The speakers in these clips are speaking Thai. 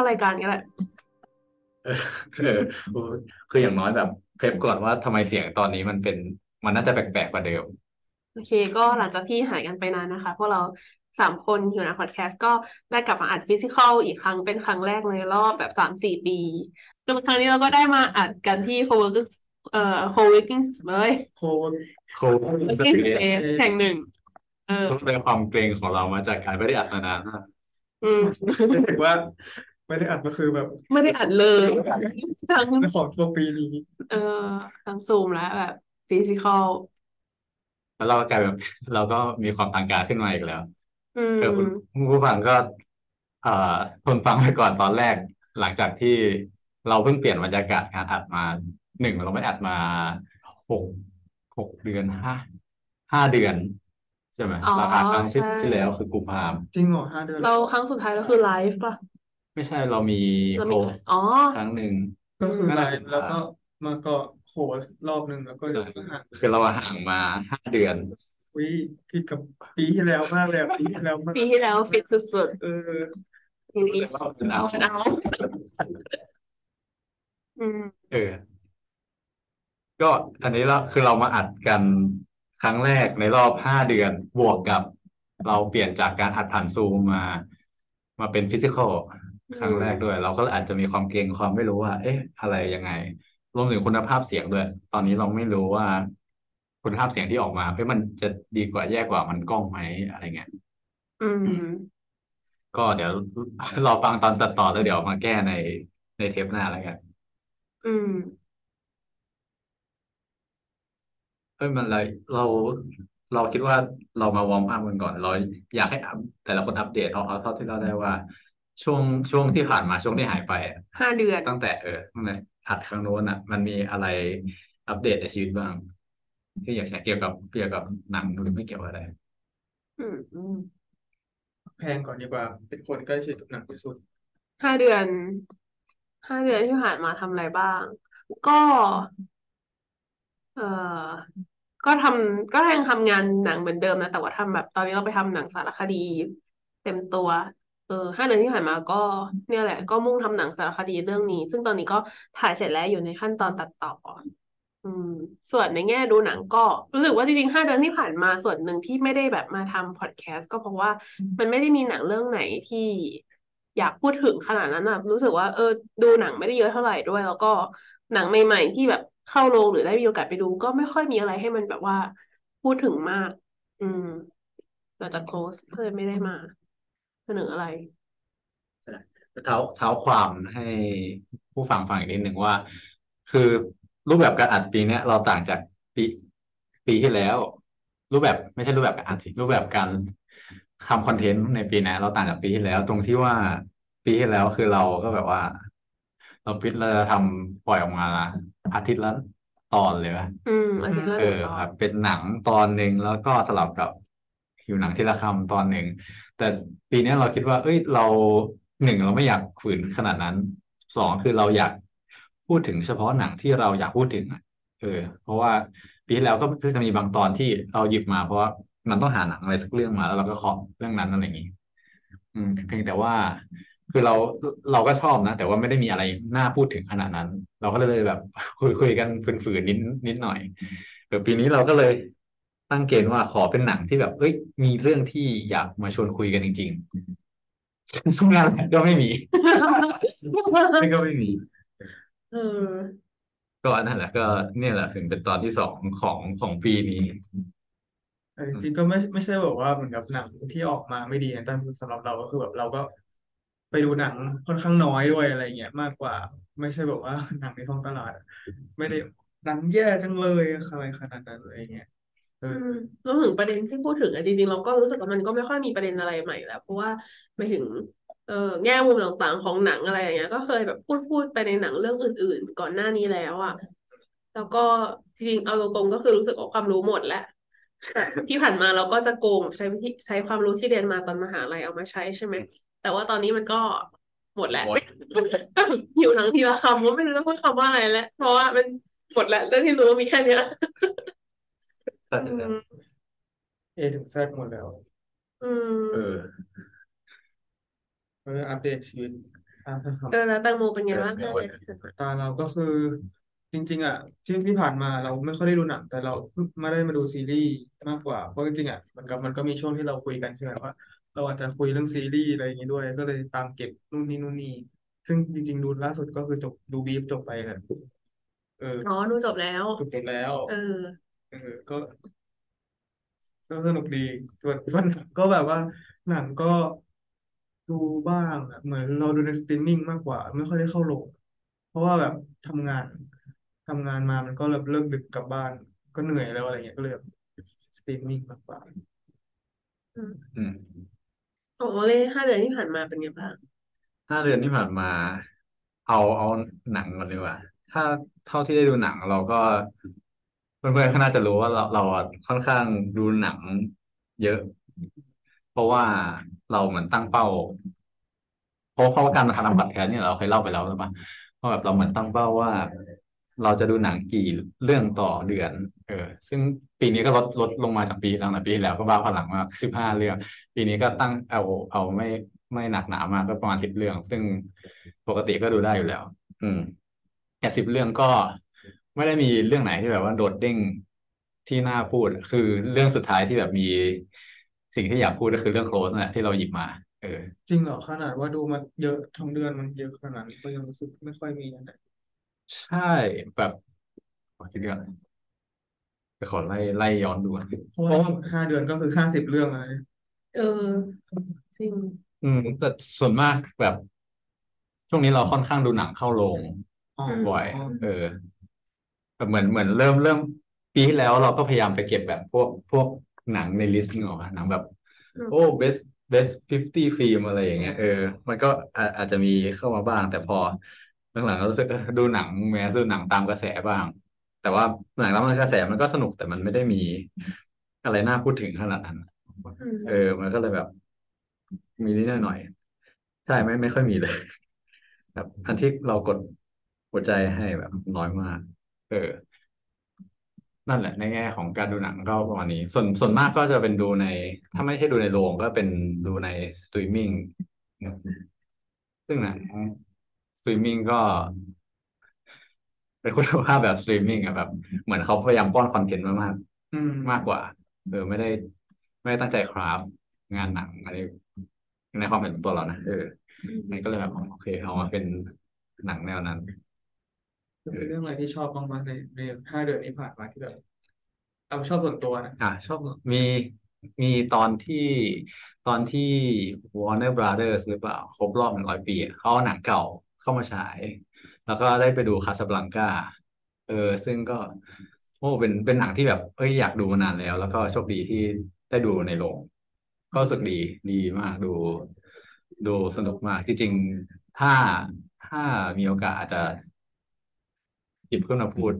ารายการก็ได้เออเออคืออย่างน้อยแบบ brief ก่อนว่าทำไมเสียงตอนนี้มันเป็นมันน่าจะแปลกๆกว่าเดิม โอเค ก็หลังจากที่หายกันไปนานนะคะ พวกเราสามคนอยู่ในพอดแคสต์ก็ได้กลับมาอัด physical อีกครั้งเป็นครั้งแรกในรอบแบบสามสี่ปีจนครั้งนี้เราก็ได้มาอัดกันที่ co-working เอ่อ co-working เอ้ยโค้ดโค้ด co-working space แห่งหนึ่ง เออเป็นความเกร็งของเรามาจากการไม่ได้อัดมานานมากอืมถือว่า ไม่ได้อัดมาคือแบบ ไม่ได้อัดเลยทั้งในของตัวปีนี้ เออทั้งซูมและแบบฟิสิกอลแล้วเราก็กลายเป็นเราก็มีความทางการขึ้นมาอีกแล้วอืมเออคุณผู้ฟังก็เอ่อทนฟังไปก่อนตอนแรก หลังจากที่เราเพิ่งเปลี่ยนบรรยากาศการอัดมาหนึ่งเราไม่อัดมาหกหกเดือนห้าห้าเดือนใช่ไหมอ๋อเราอัดครั้งที่ใช่ที่แล้วคือกุมภาพันธ์จริงเหรอห้าเดือนเราครั้งสุดท้ายก็คือไลฟ์ป่ะ ไม่ใช่เรามีเราโคมีสอ๋อ ครั้งหนึ่งก็คือนั่นไลแหละฟ์แล้วก็มาก็โค้ดรอบหนึ่งแล้วก็เดี๋ยวก็ห่างคือเราห่างมาห้าเดือน วิผิดกับปีที่แล้วมากเลยอะปีที่แล้วมากปีที่แล้วฟิตสุดเออๆปีนี้เราเป็นเอาเอาอืมเออ ก็อันนี้เราคือเรามาอัดกันครั้งแรกในรอบห้าเดือน บวกกับ เราเปลี่ยนจากการอัดผ่านซูมมา มาเป็นฟิสิกอล ครั้งแรกด้วย เราก็อาจจะมีความเกรงความไม่รู้ว่า เอ๊ะ อะไรยังไง รวมถึงคุณภาพเสียงด้วย ตอนนี้เราไม่รู้ว่า คุณภาพเสียงที่ออกมาเฮ้ยมันจะดีกว่าแย่กว่ามันกล้องไหมอะไรเงี้ยอืม ก็เดี๋ยวรอฟังตอนตัดต่อแล้วเดี๋ยวมาแก้ในในเทปหน้าแล้วกันอืม เอ้ยมันอะไรเราเราคิดว่าเรามา warm up กันก่อน เราอยากให้อัพแต่ละคนอัปเดตเอาเอาเท่าที่เราได้ว่า ช่วงช่วงที่ผ่านมาช่วงที่หายไปอะห้าเดือน ตั้งแต่เออตั้งแต่อัดครั้งโน้นอะ มันมีอะไรอัปเดตในชีวิตบ้าง ที่อยากแชร์เกี่ยวกับเกี่ยวกับหนังหรือไม่เกี่ยวอะไร อืมอืมแพงก่อนดีกว่า เป็นคนใกล้ชิดกับหนังที่สุดห้าเดือนห้าเดือนที่ผ่านมาทำอะไรบ้าง ก็ เอ่อก็ทำก็ยังทำงานหนังเหมือนเดิมนะ แต่ว่าทำแบบตอนนี้เราไปทำหนังสารคดี เต็มตัว เออห้าเดือนที่ผ่านมาก็เนี่ยแหละ ก็มุ่งทำหนังสารคดีเรื่องนี้ ซึ่งตอนนี้ก็ถ่ายเสร็จแล้วอยู่ในขั้นตอนตัดต่อ อืม ส่วนในแง่ดูหนังก็รู้สึกว่าจริงๆห้าเดือนที่ผ่านมาส่วนหนึ่งที่ไม่ได้แบบมาทำพอดแคสต์ก็เพราะว่ามันไม่ได้มีหนังเรื่องไหนที่อยากพูดถึงขนาดนั้นนะรู้สึกว่าเออ ดูหนังไม่ได้เยอะเท่าไหร่ด้วย แล้วก็หนังใหม่ ๆ ที่แบบเข้าโรงหรือได้มีโอกาสไปดู ก็ไม่ค่อยมีอะไรให้มันแบบว่าพูดถึงมาก อืมหลังจาก close ก็เลยไม่ได้มา เสนออะไรเท้าเท้าความให้ผู้ฟังฟังอีกนิดหนึ่งว่า คือรูปแบบการอัดปีเนี้ยเราต่างจากปีปีที่แล้ว รูปแบบไม่ใช่รูปแบบการอัดสิรูปแบบการทำคอนเทนต์ในปีนี้เราต่างจากปีที่แล้ว ตรงที่ว่าปีที่แล้วคือเราก็แบบว่า เราพิจเราจะทำปล่อยออกมา อาทิตย์ละตอนเลยป่ะอืมอาทิตย์ละเอหนึ่งอตอคนรับเป็นหนังตอนหนึ่งแล้วก็สลับกับ หิวหนังทีละคำตอนหนึ่ง แต่ปีนี้เราคิดว่า เอ้ยเราหนึ่งเราไม่อยากฝืนขนาดนั้นสองคือเราอยากพูดถึงเฉพาะหนังที่เราอยากพูดถึงอะเออ เพราะว่าปีที่แล้วก็จะมีบางตอนที่เราหยิบมา เพราะว่ามันต้องหาหนังอะไรสักเรื่องมาแล้วเราก็เคาะเรื่องนั้นอะไรอย่างนี้อืมเพียงแต่ว่าคือเราเราก็ชอบนะ แต่ว่าไม่ได้มีอะไรน่าพูดถึงขนาดนั้น เราก็เลยแบบคุยคุยกันฝืนๆนิดนิดหน่อยเออปีนี้เราก็เลย ตั้งเกณฑ์ว่าขอเป็นหนังที่แบบ เอ้ย มีเรื่องที่อยากมาชวนคุยกันจริงๆซึ่งซึ่งนั่นแหละก็ไม่มีซึ่งก็ไม่มีเออก็นั่นแหละก็เนี่ยแหละถึงเป็นตอนที่สองของของปีนี้แต่จริงๆก็ไม่ไม่ใช่แบบว่าเหมือนกับหนังที่ออกมาไม่ดีนะแต่สำหรับเราก็คือแบบเราก็ไปดูหนังค่อนข้างน้อยด้วยอะไรเงี้ยมากกว่า ไม่ใช่แบบว่าหนังในท้องตลาด ไม่ได้หนังแย่จังเลยอะไรขนาดนั้นอะไรเงี้ย เออือมรวมถึงประเด็นที่พูดถึงอะจริงๆ เราก็รู้สึกว่ามันก็ไม่ค่อยมีประเด็นอะไรใหม่แล้ว เพราะว่าไปถึง เออแง่มุมต่างๆของหนังอะไรอย่างเงี้ย ก็เคยแบบพูดพูดไปในหนังเรื่องอื่น ๆ ก่อนหน้านี้แล้วอะแล้วก็จริงๆเอาตรงๆก็คือรู้สึกว่าความรู้หมดแล้วแต่ที่ผ่านมาเราก็จะโกงใช้วิธีใช้ความรู้ที่เรียนมาตอนมหาลัยเอามาใช้ใช่ไหมแต่ว่าตอนนี้มันก็หมดแล้วหมดหิวหนังทีละคำว่าไม่รู้จะพูดคำว่าอะไรแล้วเพราะว่ามันหมดแล้วเรื่องที่รู้มีแค่เนี้ย อืมเอถึงแซดหมดแล้ว อืมเออเอออัปเดตชีวิตอ่าครับเออแล้วแตงโมเป็นไงเออบ้างไม่ห้าไหวเดือนที่ผ่านมาตาเราก็คือจริง ๆ อะ ที่ที่ผ่านมาเราไม่ค่อยได้ดูหนังแต่เราเพิ่งมาได้มาดูซีรีส์มากกว่าเพราะจริงๆอะมันก็มันก็มีช่วงที่เราคุยกันใช่ไหมว่า เราอาจจะคุยเรื่องซีรีส์อะไรอย่างงี้ด้วย ก็เลยตามเก็บนู่นนี่นู่นนี่ซึ่งจริง ๆ ดูล่าสุดก็คือจบดู Beef จบไปครับเอออ๋อดูจบแล้ว จบจบแล้ว เออ เออก็ก็สนุกดีส่วนส่วนหนังก็แบบว่า หนังก็ดูบ้างอะเหมือนเราดูในสตรีมมิ่งมากกว่า ไม่ค่อยได้เข้าโรงเพราะว่าแบบทำงานทำงานมามันก็แบบเลิกดึกกลับบ้าน ก็เหนื่อยแล้วอะไรเงี้ยก็เลยแบบสตรีมมิ่งมากกว่า อืมโอ้เลยห้าเดือนที่ผ่านมาเป็นไงบ้างห้าเดือนที่ผ่านมา เอาเอาหนังก่อนดีกว่า ถ้าเท่าที่ได้ดูหนังเราก็ เพื่อนๆก็น่าจะรู้ว่าเราเราอะค่อนข้างดูหนังเยอะ เพราะว่าเราเหมือนตั้งเป้าเพราะเพราะว่าการมาทำบัตรแคสเนี่ยเราเคยเล่าไปแล้วใช่ปะว่าแบบเราเหมือนตั้งเป้าว่า เราจะดูหนังกี่เรื่องต่อเดือน เออ ซึ่งปีนี้ก็ลดลดลงมาจากปีแล้วนะปีที่แล้วก็บ้าพลังมากสิบห้าเรื่อง ปีนี้ก็ตั้งเอาเอาไม่ไม่หนักหนามากก็ประมาณสิบเรื่อง ซึ่งปกติก็ดูได้อยู่แล้ว อืมแต่สิบเรื่องก็ ไม่ได้มีเรื่องไหนที่แบบว่าโดดเด้งที่น่าพูด คือเรื่องสุดท้ายที่แบบมีสิ่งที่อยากพูดก็คือเรื่องโคลสนั่นแหละที่เราหยิบมา เออ จริงเหรอขนาดว่าดูมาเยอะทั้งเดือนมันเยอะขนาดนั้นก็ยังรู้สึกไม่ค่อยมีอันไหนใช่แบบขอคิดก่อนไปขอไล่ไล่ย้อนดูก่อนเพราะว่าห้าเดือนก็คือห้าสิบเรื่องอะไรเออจริง อืมแต่ส่วนมากแบบ ช่วงนี้เราค่อนข้างดูหนังเข้าโรงอ๋อบ่อย เออ แบบเหมือนเหมือนเริ่มเริ่มปีที่แล้วเราก็พยายามไปเก็บแบบพวกพวกหนังในลิสต์นึกออกปะหนังแบบอืมโอ้ best best 50ฟิล์มอะไรอย่างเงี้ยเออ มันก็อาอาจจะมีเข้ามาบ้าง แต่พอหลังๆก็รู้สึกเออดูหนังแม้ดูหนังตามกระแสบ้าง แต่ว่าหนังตามกระแสมันก็สนุกแต่มันไม่ได้มีอะไรน่าพูดถึงขนาดนั้นอืมเออ มันก็เลยแบบ มีนิดหน่อยๆใช่ไม่ไม่ค่อยมีเลย แบบ อันที่เรากดหัวใจให้แบบน้อยมาก เออ นั่นแหละ ในแง่ของการดูหนังก็ประมาณนี้ ส่วนส่วนมากก็จะเป็นดูใน ถ้าไม่ใช่ดูในโรงก็เป็นดูในสตรีมมิ่งซึ่งหนังสตรีมมิ่งก็เป็นคุณภาพแบบสตรีมมิ่งอะแบบ เหมือนเขาพยายามป้อนคอนเทนต์มามากอืมมากกว่าเออไม่ได้ ไม่ได้ตั้งใจ craft งานหนังอะไรในความเห็นของตัวเรานะเออมันก็เลยแบบโอเคเอามาเป็นหนังแนวนั้น เป็นเรื่องอะไรที่ชอบบ้างไหมในในห้าเดือนที่ผ่านมาที่แบบเอาชอบส่วนตัวนะอะชอบมีมีตอนที่ตอนที่ Warner Brothers หรือเปล่า ครบรอบหนึ่งร้อยปีอะเขาเอาหนังเก่าเข้ามาฉาย แล้วก็ได้ไปดูคาสบลังกาเออ ซึ่งก็โอ้เป็นเป็นหนังที่แบบเอ้ยอยากดูมานานแล้ว แล้วก็โชคดีที่ได้ดูในโรงก็รู้สึกดีดีมากดู ดูสนุกมากจริงถ้าถ้ามีโอกาสอาจจะ หยิบขึ้นมาพูด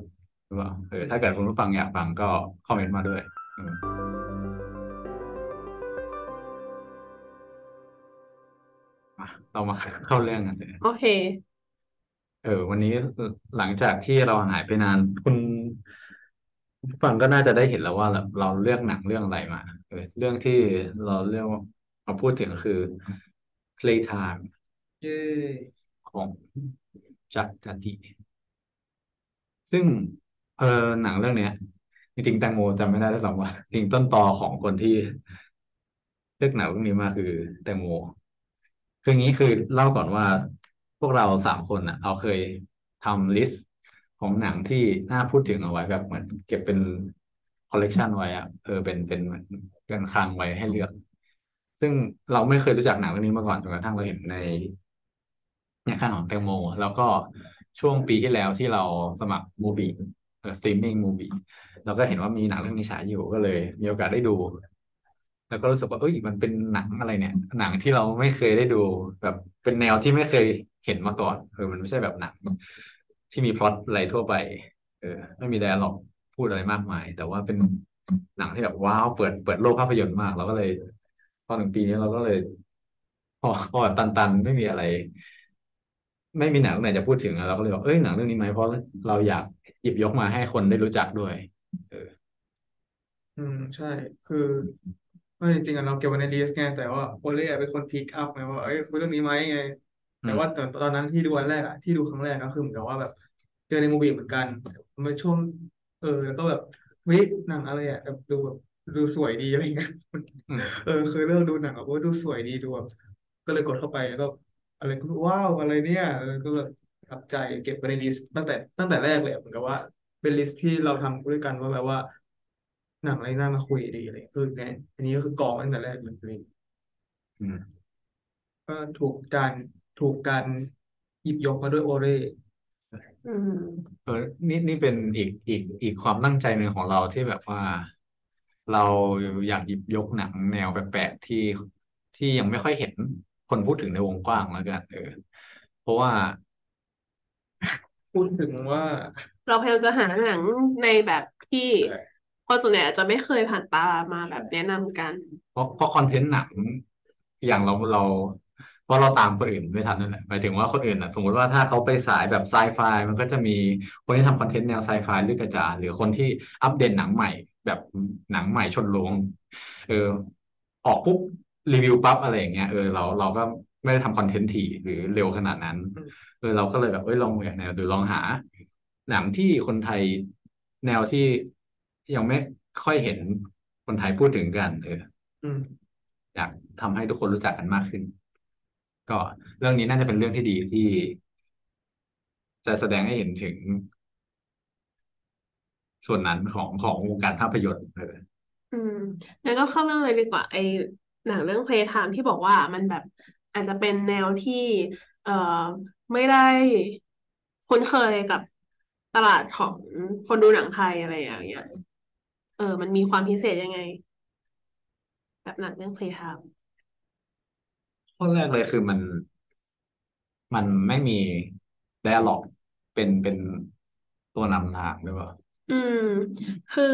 หรือเปล่าเออถ้าเกิดคุณผู้ฟังอยากฟังก็คอมเมนต์มาด้วยเออมาเรามาเข้าเรื่องกันเลยโอเค เออ วันนี้หลังจากที่เราหายไปนาน คุณผู้ฟังก็น่าจะได้เห็นแล้วว่าเราเราเลือกหนังเรื่องอะไรมาเออเรื่องที่เราเลือกมาพูดถึงคือ Playtime เย้ของ Jacques Tati ซึ่งเออหนังเรื่องเนี้ยจริงๆแตงโมจำไม่ได้ด้วยซ้ำว่าจริงต้นตอของคนที่เลือกหนังเรื่องนี้มาคือ แตงโมคืออย่างนี้คือเล่าก่อนว่าพวกเราสามคนอะ เอาเคยทำ list ของหนังที่น่าพูดถึงเอาไว้แบบเหมือน เก็บเป็นคอลเลกชันไว้อะเออเป็นเป็นเหมือนเป็นคลังไว้ให้เลือก ซึ่งเราไม่เคยรู้จักหนังเรื่องนี้มาก่อนจนกระทั่งเราเห็นในในคลังของแตงโม แล้วก็ ช่วงปีที่แล้วที่เราสมัคร MUBI สตรีมมิ่ง MUBI เราก็เห็นว่ามีหนังเรื่องนี้ฉายอยู่ก็เลย มีโอกาสได้ดู แล้วก็รู้สึกว่าเอ้ยมันเป็นหนังอะไรเนี่ย หนังที่เราไม่เคยได้ดู แบบเป็นแนวที่ไม่เคยเห็นมาก่อนเออมันไม่ใช่แบบหนังที่มีพล็อตอะไรทั่วไป เออ ไม่มี dialogue พูดอะไรมากมาย แต่ว่าเป็นหนังที่แบบว้าวเปิดเปิดโลกภาพยนตร์มากเราก็เลยพอหนึ่งปีนี้เราก็เลยพอพอแบบตันๆไม่มีอะไร ไม่มีหนังเรื่องไหนจะพูดถึงอะเราก็เลยบอกเอ้ยหนังเรื่องนี้ไหมเพราะเราอยากหยิบยกมาให้คนได้รู้จักด้วย เออ อืมใช่ คือว่าจริงๆอะเราเก็บไว้ใน list ไงแต่ว่าโอเล่เป็นคน pick up ไงว่าเอ้ยคุยเรื่องนี้ไหมไงแต่ว่าตอนตอนนั้นที่ดูอันแรกอะที่ดูครั้งแรกก็คือเหมือนกับว่าแบบเจอใน MUBI เหมือนกันมันช่วง เออ แล้วก็แบบเฮ้ยหนังอะไรอะแบบดูแบบดูสวยดีอะไรเงี้ย อืม เออเคยเลือกดูหนังแบบว่าดูสวยดีดูแบบก็เลยกดเข้าไปแล้วก็ อะไรก็ว้าวอะไรเนี่ยเออก็แบบประทับใจเก็บไว้ใน list ตั้งแต่ตั้งแต่แรกเลยเหมือนกับว่า เป็น list ที่เราทำด้วยกันว่าแบบว่า หนังอะไรน่ามาคุยดีอะไรคือเนี่ยอันนี้ก็คือกองตั้งแต่แรกเลย อืมก็ถูกการถูกการหยิบยกมาด้วยโอเร่อืมเออนี่นี่เป็นอีกอีกอีกความตั้งใจหนึ่งของเราที่แบบว่า เราอยากหยิบยกหนังแนวแปลกๆที่ที่ยังไม่ค่อยเห็น คนพูดถึงในวงกว้างแล้วกันเออเพราะว่า พูดถึงว่า เราพยายามจะหาหนังในแบบที่คนส่วนใหญ่อาจจะไม่เคยผ่านตามาแบบแนะนำกัน เพราะเพราะคอนเทนต์หนังอย่างเราเราเพราะเราตามคนอื่นไม่ทันนั่นแหละหมายถึงว่าคนอื่นอะ สมมติว่าถ้าเขาไปสายแบบไซไฟมันก็จะมีคนที่ทำคอนเทนต์แนวไซไฟเลือกกระจายหรือคนที่อัปเดตหนังใหม่ แบบหนังใหม่ชนโรงเออออกปุ๊บ รีวิวปั๊บอะไรอย่างเงี้ยเออเราเราก็ไม่ได้ทำคอนเทนต์ถี่หรือเร็วขนาดนั้นเออเราก็เลยแบบเอ้ยลองแบบแนวดูลองหา หนังที่คนไทยแนวที่ยังไม่ค่อยเห็นคนไทยพูดถึงกันเอออืมอยากทำให้ทุกคนรู้จักกันมากขึ้น ก็เรื่องนี้น่าจะเป็นเรื่องที่ดีที่ จะแสดงให้เห็นถึง ส่วนนั้นของของวงการภาพยนตร์เอออืมงั้นก็เข้าเรื่องเลยดีกว่าไอ หนังเรื่อง Playtime ที่บอกว่ามันแบบอาจจะเป็นแนวที่ เอ่อไม่ได้คุ้นเคยกับตลาดของคนดูหนังไทยอะไรอย่างเงี้ย เออ มันมีความพิเศษยังไง แบบหนังเรื่อง Playtime ข้อแรกเลยคือมัน มันไม่มี dialogue เป็นเป็นตัวนำทางหรือเปล่า อืม คือ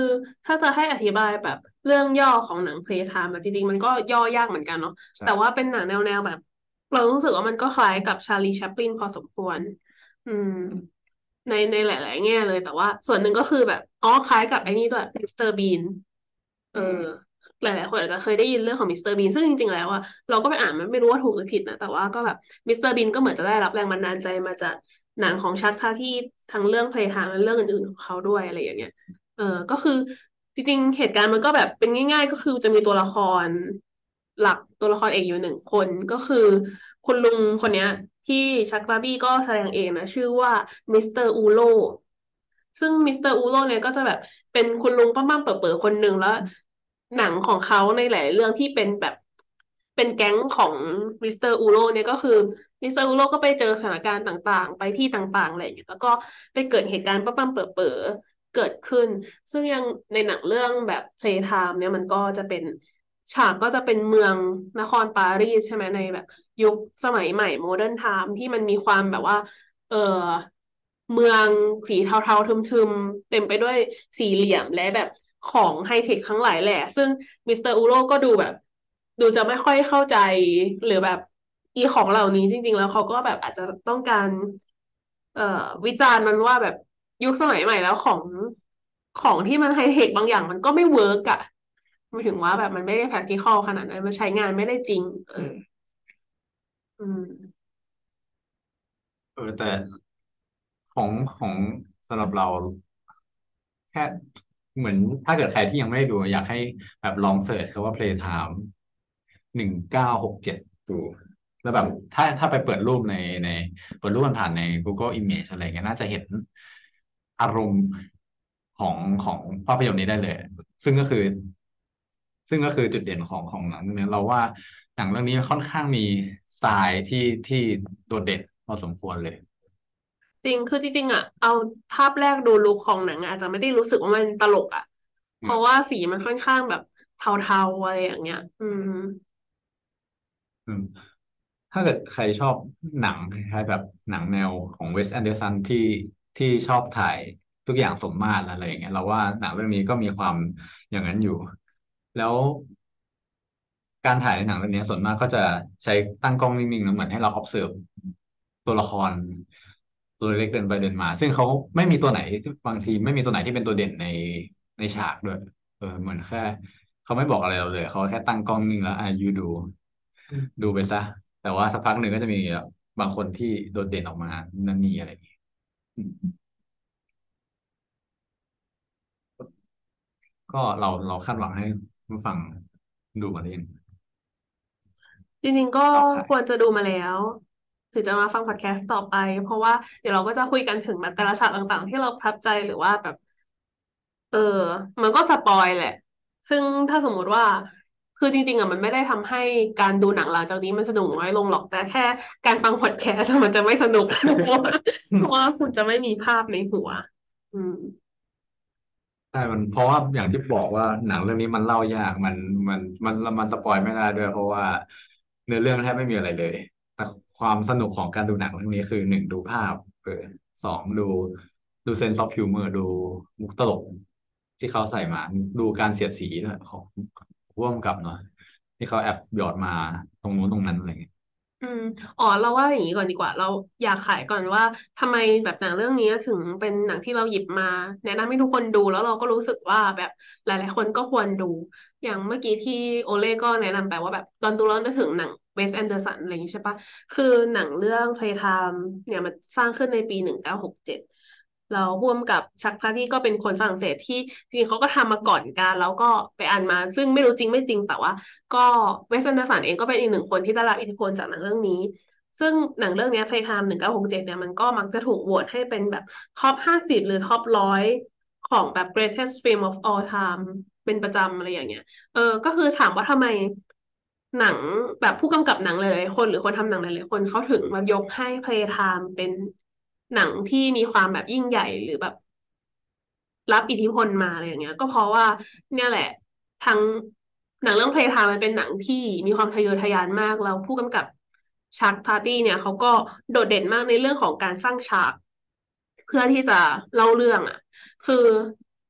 ถ้าจะให้อธิบายแบบเรื่องย่อของหนัง Playtime อะจริงๆ มันก็ย่อยากเหมือนกันเนาะใช่แต่ว่าเป็นหนังแนวแนวแบบ เรารู้สึกว่ามันก็คล้ายกับชาลีแชปลินพอสมควร อืม ในในหลาย ๆ แง่เลย แต่ว่าส่วนหนึ่งก็คือแบบอ๋อคล้ายกับไอ้นี่ด้วยมิสเตอร์บีน เออหลาย ๆ คนอาจจะเคยได้ยินเรื่องของมิสเตอร์บีนซึ่งจริง ๆ แล้วอะเราก็ไปอ่านมันไม่รู้ว่าถูกหรือผิดนะ แต่ว่าก็แบบมิสเตอร์บีนก็เหมือนจะได้รับแรงบันดาลใจมาจาก หนังของ Jacques Tati ทั้งเรื่อง Playtime และเรื่องอื่นๆของเขาด้วยอะไรอย่างเงี้ย เออก็คือจริงๆเหตุการณ์มันก็แบบเป็นง่าย ๆ ก็คือจะมีตัวละครหลักตัวละครเอกอยู่หนึ่งคนก็คือ คุณลุงคนเนี้ย ที่ Jacques Tati ก็แสดงเองนะ ชื่อว่ามิสเตอร์อูโรซึ่งมิสเตอร์อูโรเนี่ยก็จะแบบเป็นคุณลุงป้ำๆเป๋อๆคนหนึ่งแล้ว หนังของเขาในหลายเรื่องที่เป็นแบบเป็นแก๊งของมิสเตอร์ Hulot เนี่ยก็คือ มิสเตอร์ Hulot ก็ไปเจอสถานการณ์ต่างๆ ไปที่ต่างๆอะไรอย่างเงี้ยแล้วก็ไปเกิดเหตุการณ์ป้ำๆเป๋อๆเกิดขึ้น ซึ่งยังในหนังเรื่องแบบ Playtime เนี่ยมันก็จะเป็นฉากก็จะเป็นเมืองนครปารีสใช่ไหมในแบบ ยุคสมัยใหม่ modern time ที่มันมีความแบบว่า เออเมืองสีเทาๆทึมๆ เต็มไปด้วยสี่เหลี่ยมและแบบของไฮเทคทั้งหลายแหละ ซึ่งมิสเตอร์ Hulot ก็ดูแบบ ดูจะไม่ค่อยเข้าใจหรือแบบ อีของเหล่านี้จริง ๆ แล้วเขาก็แบบอาจจะต้องการ เอ่อวิจารณ์มันว่าแบบยุคสมัยใหม่แล้วของของที่มันไฮเทคบางอย่างมันก็ไม่ work อะหมายถึงว่าแบบมันไม่ได้ practical ขนาดนั้นมันใช้งานไม่ได้จริง เออ อืม เออแต่ของของสำหรับเราแค่เหมือนถ้าเกิดใครที่ยังไม่ได้ดู อยากให้แบบลอง search คำว่า Playtime หนึ่งเก้าหกเจ็ดดู แล้วแบบถ้าถ้าไปเปิดรูปในในเปิดรูปมันผ่านใน Google Image อะไรเงี้ยน่าจะเห็นอารมณ์ของของภาพยนตร์นี้ได้เลย ซึ่งก็คือ ซึ่งก็คือจุดเด่นของของหนังเรื่องนี้เราว่าหนังเรื่องนี้ค่อนข้างมีสไตล์ที่ที่โดดเด่นพอสมควรเลย จริงคือจริงๆอะเอาภาพแรกดูลุคของหนังอะอาจจะไม่ได้รู้สึกว่ามันตลกอะ เพราะว่าสีมันค่อนข้างแบบเทาๆอะไรอย่างเงี้ย อืม อืม ถ้าเกิดใครชอบหนังคล้ายๆแบบหนังแนวของเวสแอนเดอร์สันที่ที่ชอบถ่ายทุกอย่างสมมาตรอะไรอย่างเงี้ยเราว่าหนังเรื่องนี้ก็มีความอย่างนั้นอยู่ แล้วการถ่ายในหนังเรื่องนี้ส่วนมากก็จะใช้ตั้งกล้องนิ่งๆนะเหมือนให้เรา observe ตัวละคร ตัวเล็กเดินไปเดินมา ซึ่งเขาไม่มีตัวไหนที่บางทีไม่มีตัวไหนที่เป็นตัวเด่นในในฉากด้วย เออ เหมือนแค่เขาไม่บอกอะไรเราเลยเขาแค่ตั้งกล้องนิ่งแล้วอะยูดู ดูไปซะ แต่ว่าสักพักหนึ่งก็จะมีแบบบางคนที่โดดเด่นออกมานั่นนี่อะไรอย่างเงี้ยอืมก็เราเราคาดหวังให้ผู้ฟังดูมาเล่นจริง ๆ ก็เอาขายควรจะดูมาแล้วถึงจะมาฟังพอดแคสต์ต่อไป เพราะว่าเดี๋ยวเราก็จะคุยกันถึงแบบแต่ละฉากต่างๆ ที่เราประทับใจหรือว่าแบบ เออ มันก็สปอยแหละ ซึ่งถ้าสมมุติว่า คือจริงๆอะมันไม่ได้ทำให้การดูหนังหลังจากนี้มันสนุกน้อยลงหรอกแต่แค่การฟังพอดแคสต์มันจะไม่สนุกเพราะว่าเพราะว่าคุณจะไม่มีภาพในหัว อืมใช่มันเพราะว่าอย่างที่บอกว่าหนังเรื่องนี้มันเล่ายากมันมันมันมันสปอยไม่ได้ด้วย เพราะว่าเนื้อเรื่องแทบไม่มีอะไรเลย แต่ความสนุกของการดูหนังเรื่องนี้คือหนึ่งดูภาพเออสองดูดูเซนส์ออฟฮิวเมอร์ดูมุกตลกที่เขาใส่มา ดูการเสียดสีด้วยของ ผู้กำกับเนาะที่เขาแอบหยอดมาตรงนู้นตรงนั้นอะไรเงี้ยอืมอ๋อเราว่าอย่างนี้ก่อนดีกว่า เราอยากขายก่อนว่าทำไมแบบหนังเรื่องนี้ถึงเป็นหนังที่เราหยิบมา แนะนำให้ทุกคนดูแล้วเราก็รู้สึกว่าแบบหลาย ๆ คนก็ควรดู อย่างเมื่อกี้ที่โอเล่ก็แนะนำไปว่าแบบตอนดูแล้วนึกถึงหนังเวสแอนเดอร์สันอะไรอย่างนี้ใช่ปะคือหนังเรื่อง Playtime เนี่ยมันสร้างขึ้นในปีหนึ่งเก้าหกเจ็ด แล้วผู้กำกับ Jacques Tati ก็เป็นคนฝรั่งเศสที่จริงเขาก็ทำมาก่อนกันแล้วก็ไปอ่านมา ซึ่งไม่รู้จริงไม่จริงแต่ว่า ก็เวสแอนเดอร์สันเองก็เป็นอีกหนึ่งคนที่ได้รับอิทธิพลจากหนังเรื่องนี้ ซึ่งหนังเรื่องนี้ Playtime หนึ่งเก้าหกเจ็ดเนี่ยมันก็มักจะถูกโหวตให้เป็นแบบ top ห้าสิบหรือ top ร้อยของแบบ greatest film of all time เป็นประจำอะไรอย่างเงี้ย เออ ก็คือถามว่าทำไมหนังแบบผู้กำกับหนังหลายๆคน หรือคนทำหนังหลายๆคนเขาถึงมายกให้ Playtime เป็น หนังที่มีความแบบยิ่งใหญ่หรือแบบ รับอิทธิพลมาอะไรอย่างเงี้ย ก็เพราะว่าเนี่ยแหละทั้งหนังเรื่อง Playtime มันเป็นหนังที่มีความทะเยอทะยานมากแล้วผู้กำกับชักทาร์ตี้เนี่ยเขาก็โดดเด่นมากในเรื่องของการสร้างฉาก เพื่อที่จะเล่าเรื่องอะ คือ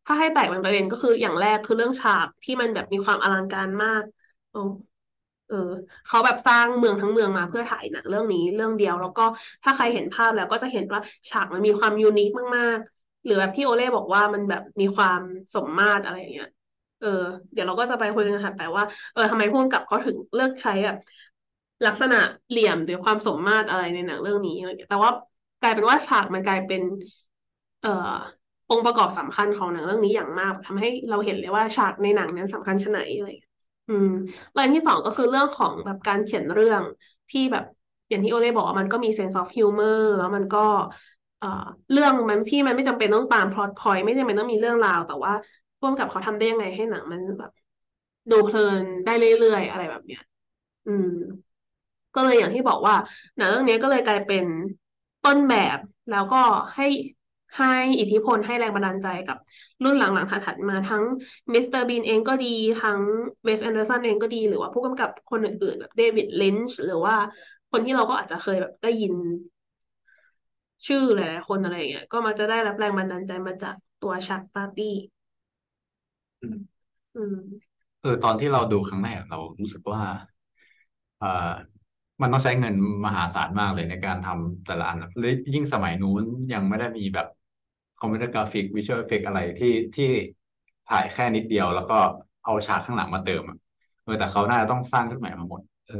ถ้าให้แตกเป็นประเด็นก็คืออย่างแรกคือเรื่องฉากที่มันแบบมีความอลังการมากโอ เออเขาแบบสร้างเมืองทั้งเมืองมาเพื่อถ่ายหนังเรื่องนี้เรื่องเดียว แล้วก็ถ้าใครเห็นภาพแล้วก็จะเห็นว่าฉากมันมีความยูนิคมากๆ หรือแบบที่โอเล่บอกว่ามันแบบมีความสมมาตรอะไรอย่างเงี้ยเออเดี๋ยวเราก็จะไปคุยกันถัดไปว่าเออทำไมผู้กำกับเขาถึงเลือกใช้แบบลักษณะเหลี่ยมหรือความสมมาตรอะไรในหนังเรื่องนี้อะไรเงี้ยแต่ว่ากลายเป็นว่าฉากมันกลายเป็น เอ่อองค์ประกอบสำคัญของหนังเรื่องนี้อย่างมากทำให้เราเห็นเลยว่าฉากในหนังนั้นสำคัญชะไหนอะไร อืมแล้วอันที่สองก็คือเรื่องของแบบการเขียนเรื่องที่แบบอย่างที่โอเล่บอกว่ามันก็มี sense of humor แล้วมันก็เอ่อเรื่องมันที่มันไม่จำเป็นต้องตาม plot point ไม่จำเป็นต้องมีเรื่องราว แต่ว่าร่วมกับเขาทำได้ยังไงให้หนังมันแบบดูเพลินได้เรื่อยๆ อะไรแบบเนี้ย อืม ก็เลยอย่างที่บอกว่าหนังเรื่องนี้ก็เลยกลายเป็นต้นแบบแล้วก็ให้ ให้อิทธิพลให้แรงบันดาลใจกับรุ่นหลังๆถัดมาทั้งมิสเตอร์บีนเองก็ดีทั้งเวสแอนเดอร์สันเองก็ดีหรือว่าผู้กำกับคนอื่นๆแบบเดวิดลินช์หรือว่าคนที่เราก็อาจจะเคยแบบได้ยิน ชื่อหลายๆคนอะไรอย่างเงี้ยก็มักจะได้รับแรงบันดาลใจมาจากตัวชักปาร์ตี้อืมอืมเออตอนที่เราดูครั้งแรกเรารู้สึกว่าเอ่อมันต้องใช้เงินมหาศาลมากเลยในการทำแต่ละอันหรือยิ่งสมัยนู้นยังไม่ได้มีแบบ คอมพิวเตอร์กราฟิก visual effect อะไรที่ที่ถ่ายแค่นิดเดียวแล้วก็เอาฉากข้างหลังมาเติมอะเออแต่เขาน่าจะต้องสร้างขึ้นใหม่มาหมดเออ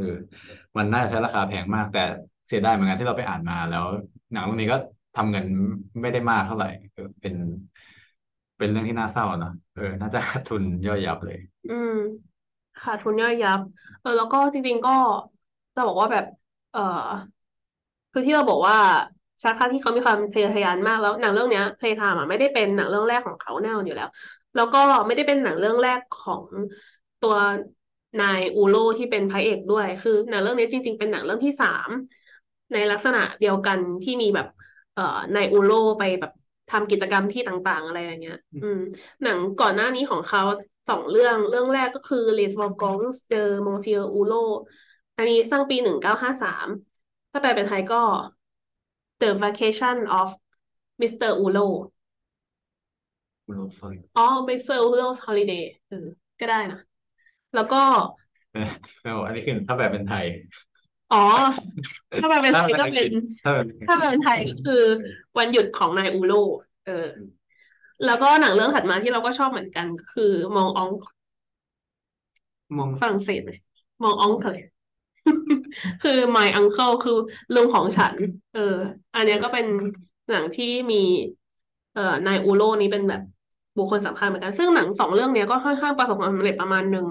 มันน่าจะใช้ราคาแพงมาก แต่เสียดายเหมือนกันที่เราไปอ่านมาแล้ว หนังเรื่องนี้ก็ทำเงินไม่ได้มากเท่าไหร่เป็น เป็นเรื่องที่น่าเศร้าเนะเออ น่าจะขาดทุนย่อยยับเลย อืมขาดทุนย่อยยับ เออ แล้วก็จริง ๆก็จะบอกว่าแบบ เออคือที่เราบอกว่า ฌัก ตาตีเขามีความทะเยอทะยานมากแล้วหนังเรื่องเนี้ย Playtime อะไม่ได้เป็นหนังเรื่องแรกของเขาแน่นอนอยู่แล้ว แล้วก็ไม่ได้เป็นหนังเรื่องแรกของตัวนายอูโลที่เป็นพระเอกด้วย คือหนังเรื่องนี้จริง ๆ เป็นหนังเรื่องที่สามในลักษณะเดียวกันที่มีแบบ เอ่อนายอูโรไปแบบทำกิจกรรมที่ต่างๆ อะไรอย่างเงี้ย อืม หนังก่อนหน้านี้ของเขาสองเรื่องเรื่องแรกก็คือ Les Wagon's de Monsieur Hulot อันนี้สร้างปีหนึ่งเก้าห้าสามถ้าแปลเป็นไทยก็ The Vacation of Mr. Hulot อ๋อ Mr. Hulot's Holiday เออก็ได้นะ แล้วก็เออไม่บอกอันนี้คือถ้าแบบเป็นไทย อ๋อ ถ้าแปลเป็นไทยถ้าก็เป็นอังเป็กฤนษถ้าแบบถ้าแปลเป็นไทยก็คือวันหยุดของนายอูโรเออ แล้วก็หนังเรื่องถัดมาที่เราก็ชอบเหมือนกันก็คือมองอองมองฝรั่งเศสเลยมองอองเลย คือ my uncle คือลุงของฉัน เออ อันเนี้ยก็เป็นหนังที่มี เอ่อนายอูโรนี้เป็นแบบบุคคลสำคัญเหมือนกัน ซึ่งหนังสองเรื่องเนี้ยก็ค่อนข้างประสบความสำเร็จประมาณหนึ่ง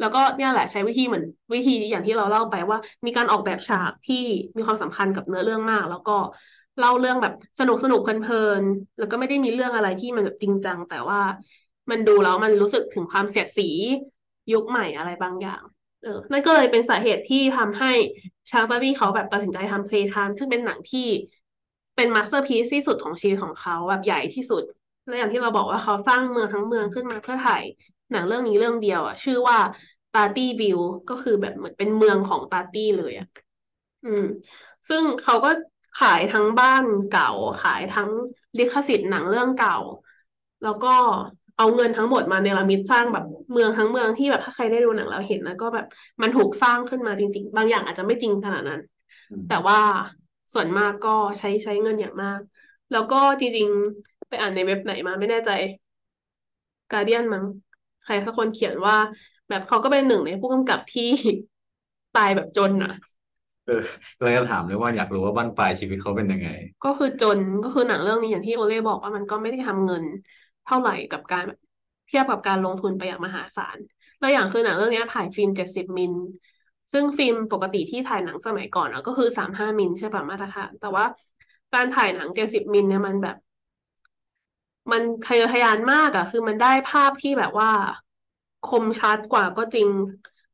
แล้วก็เนี่ยแหละใช้วิธีเหมือนวิธีอย่างที่เราเล่าไปว่า มีการออกแบบฉากที่มีความสำคัญกับเนื้อเรื่องมาก แล้วก็เล่าเรื่องแบบสนุกสนุกเพลินๆแล้วก็ไม่ได้มีเรื่องอะไรที่มันแบบจริงจังแต่ว่ามันดูแล้วมันรู้สึกถึงความเสียดสียุคใหม่อะไรบางอย่าง เออนั่นก็เลยเป็นสาเหตุที่ทำให้ชาร์ลส์เขาแบบตัดสินใจทำ Playtime ซึ่งเป็นหนังที่เป็น masterpiece ที่สุดของชีวิตของเขาแบบใหญ่ที่สุด และอย่างที่เราบอกว่าเขาสร้างเมืองทั้งเมืองขึ้นมาเพื่อถ่ายหนังเรื่องนี้เรื่องเดียวอะ ชื่อว่าตาร์ตี้วิวก็คือแบบเหมือนเป็นเมืองของตาร์ตี้เลยอะอืม ซึ่งเขาก็ขายทั้งบ้านเก่า ขายทั้งลิขสิทธิ์หนังเรื่องเก่า แล้วก็ เอาเงินทั้งหมดมาเนรมิตสร้างแบบเมืองทั้งเมืองที่แบบถ้าใครได้ดูหนังแล้วเห็นแล้วก็แบบมันถูกสร้างขึ้นมาจริง ๆ บางอย่างอาจจะไม่จริงขนาดนั้นอืมแต่ว่าส่วนมากก็ใช้ใช้เงินอย่างมาก แล้วก็จริงๆ ไปอ่านในเว็บไหนมาไม่แน่ใจการเดียนมั้งใครสักคนเขียนว่า แบบเขาก็เป็นหนึ่งในผู้กำกับที่ตายแบบจนอะเออเลยจะถามเลยว่าอยากรู้ว่าบั้นปลายชีวิตเขาเป็นยังไง ก็คือจนก็คือหนังเรื่องนี้อย่างที่โอเล่บอกว่ามันก็ไม่ได้ทำเงินเท่าไหร่กับการเทียบกับการลงทุนไปอย่างมหาศาลแล้วอย่างคือหนังเรื่องนี้ถ่ายฟิล์มเจ็ดสิบมิล ซึ่งฟิล์มปกติที่ถ่ายหนังสมัยก่อนอะก็คือสามห้ามิลล์ใช่ป่ะมาตรฐาน แต่ว่าการถ่ายหนังเจ็ดสิบมิลล์เนี่ยมันแบบ มันทะเยอทะยานมากอะคือมันได้ภาพที่แบบว่าคมชัดกว่าก็จริง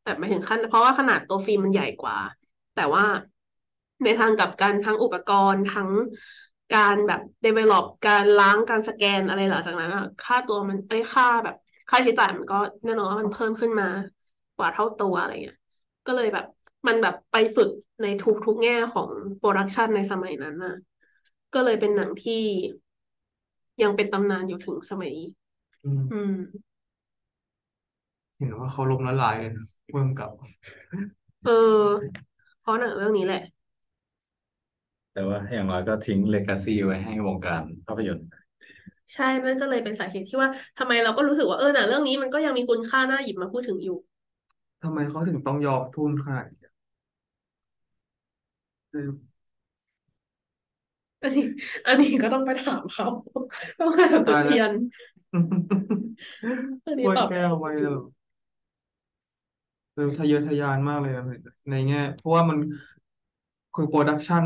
แบบหมายถึงขั้น เพราะว่าขนาดตัวฟิล์มมันใหญ่กว่า แต่ว่าในทางกลับกันทั้งอุปกรณ์ทั้ง การแบบ develop การล้างการสแกนอะไรหลังจากนั้นอะค่าตัวมันเอ้ยค่าแบบ ค่าใช้จ่ายมันก็แน่นอนว่ามันเพิ่มขึ้นมากว่าเท่าตัวอะไรเงี้ยก็เลยแบบมันแบบไปสุดในทุกทุกแง่ของ production ในสมัยนั้นน่ะ ก็เลยเป็นหนังที่ยังเป็นตำนานอยู่ถึงสมัยนี้อืมอืมเห็นว่าเขาล้มละลายเลยนะเมืองเก่าเออ เพราะหนังเรื่องนี้แหละ แต่ว่าอย่างน้อยก็ทิ้ง legacy ไว้ให้วงการภาพยนตร์ ใช่นั่นก็เลยเป็นสาเหตุที่ว่าทำไมเราก็รู้สึกว่าเออหนังเรื่องนี้มันก็ยังมีคุณค่าน่าหยิบมาพูดถึงอยู่ทำไมเขาถึงต้องยอมทุ่มขนาดนี้เอออันนี้อันนี้ก็ต้องไปถามเขาต้องไปแบบจุดตายแล้วเทียนอันกนี้ล้วยตอบแก้วไปเลยเหรอเออทะเยอทะยานมากเลยนะในแง่ เพราะว่ามัน คือ production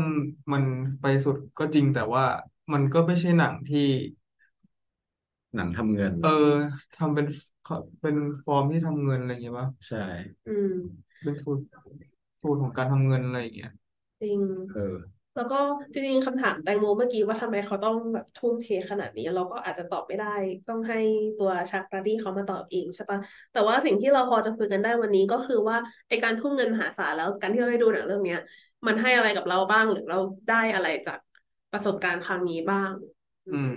มันไปสุดก็จริงแต่ว่ามันก็ไม่ใช่หนังที่ หนังทำเงิน เออทำเป็นเป็นฟอร์มที่ทำเงินอะไรอย่างเงี้ยป่ะใช่ อืม เป็นสูตรสูตรของการทำเงินอะไรอย่างเงี้ยจริง เออ แล้วก็จริงๆคำถามแตงโมเมื่อกี้ว่าทำไมเขาต้องแบบทุ่มเทขนาดนี้ เราก็อาจจะตอบไม่ได้ ต้องให้ตัวฌักตาตีเขามาตอบเองใช่ปะแต่ว่าสิ่งที่เราพอจะคุยกันได้วันนี้ก็คือว่าไอการทุ่มเงินมหาศาลแล้วการที่เราได้ดูหนังเรื่องเนี้ย มันให้อะไรกับเราบ้างหรือเราได้อะไรจากประสบการณ์ครั้งนี้บ้าง อืม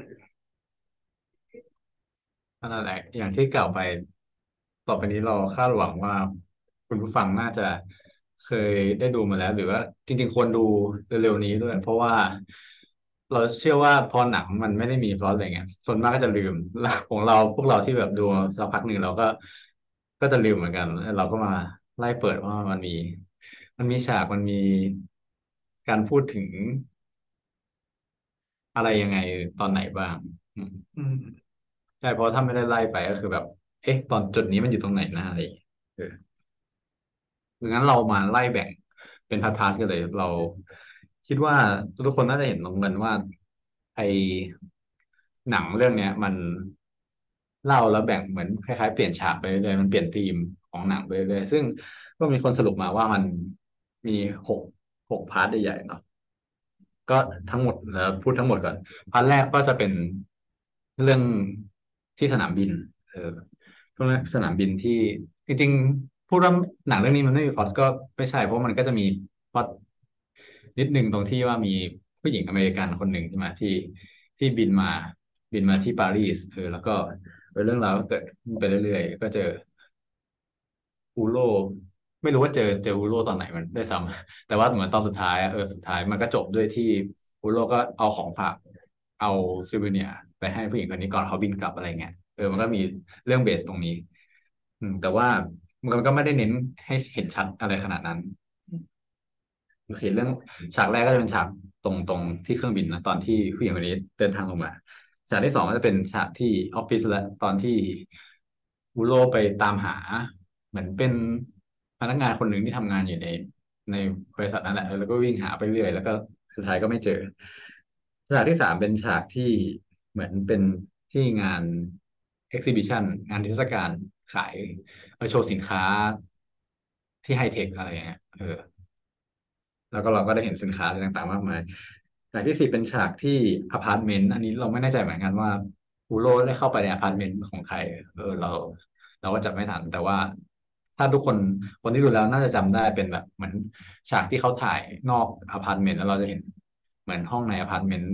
นั่นแหละอย่างที่กล่าวไป ต่อไปนี้เราคาดหวังว่า คุณผู้ฟังน่าจะเคยได้ดูมาแล้ว หรือว่า จริง ๆ ควรดูเร็วๆนี้ด้วย เพราะว่าเราเชื่อว่าพอหนังมันไม่ได้มีพล็อตอะไรเงี้ยส่วนมากก็จะลืมของเราพวกเราที่แบบดูสักพักหนึ่งเราก็ก็จะลืมเหมือนกัน เราก็มาไล่เปิดว่ามันมี มันมีฉากมันมีการพูดถึงอะไรยังไงตอนไหนบ้าง อืมอืมใช่เพราะถ้าไม่ได้ไล่ไปก็คือแบบ เอ๊ะ ตอนจุดนี้มันอยู่ตรงไหนนะอะไรอย่างเงี้ยเออดังนั้นเรามาไล่แบ่งเป็นพาร์ทๆกันเลย เราคิดว่าทุกคนน่าจะเห็นตรงกันว่า ไอหนังเรื่องเนี้ย มันเล่าแล้วแบ่งเหมือนคล้ายๆเปลี่ยนฉากไปเรื่อยๆมันเปลี่ยนธีมของหนังไปเรื่อยๆซึ่งก็มีคนสรุปมาว่ามัน มีหกหก part ใหญ่ๆเนาะก็ทั้งหมดแล้วพูดทั้งหมดก่อน part แรกก็จะเป็นเรื่องที่สนามบิน เออเรื่องสนามบินที่จริงๆพูดว่าหนังเรื่องนี้มันไม่มีพล็อตก็ไม่ใช่เพราะมันก็จะมีพล็อตนิดนึงตรงที่ว่ามีผู้หญิงอเมริกันคนหนึ่งใช่ไหมที่ที่บินมาบินมาที่ปารีสเออแล้วก็เรื่องราวก็เกิดไปเรื่อยๆก็เจออูโล ไม่รู้ว่าเจอเจออูโลตอนไหนมันได้ซ้ำแต่ว่าเหมือนตอนสุดท้ายเออสุดท้ายมันก็จบด้วยที่อูโลก็เอาของฝากเอา souvenir ไปให้ผู้หญิงคนนี้ก่อนเขาบินกลับอะไรเงี้ยเออมันก็มีเรื่อง base ตรงนี้ อืม แต่ว่ามันก็ไม่ได้เน้นให้เห็นชัดอะไรขนาดนั้นโอเคเรื่องฉากแรกก็จะเป็นฉากตรงตรงที่เครื่องบินนะตอนที่ผู้หญิงคนนี้เดินทางลงมาฉากที่สองก็จะเป็นฉากที่ออฟฟิศและตอนที่อูโรไปตามหา เหมือนเป็น นักงานคนหนึ่งที่ทำงานอยู่ในในบริษัทนั้นแหละแล้วก็วิ่งหาไปเรื่อยแล้วก็สุดท้ายก็ไม่เจอ ฉากที่สามเป็นฉากที่เหมือนเป็นที่งาน exhibition งานนิทรรศการขายเอาโชว์สินค้าที่ไฮเทคอะไรเงี้ยเออ แล้วก็เราก็ได้เห็นสินค้าอะไรต่างๆ มากมายฉากที่สี่เป็นฉากที่อพาร์ตเมนต์อันนี้เราไม่แน่ใจเหมือนกันว่าอูโลได้เข้าไปในอพาร์ตเมนต์ของใคร เออเรา เราก็จำไม่ทันแต่ว่า ถ้าทุกคนคนที่ดูแล้วน่าจะจำได้เป็นแบบเหมือนฉากที่เขาถ่ายนอกอพาร์ตเมนต์แล้วเราจะเห็นเหมือนห้องในอพาร์ตเมนต์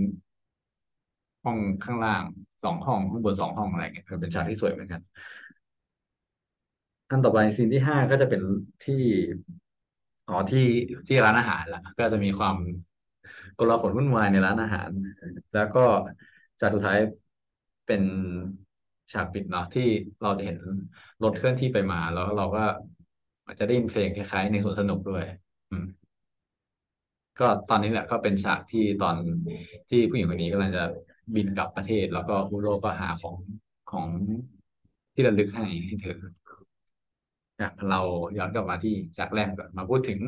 ห้องข้างล่างสองห้องข้างบนสองห้องอะไรเงี้ยเป็นฉากที่สวยเหมือนกันขั้นต่อไป scene ที่ห้าก็จะเป็นที่อ๋อที่ที่ร้านอาหารละก็จะมีความโกลาหลวุ่นวายในร้านอาหาร แล้วก็ฉากสุดท้ายเป็น ฉากปิดเนาะที่เราจะเห็นรถเคลื่อนที่ไปมา แล้วเราก็อาจจะได้ยินเพลงคล้ายๆในสวนสนุกด้วย อืม ก็ตอนนี้แหละก็เป็นฉากที่ตอนที่ผู้หญิงคนนี้กำลังจะบินกลับประเทศ แล้วก็อุโรก็หาของของที่ระลึกให้ให้เธอเราย้อนกลับมาที่ฉากแรกก่อนมาพูดถึง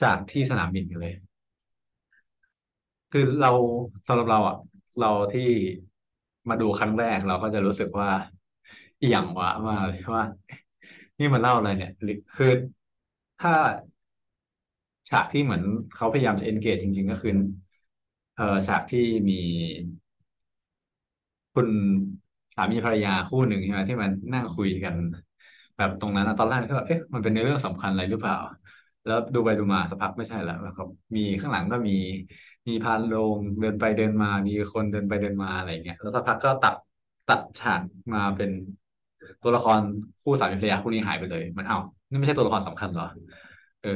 ฉากที่สนามบินกันเลย คือเราสำหรับเราอะ เราที่ มาดูครั้งแรกเราก็จะรู้สึกว่าอหย่างวะมากเลยว่า นี่มันเล่าอะไรเนี่ยคือถ้าฉากที่เหมือนเขาพยายามจะ engage จริง ๆ ก็คือเออฉากที่มีคุณสามีภรรยาคู่หนึ่งใช่ไหมที่มันนั่งคุยกัน แบบตรงนั้นตอนแรกก็แบบเอ๊ะมันเป็นในเรื่องสำคัญอะไรหรือเปล่า แล้วดูไปดูมาสักพักไม่ใช่แล้วครับ มีข้างหลังก็มี มีพานโรงเดินไปเดินมา มีคนเดินไปเดินมาอะไรเงี้ยแล้วสักพักก็ตัดตัดฉากมาเป็นตัวละครคู่สามีภรรยาคู่นี้หายไปเลยมันเอ้านี่ไม่ใช่ตัวละครสำคัญเหรอ เออ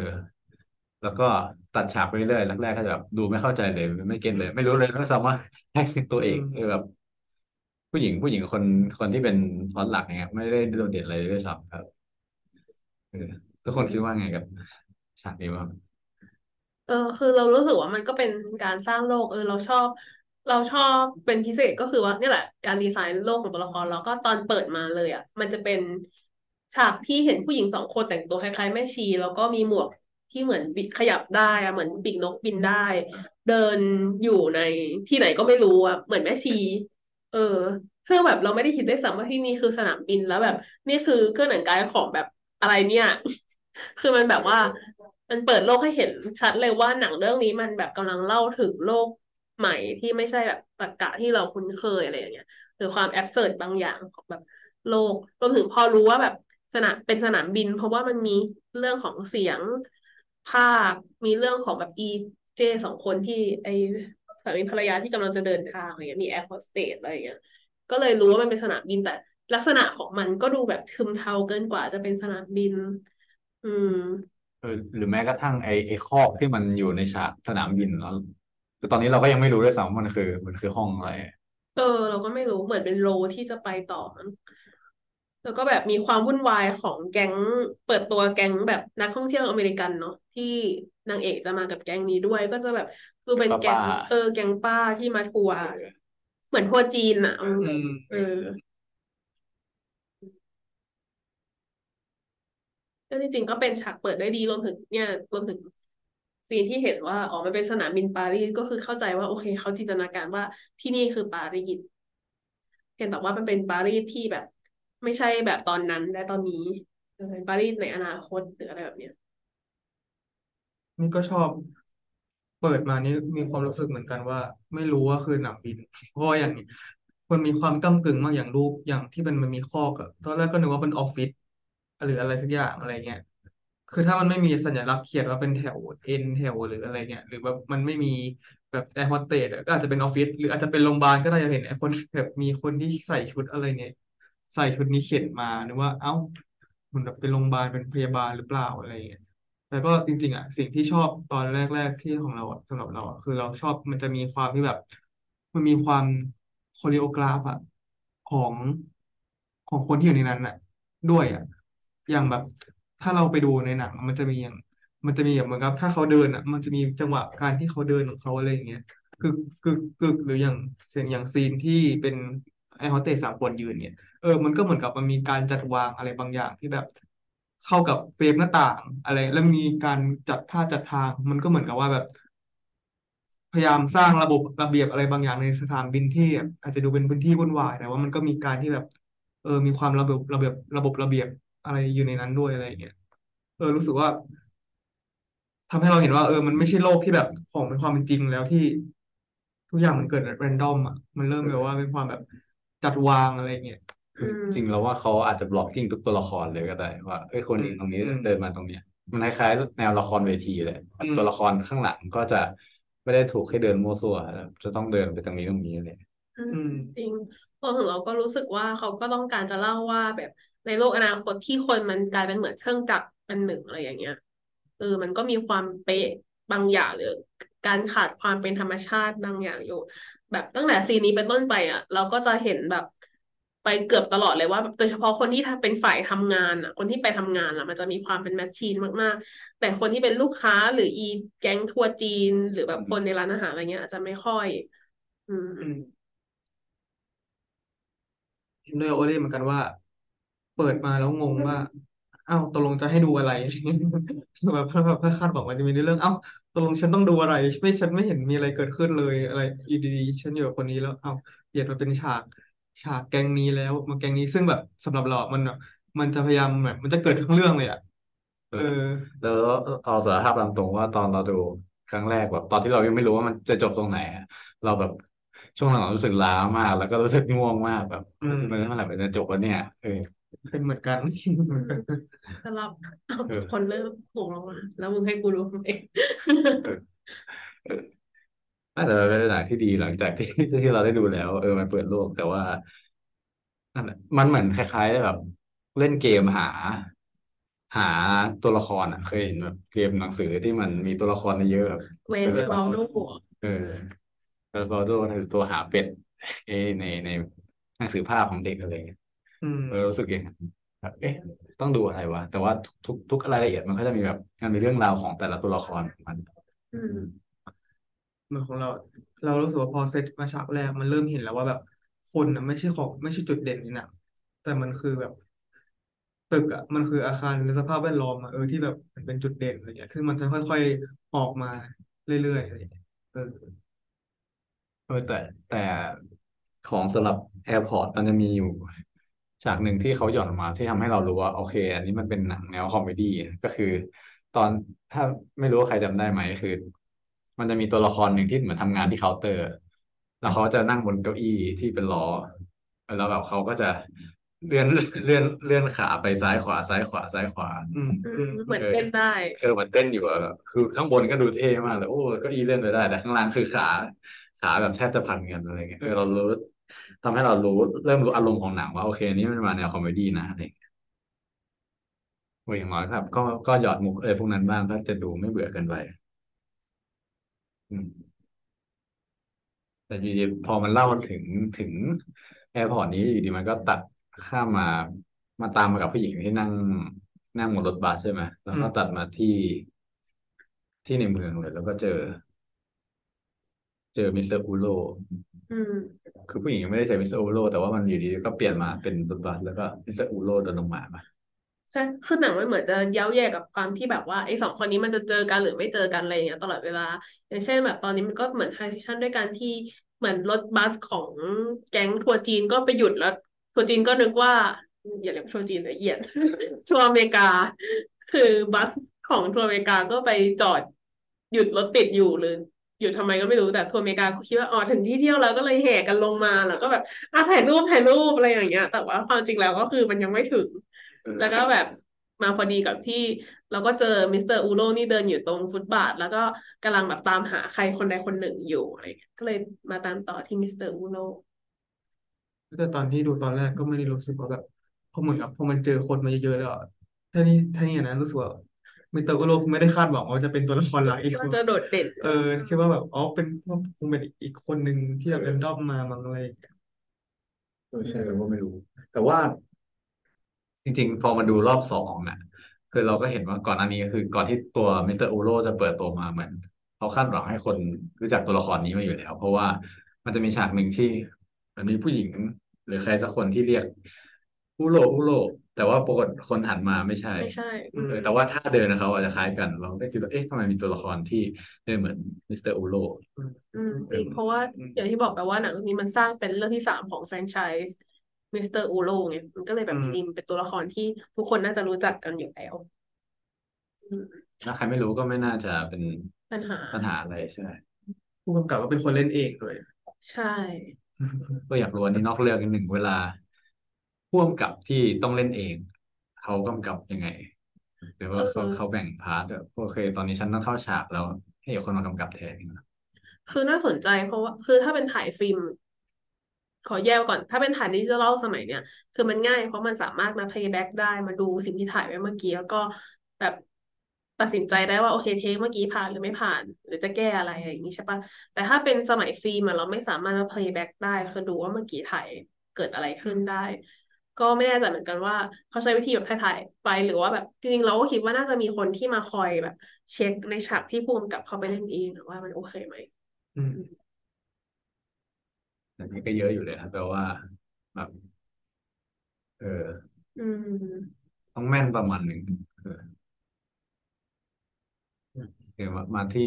แล้วก็ตัดฉากไปเรื่อยแรกๆก็จะแบบดูไม่เข้าใจเลย ไม่เก็ตเลย ไม่รู้เลยไม่ซ้ำว่าใครคือตัวเออืกมเออแบบผู้หญิงผู้หญิงคนคนที่เป็นพล็อตหลักเนี่ยไม่ได้โดดเด่นอะไรเลยด้วยซ้ำครับเออทุกคนคิดว่าไงกับฉากนี้บ้างเออคือเรารู้สึกว่ามันก็เป็นการสร้างโลก เออ เราชอบ เราชอบเป็นพิเศษก็คือว่าเนี่ยแหละการดีไซน์โลกของตัวละครแล้วก็ตอนเปิดมาเลยอะมันจะเป็นฉากที่เห็นผู้หญิงสองคนแต่งตัวคล้ายๆ แม่ชี แล้วก็มีหมวกที่เหมือนบิดขยับได้อะเหมือนปีกนกบินได้ เดินอยู่ในที่ไหนก็ไม่รู้อะเหมือนแม่ชี เออซึ่งแบบเราไม่ได้คิดได้วยซ้ำว่าที่นี่คือสนามบินแล้วแบบ นี่คือเครื่องแต่งกายของแบบอะไรเนี่ย คือมันแบบว่า มันเปิดโลกให้เห็นชัดเลยว่าหนังเรื่องนี้มันแบบกำลังเล่าถึงโลกใหม่ที่ไม่ใช่แบบตรรกะที่เราคุ้นเคยอะไรอย่างเงี้ยหรือความแอบเสิร์บางอย่างของแบบโลกรวมถึงพอรู้ว่าแบบสนามเป็นสนามบิน เพราะว่ามันมีเรื่องของเสียงภาพมีเรื่องของแบบอีเจสองคนที่ไอสามีภรรยาที่กำลังจะเดินทางอะไรเงี้ยมีแอร์โฮสเตสอะไรอย่างเงี้ยก็เลยรู้ว่ามันเป็นสนามบินแต่ลักษณะของมันก็ดูแบบทึมเทาเกินกว่าจะเป็นสนามบิน อืม หรือแม้กระทั่งไอ้ไอ้คอกที่มันอยู่ในฉากสนามบินแล้วคือตอนนี้เราก็ยังไม่รู้ด้วยซ้ำว่ามันคือ มันคือห้องอะไร เออ เราก็ไม่รู้เหมือนเป็นโลที่จะไปต่อมั้งแล้วก็แบบมีความวุ่นวายของแก๊งเปิดตัวแก๊งแบบนักท่องเที่ยวอเมริกันเนาะที่นางเอกจะมากับแก๊งนี้ด้วย ก็จะแบบคือเป็นแก๊งป้าเออแก๊งป้าที่มาทัวร์เหมือนทัวร์จีนอะอืมอืมเออ ก็จริงๆก็เป็นฉากเปิดได้ดีรวมถึงเนี่ยรวมถึงซีนที่เห็นว่าอ๋อมันเป็นสนามบินปารีสก็คือเข้าใจว่าโอเคเขาจินตนาการว่าที่นี่คือปารีสเห็นแต่ว่ามันเป็นปารีสที่แบบ ไม่ใช่แบบตอนนั้นและตอนนี้เป็นปารีสในอนาคตหรืออะไรแบบเนี้ยนี่ก็ชอบเปิดมานี่มีความรู้สึกเหมือนกันว่า ไม่รู้ว่าคือหนังบิน เพราะว่าอย่างนี้มันมีความก้ำกึ่งมากอย่างรูปอย่างที่มันมันมีคอกอะตอนแรกก็นึกว่าเป็นออฟฟิศ หรืออะไรสักอย่างอะไรเงี้ยคือถ้ามันไม่มีสัญลักษณ์เขียนว่าเป็นแถวเอ็นแถวหรืออะไรเงี้ยหรือแบบมันไม่มีแบบแอร์โฮสเตสก็อาจจะเป็นออฟฟิศหรืออาจจะเป็นโรงพยาบาลก็ได้จะเห็นไอ้คนแบบมีคนที่ใส่ชุดอะไรเนี่ยใส่ชุดนี้เขียนมานึกว่าเอ้ามันแบบเป็นโรงพยาบาลเป็นพยาบาลหรือเปล่าอะไรเงี้ยแต่ก็จริง ๆอะสิ่งที่ชอบตอนแรก ๆที่ของเราอะสำหรับเราอะคือเราชอบมันจะมีความที่แบบ มันมีความโคเรโอกราฟอะของของคนที่อยู่ในนั้นอะ ด้วยอะ อย่างแบบ ถ้าเราไปดูในหนังมันจะมีอย่าง มันจะมีแบบเหมือนกับ ถ้าเขาเดินอะ มันจะมีจังหวะการที่เขาเดินของเขาอะไรอย่างเงี้ยกึกกึกกึกหรืออย่างเสียงอย่างซีนที่เป็นแอร์โฮสเตสสามคนยืนเนี่ยเออมันก็เหมือนกับมันมีการจัดวางอะไรบางอย่างที่แบบเข้ากับเฟรมหน้าต่างอะไร แล้วมีการจัดท่าจัดทาง มันก็เหมือนกับว่าแบบ พยายามสร้างระบบระเบียบอะไรบางอย่างในสนามบินที่อาจจะดูเป็นพื้นที่วุ่นวายแต่ว่ามันก็มีการที่แบบ เออมีความระเบียบระเบียบระบบระเบียบ อะไรอยู่ในนั้นด้วยอะไรอย่างเงี้ยเออรู้สึกว่าทำให้เราเห็นว่า เออ มันไม่ใช่โลกที่แบบของเป็นความเป็นจริงแล้วที่ทุกอย่างมันเกิดแรนดอมอะมันเริ่มแบบว่าเป็นความแบบจัดวางอะไรอย่างเงี้ยอืมจริงแล้วว่าเขาอาจจะบล็อกกิ้งทุกตัวละครเลยก็ได้ ว่าเอ้ยคนยิงตรงนี้อืมเดินมาตรงเนี้ยมันคล้ายๆแนวละครเวทีเลยอืมตัวละครข้างหลังก็จะไม่ได้ถูกให้เดินมั่วซั่วจะต้องเดินไปตรงนี้ตรงนี้เลยอือืมมจริงพอถึงเราก็รู้สึกว่าเขาก็ต้องการจะเล่าว่าแบบ ในโลกอนาคตที่คนมันกลายเป็นเหมือนเครื่องจักรอันหนึ่งอะไรอย่างเงี้ยเออมันก็มีความเป๊ะบางอย่างหรือการขาดความเป็นธรรมชาติบางอย่างอยู่ แบบตั้งแต่ซีนนี้เป็นต้นไปอะ เราก็จะเห็นแบบไปเกือบตลอดเลยว่าแบบโดยเฉพาะคนที่เป็นฝ่ายทำงานอะ คนที่ไปทำงานอะ มันจะมีความเป็นแมชชีนมาก ๆ แต่คนที่เป็นลูกค้าหรืออีแก๊งทัวร์จีน หรือแบบคนในร้านอาหารอะไรเงี้ย อาจจะไม่ค่อย อืมอืมเห็นด้วยกับโอเล่เหมือนกันว่า เปิดมาแล้วงงว่าอ้าวตกลงจะให้ดูอะไรแบบถ้าแบบถ้าคาดหวังว่าจะมีเรื่อง เอ้าตกลงฉันต้องดูอะไร ไม่ฉันไม่เห็นมีอะไรเกิดขึ้นเลยอะไรอยู่ดีๆฉันอยู่กับคนนี้แล้วเอ้าเปลี่ยนมาเป็นฉากฉากแก๊งนี้แล้วมาแก๊งนี้ซึ่งแบบสำหรับเราอะมันแบบมันจะพยายามแบบมันจะเกิดทั้งเรื่องเลยอะเอเอออแล้วเอาสารภาพตามตรงว่าตอนเราดูครั้งแรกแบบ ตอนที่เรายังไม่รู้ว่ามันจะจบตรงไหนอะเราแบบช่วงหลังๆรู้สึกล้ามาก แล้วก็รู้สึกง่วงมากแบบอืมมันเมื่อไหร่มันจะจบวะเนี่ยเออ เป็นเหมือนกันสำหรับเอาเออคนเริ่มโผล่ลงมาแล้วมึงให้กูรู้เองเออน่าจะเป็นหนังที่ดีหลังจากที่ที่เราได้ดูแล้ว เออมันเปิดโลก แต่ว่านั่นแหละมันเหมือนคล้ายๆแบบ เล่นเกมหา หาตัวละครอะ เคยเห็นแบบเกมหนังสือที่มันมีตัวละครเยอะๆแบบเวสต์วอลโดเออเออฟอโดคือตัวหาเป็ดเอในในหนังสือภาพของเด็กอะไรเงี้ยอืมเออ รู้สึกอย่างนั้นแบบเอ๊ะต้องดูอะไรวะ แต่ว่าทุกทุกทุกรายละเอียดมันก็จะมีแบบมันมีเรื่องราวของแต่ละตัวละครของมันอืมเหมือนของเรา เรารู้สึกว่าพอเซตมาฉากแรกมันเริ่มเห็นแล้วว่าแบบคนน่ะไม่ใช่ของไม่ใช่จุดเด่นในหนังแต่มันคือแบบ ตึกอะมันคืออาคารและสภาพแวดล้อมอะเออที่แบบมันเป็นจุดเด่นอะไรเงี้ยซึ่งมันจะค่อยๆออกมาเรื่อยๆอะไรเงี้ยเออเออแต่แต่ของสำหรับ airport มันจะมีอยู่ ฉากหนึ่งที่เขาหย่อนออกมาที่ทำให้เรารู้ว่าโอเค อันนี้มันเป็นหนังแนว comedy ก็คือ ตอนถ้าไม่รู้ว่าใครจำได้ไหมคือ มันจะมีตัวละครหนึ่งที่เหมือนทำงานที่เคาน์เตอร์ แล้วเขาจะนั่งบนเก้าอี้ที่เป็นล้อแล้วแบบเขาก็จะเลื่อนเลื่อนเลื่อนขาไปซ้ายขวาซ้ายขวาซ้ายขวา อืมอือืมมเหมือนเต้นได้เออมันเต้นอยู่อะแบบคือข้างบนก็ดูเท่มากเลยโอ้เก้าอี้เลื่อนไปได้ แต่ข้างล่างคือขาขาแบบแทบจะพันกันอะไรเงี้ยเออเรารู้ ทำให้เรารู้เริ่มรู้อารมณ์ของหนังว่าโอเคอันนี้มันมาแนว comedy นะอะไรเงี้ยโอ้ยอย่างน้อยครับ ก็ก็หยอดมุกอะไรพวกนั้นบ้างก็จะดูไม่เบื่อเกินไปอืม แต่อยู่ดีพอมันเล่าถึงถึง airport นี้อยู่ดีมันก็ตัดข้ามมามาตามมากับผู้หญิงที่นั่งนั่งบนรถบัสใช่ไหมแล้วก็ตัดมาที่ที่ในเมืองเลย แล้วก็เจอ เจอมิสเตอร์อูโรอืม คือผู้หญิงยังไม่ได้ใส่มิสเตอร์อูโรแต่ว่ามันอยู่ดีก็เปลี่ยนมาเป็นรถบัสแล้วก็มิสเตอร์อูโรเดินลงมามาใช่คือหนังมันเหมือนจะเย้าแหย่กับความที่แบบว่าไอ้สองคนนี้มันจะเจอกันหรือไม่เจอกันอะไรอย่างเงี้ยตลอดเวลา อย่างเช่นแบบตอนนี้มันก็เหมือน transition ด้วยการที่เหมือนรถบัสของแก๊งทัวร์จีนก็ไปหยุดแล้วทัวร์จีนก็นึกว่าอย่าเรียกว่าทัวร์จีนละเอียดทัวร์อเมริกา คือ bus ของทัวร์อเมริกาก็ไปจอดหยุดรถติดอยู่หรือ หยุดทำไมก็ไม่รู้แต่ทัวร์อเมริกาคิดว่าอ๋อถึงที่เที่ยวแล้วก็เลยแห่กันลงมาแล้วก็แบบอะถ่ายรูปถ่ายรูปอะไรอย่างเงี้ย แต่ว่าความจริงแล้วก็คือมันยังไม่ถึง แล้วก็แบบมาพอดีกับที่เราก็เจอมิสเตอร์อูโรนี่เดินอยู่ตรงฟุตบาท แล้วก็กำลังแบบตามหาใครคนใดคนหนึ่งอยู่อะไรเงี้ยก็เลยมาตามต่อที่มิสเตอร์อูโรแต่ตอนที่ดูตอนแรกก็ไม่ได้รู้สึกว่าแบบพอเหมือนกับพอมันเจอคนมาเยอะๆแล้วท่านี้ท่านี้นะรู้สึกว่า มิสเตอร์อุโรคงไม่ได้คาดหวังว่าจะเป็นตัวละครหลักอีกคก็นจะโดดเด่นเออคิดว่าแบบอ๋อเป็นคงเป็นอีกคนหนึ่งที่แบบ random มามั้งอะไรอย่างเงี้ยเออใช่เราก็ไม่รู้ แต่ว่า จริง ๆ พอมาดูรอบสองน่ะ คือเราก็เห็นว่าก่อนอันนี้ก็คือ ก่อนที่ตัวมิสเตอร์อูโรจะเปิดตัวมาเหมือนเขาคาดหวังให้คนรู้จักตัวละครนี้มาอยู่แล้ว เพราะว่ามันจะมีฉากหนึ่งที่มันมีผู้หญิง หรือใครสักคนที่เรียกอูโรอูโร แต่ว่าปรากฏคนหันมาไม่ใช่ไม่ใช่อืมเออแต่ว่าถ้าเดินนะเขาอาจจะคล้ายกัน เราก็คิดว่าเอ๊ะทำไมมีตัวละครที่เดินเหมือนมิสเตอร์อูโรอืมจริงเพราะว่าอย่างที่บอกไปว่าหนังเรื่องนี้มันสร้างเป็นเรื่องที่สามของแฟรนไชส์มิสเตอร์อูโรไงมันก็เลยแบบอืมจริงเป็นตัวละครที่ทุกคนน่าจะรู้จักกันอยู่แล้วอืมถ้าใครไม่รู้ก็ไม่น่าจะเป็นปัญหาปัญหาอะไรใช่ไหมผู้กำกับก็เป็นคนเล่นเองด้วยใช่ ก็อยากรู้อันนี้นอกเรื่องนิดหนึ่งเวลา พ่วงกับที่ต้องเล่นเอง เขากำกับยังไง หรือว่าเขาเขาแบ่งพาร์ทแบบโอเค ตอนนี้ฉันต้องเข้าฉากแล้ว ให้อีกคนมากำกับแทนอย่างเงี้ยคือน่าสนใจเพราะว่าคือถ้าเป็นถ่ายฟิล์มขอแยกก่อน ถ้าเป็นถ่ายดิจิทัลสมัยเนี้ยคือมันง่ายเพราะมันสามารถมา playback ได้มาดูสิ่งที่ถ่ายไว้เมื่อกี้แล้วก็แบบตัดสินใจได้ว่าโอเคเทคเมื่อกี้ผ่านหรือไม่ผ่าน หรือจะแก้อะไรอะไรอย่างนี้ใช่ปะแต่ถ้าเป็นสมัยฟิล์มอะเราไม่สามารถมา playback ได้คือดูว่าเมื่อกี้ถ่ายเกิดอะไรขึ้นได้ ก็ไม่แน่ใจเหมือนกันว่าเขาใช้วิธีแบบถ่ายๆไปหรือว่าแบบจริงๆเราก็คิดว่าน่าจะมีคนที่มาคอยแบบ เช็คในฉากที่ผู้กำกับเขาไปเล่นเองอะว่ามันโอเคไหมอืมแต่นี่ก็เยอะอยู่เลยนะแปลว่าแบบเออ อืม ต้องแม่นประมาณหนึ่งเออโอเคมามาที่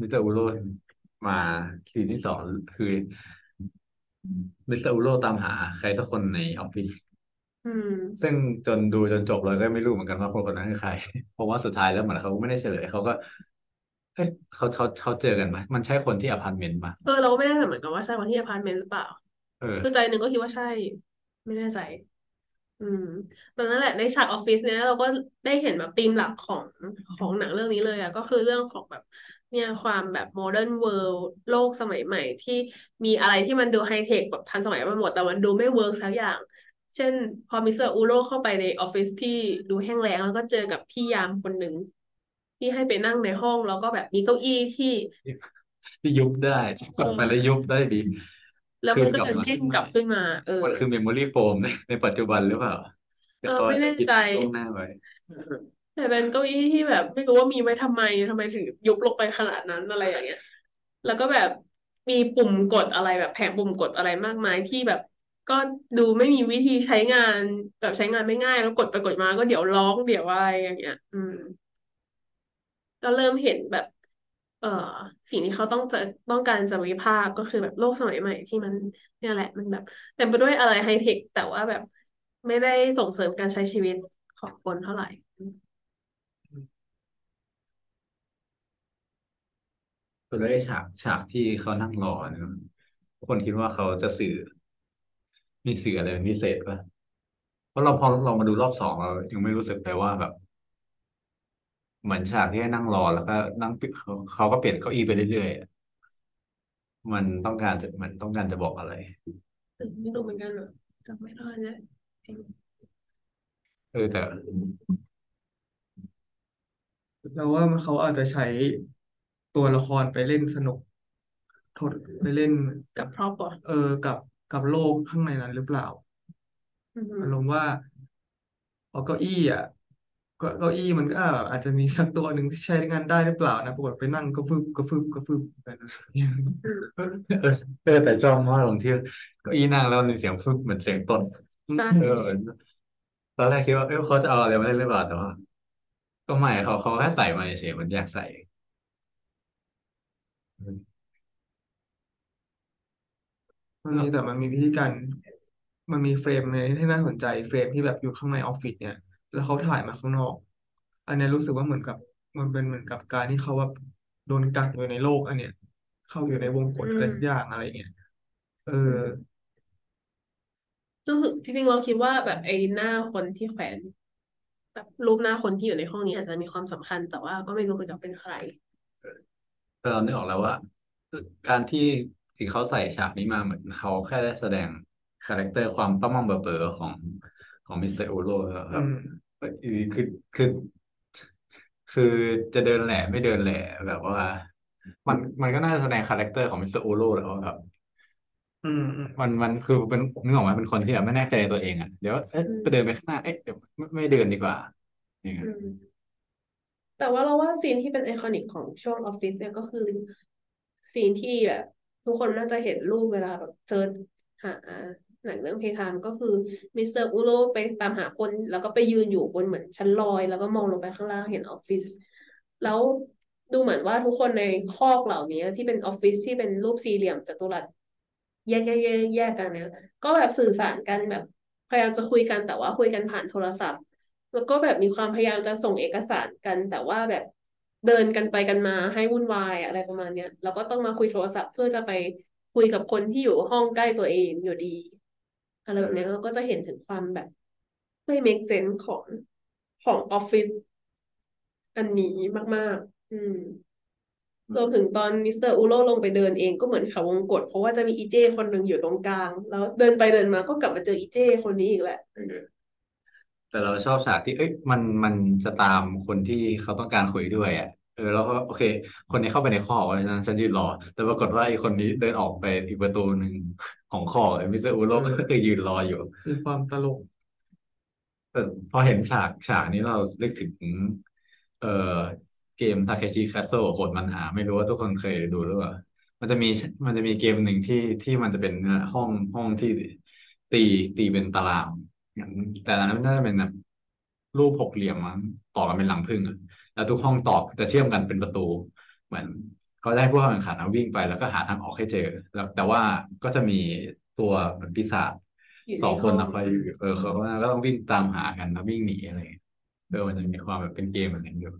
มิสเตอร์อูโรมาซีนที่สองคือมิสเตอร์อูโรตามหา ใครสักคนในออฟฟิศ อืม ซึ่งจนดูจนจบเลยก็ไม่รู้เหมือนกันว่าคนคนนั้นคือใคร เพราะว่าสุดท้ายแล้วเหมือนเขาไม่ได้เฉลยเขาก็เอ้ยเขาเขาเขาเจอกันไหมมันใช่คนที่อพาร์ตเมนต์ปะเออเราก็ไม่แน่ใจเหมือนกันว่าใช่วันที่อพาร์ตเมนต์หรือเปล่า เออ คือใจหนึ่งก็คิดว่าใช่ ไม่แน่ใจ อืมแต่นั่นแหละในฉากออฟฟิศเนี่ยเราก็ได้เห็นแบบธีมหลักของของหนังเรื่องนี้เลยอะก็คือเรื่องของแบบเนี่ยความแบบ modern world โลกสมัยใหม่ที่มีอะไรที่มันดูไฮเทคแบบทันสมัยไปหมดแต่มันดูไม่ work สักอย่าง เช่น พอมิสเตอร์อูโรเข้าไปในออฟฟิศที่ดูแห้งแล้งแล้วก็เจอกับพี่ยามคนหนึ่งที่ให้ไปนั่งในห้องแล้วก็แบบมีเก้าอี้ที่ ที่ยุบได้กดไปแล้วยุบได้ดี แล้วคือมันก็กลับจะมาเด้งกลับขึ้นมาเออมันคือ memory foam ในในปัจจุบันหรือเปล่าเออไม่แน่ใจคิดล่วงหน้าไว้แต่เป็นเก้าอี้ที่แบบ ไม่รู้ว่ามีไว้ทำไมทำไมถึงยุบลงไปขนาดนั้นอะไรอย่างเงี้ย แล้วก็แบบมีปุ่มกดอะไรแบบแผงปุ่มกดอะไรมากมายที่แบบ ก็ดูไม่มีวิธีใช้งานแบบใช้งานไม่ง่าย แล้วกดไปกดมาก็เดี๋ยวร้องเดี๋ยวอะไรอย่างเงี้ย อืม ก็เริ่มเห็นแบบ เอ่อ สิ่งที่เขาต้องจะต้องการจะวิพากษ์ก็คือแบบโลกสมัยใหม่ที่มันเนี่ยแหละ มันแบบเต็มไปด้วยอะไรไฮเทค แต่ว่าแบบไม่ได้ส่งเสริมการใช้ชีวิตของคนเท่าไหร่แล้วไอ้ฉากฉากที่เขานั่งรอเนี่ยทุกคนคิดว่าเขาจะสื่อ มีสื่ออะไรเป็นพิเศษป่ะเพราะเราพอเรามาดูรอบสองเรายังไม่รู้สึกเลยว่าแบบ เหมือนฉากที่ให้นั่งรอแล้วก็นั่งปิดเขาเขาก็เปลี่ยนเก้าอี้ไปเรื่อยๆอะมันต้องการจะมันต้องการจะบอกอะไรอืมไม่รู้เหมือนกันอะจำไม่ได้เลยจริงเออแต่เราว่าเขาอาจจะใช้ตัวละครไปเล่นสนุกโทษไปเล่น กับพร็อพอะเออกับ กับโลกข้างในนั้นหรือเปล่าอืมอารมณ์ว่าเอาเก้าอี้อะเก้าเก้าอี้มันก็อาจจะมีสักตัวหนึ่งที่ใช้งานได้หรือเปล่านะปรากฏไปนั่งก็ฟึบก็ฟึบก็ฟึบแบบนั้นเออเออแต่ชอบมากตรงที่เก้าอี้นั่งแล้วมีเสียงฟึบเหมือนเสียงตดใช่เออตอนแรกคิดว่าเออเขาจะเอาอะไรมาเล่นหรือเปล่าแต่ว่าก็ไม่เขาเขาแค่ใส่มาเฉยๆมันอยากใส่ มันมีแต่มันมีวิธีการมันมีเฟรมในที่น่าสนใจเฟรมที่แบบอยู่ข้างในออฟฟิศเนี่ย แล้วเขาถ่ายมาข้างนอก อันเนี้ยรู้สึกว่าเหมือนกับ มันเป็นเหมือนกับการที่เขาแบบโดนกักอยู่ในโลกอันเนี้ยเข้าอยู่ในวงกฎอือะไรมสักอย่างอะไรเงี้ยเออือมซึ่งจริงๆเราคิดว่าแบบไอ้หน้าคนที่แขวนแบบรูปหน้าคนที่อยู่ในห้องนี้อาจจะมีความสำคัญ แต่ว่าก็ไม่รู้เหมือนกันเป็นใครแต่เรานึกออกแล้วว่าการที่ ที่เขาใส่ฉากนี้มาเหมือนเขาแค่ได้แสดง character ความป้ำๆเป๋อๆของของมิสเตอร์อูโรครับอืมเอ้ยคือคือ คือจะเดินแหล่ไม่เดินแหล่แบบว่า มันมันก็น่าจะแสดง character ของมิสเตอร์อูโรแล้วว่าแบบอืมอืมมันมันคือเป็นนึกออกไหมเป็นคนที่แบบไม่แน่ใจในตัวเองอะเดี๋ยวเอ๊ะอืมไปเดินไปข้างหน้าเอ๊ะเดี๋ยวไม่ไม่เดินดีกว่าอย่างเงี้ยอืมแต่ว่าเราว่าซีนที่เป็น iconic ของช่วงออฟฟิศเนี่ยก็คือซีนที่แบบ ทุกคนน่าจะเห็นรูปเวลาแบบเจอหาหนังเรื่อง Playtime ก็คือมิสเตอร์อูโรไปตามหาคน แล้วก็ไปยืนอยู่บนเหมือนชั้นลอย แล้วก็มองลงไปข้างล่างเห็นออฟฟิศแล้วดูเหมือนว่าทุกคนในคอกเหล่านี้ที่เป็นออฟฟิศที่เป็นรูปสี่เหลี่ยมจัตุรัสแยกแยกแยกแยกกันเนี่ยก็แบบสื่อสารกันแบบพยายามจะคุยกันแต่ว่าคุยกันผ่านโทรศัพท์ แล้วก็แบบมีความพยายามจะส่งเอกสารกัน แต่ว่าแบบ เดินกันไปกันมาให้วุ่นวายอะไรประมาณเนี้ยแล้วก็ต้องมาคุยโทรศัพท์เพื่อจะไปคุยกับคนที่อยู่ห้องใกล้ตัวเองอยู่ดี อะไรแบบเนี้ยเราก็จะเห็นถึงความแบบ ไม่ make sense ของของออฟฟิศอันนี้มาก ๆ อืมรวมถึงตอนมิสเตอร์อูโรลงไปเดินเองก็เหมือนเขาวงกตเพราะว่าจะมีอีเจ๊คนหนึ่งอยู่ตรงกลาง แล้วเดินไปเดินมาก็กลับมาเจออีเจ๊คนนี้อีกแหละเออ แต่เราชอบฉากที่ เอ้ยมันมันจะตามคนที่เขาต้องการคุยด้วยอะเออแล้วก็โอเค คนนี้เข้าไปในคอกเพราะฉะนั้นฉันยืนรอ แต่ปรากฏว่าไอ้คนนี้เดินออกไปอีกประตูหนึ่งของคอกไอ้มิสเตอร์อูโรก็คือยืนรออยู่คือความตลกเออพอเห็นฉากฉากนี้เรานึกถึง เอ่อเกมทาเคชิคัตโซโหดมันหา ไม่รู้ว่าทุกคนเคยดูหรือเปล่ามันจะมีมันจะมีเกมหนึ่งที่ที่มันจะเป็นห้องห้องที่ตีตีเป็นตาราง อย่างแต่อันนั้นน่าจะเป็นแบบรูปหกเหลี่ยมมั้งต่อกันเป็นหลังผึ้งอะแล้วทุกห้องตอบจะเชื่อมกันเป็นประตู เหมือนเขาจะให้ผู้เข้าแข่งขันอะวิ่งไป แล้วก็หาทางออกให้เจอ แล้วแต่ว่าก็จะมีตัวเหมือนปีศาจอยู่ในสองคนห้นะองคอยอยู่เออเขาก็ต้องวิ่งตามหากันแล้ววิ่งหนีอะไรอย่างเงี้ยเออมันจะมีความแบบเป็นเกมแบบนั้นอยู่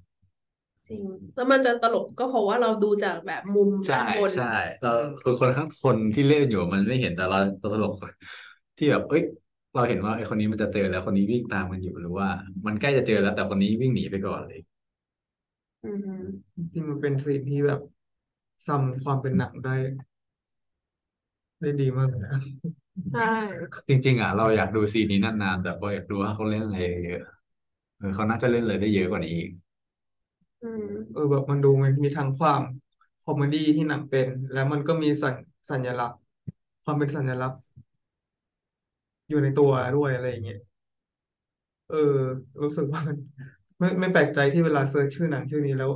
จริงแล้วมันจะตลกก็เพราะว่าเราดูจากแบบมุมใช่ด้านบนใช่เราคือคนข้างคนที่เล่นอยู่มันไม่เห็นแต่เราเราตลกที่แบบเอ้ย เราเห็นว่าไอ้คนนี้มันจะเจอแล้วคนนี้วิ่งตามมันอยู่หรือว่า มันใกล้จะเจอแล้ว แต่คนนี้วิ่งหนีไปก่อนเลยอือฮึจริงๆมันเป็นซีนที่แบบ sum ความเป็นหนังได้ ได้ดีมากเลยนะใช่จริง ๆ อะ เราอยากดูซีนนี้นานๆแต่ก็อยากดูว่าเขาเล่นอะไรเยอะเออเขาน่าจะเล่นเลยได้เยอะกว่านี้อีกอืมเออแบบมันดูมันมีทั้งความ comedy ที่หนังเป็น แล้วมันก็มีสัญสัญลักษณ์ ความเป็นสัญลักษณ์ อยู่ในตัวด้วยอะไรอย่างเงี้ยเออ รู้สึกว่ามันไม่ไม่แปลกใจที่เวลา search ชื่อหนังชื่อนี้แล้ว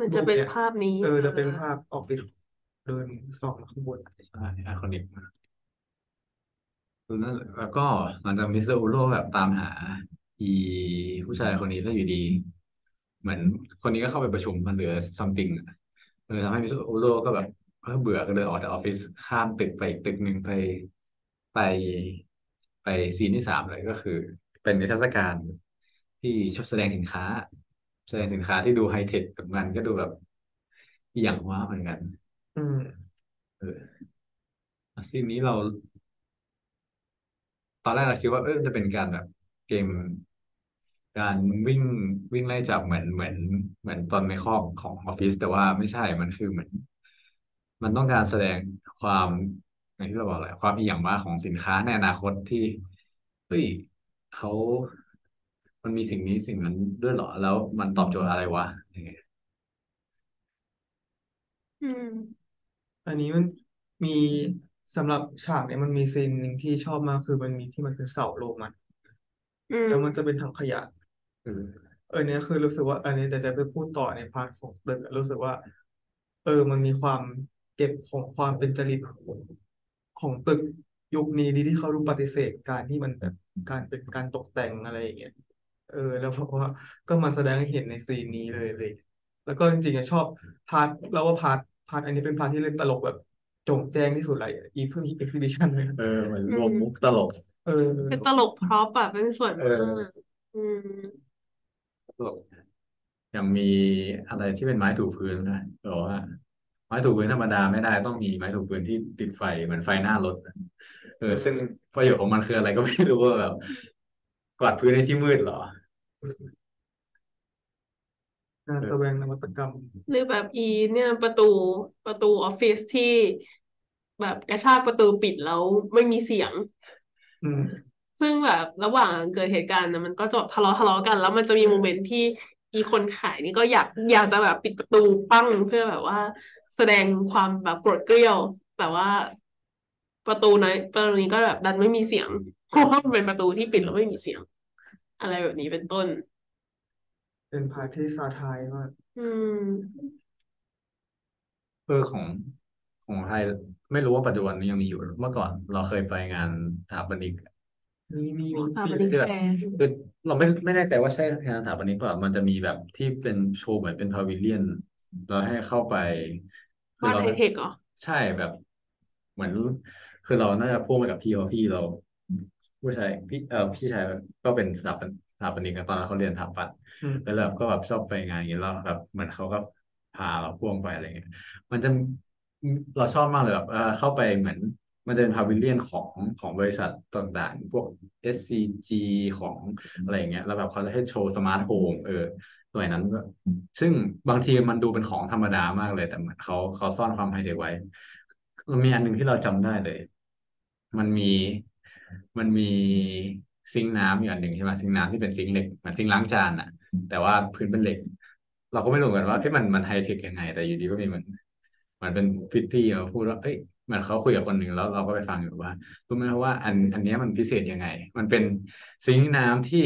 มันจะเป็นรูปเนี่ย ภาพนี้เออจะเป็นภาพออฟฟิศเดินส่องข้างบนใช่ iconic มากแล้วก็หลังจากมิสเตอร์อูโลต์แบบตามหา อีผู้ชายคนนี้แล้วอยู่ดี เหมือนคนนี้ก็เข้าไปประชุมมันเหลือ something เออทำให้มิสเตอร์อูโลต์ก็แบบเออเบื่อก็เดินออกจากออฟฟิศข้ามตึกไปอีกตึกหนึ่งไปไป ไป scene ที่สามเลยก็คือ เป็นนิทรรศการที่แสดงสินค้า แสดงสินค้าที่ดูไฮเทคกับมันก็ดูแบบอีหยังวะเหมือนกัน อืมเออ scene นี้เรา ตอนแรกเราคิดว่าเออจะเป็นการแบบ เกม การวิ่งวิ่งไล่จับเหมือนเหมือนเหมือนตอนในคอกของออฟฟิศแต่ว่าไม่ใช่มันคือเหมือน มันต้องการแสดงความ อย่างที่เราบอกแหละความอีหยังวะของสินค้าในอนาคตที่เฮ้ยเขามันมีสิ่งนี้สิ่งนั้นด้วยเหรอ แล้วมันตอบโจทย์อะไรวะอย่างเงี้ยอืม อันนี้มันมีสำหรับฉากเนี่ยมันมี scene หนึ่งที่ชอบมากคือมันมีที่มันเป็นเสาโรมันอืม แล้วมันจะเป็นถังขยะ เออเออเนี่ยคือรู้สึกว่า อันนี้แต่จะไปพูดต่อใน part ของตึกอะรู้สึกว่า เออ มันมีความเก็บของความเป็นจริต ของตึกยุคนี้ดีที่เขารู้ปฏิเสธการที่มันแบบการเป็นการตกแต่งอะไรอย่างเงี้ยเออ แล้วเพราะว่าก็มาแสดงให้เห็นในซีนนี้เลยเลย แล้วก็จริงๆอะชอบพาร์ทเราว่าพาร์ทพาร์ทอันนี้เป็นพาร์ทที่เล่นตลกแบบโจ่งแจ้งที่สุดเลยอีเพิ่งเอ็กซิบิชันเลยนะเออเหมือนรวมมุกตลก เออเป็นตลกพร็อพอะเป็นส่วนเอมาอกอืมตลกยังมีอะไรที่เป็นไม้ถูพื้นนะบอกว่า ไม้ถูพื้นธรรมดาไม่ได้ต้องมีไม้ถูพื้นที่ติดไฟเหมือนไฟหน้ารถอะเออ ซึ่งประโยชน์ของมันคืออะไรก็ไม่รู้ว่าแบบกวาดพื้นในที่มืดเหรองานแสดงนวัตกรรม หรือแบบอีเนี่ยประตูประตูออฟฟิศที่แบบกระชากประตูปิดแล้วไม่มีเสียง อืมซึ่งแบบระหว่างเกิดเหตุการณ์นะมันก็จะทะเลาะทะเลาะกัน แล้วมันจะมี moment ที่อีคนขายนี่ก็อยากอยากจะแบบปิดประตูปั้งเพื่อแบบว่า แสดงความแบบโกรธเกรี้ยว แต่ว่าประตูนั้นประตูนี้ก็แบบดันไม่มีเสียงเพราะว่ามันเป็นประตูที่ปิดแล้วไม่มีเสียง อะไรแบบนี้เป็นต้น เป็น part ที่ satire มากอืมเออของของไทยไม่รู้ว่าปัจจุบันนี้ยังมีอยู่หรือเมื่อก่อนเราเคยไปงานสถาปนิกมีมีมีสถาปีปนิกที่แบแฟบร์คือเราไม่ไม่แน่ใจว่าใช่งานสถาปนิกเปล่ามันจะมีแบบที่เป็นโชว์เหมือนเป็นพาวิเลียน เราให้เข้าไปคือบ้านเราไฮเทคเหรอใช่แบบ เหมือนคือเราน่าจะพ่วงไปกับพี่เพราะพี่เราผู้ชายพี่เออพี่ชายก็เป็นสถาปนสถาปนิกนะตอนนั้นเขาเรียนสถาปัตย์อืมแล้วแบบก็แบบชอบไปงานอย่างนี้แล้วแบบเหมือนเขาก็พาเราพ่วงไปอะไรเงี้ยมันจะเราชอบมากเลยแบบเออเข้าไปเหมือน มันจะเป็น pavilion ของของบริษัทต่างๆ พวก SCG ของอะไรอย่างเงี้ย แล้วแบบเขาจะให้โชว์ smart home เออสมัยนั้นก็ซึ่งบางทีมันดูเป็นของธรรมดามากเลย แต่เหมือนเขาเขาซ่อนความไฮเทคไว้มันมีอันหนึ่งที่เราจำได้เลย มันมีมันมีซิงค์น้ำอยู่อันหนึ่งใช่ไหมซิงค์น้ำที่เป็นซิงค์เหล็กเหมือนซิงค์ล้างจานอะแต่ว่าพื้นเป็นเหล็ก เราก็ไม่รู้เหมือนกันว่าเอ้ยมันมันไฮเทคยังไง แต่อยู่ดีก็มีเหมือนมันเป็นพริตตี้มาพูดว่า เอ้ย เหมือนเขาคุยกับคนหนึ่งแล้วเราก็ไปฟังอยู่ว่ารู้ไหมว่าอันอันเนี้ยมันพิเศษยังไง มันเป็นซิงค์น้ำที่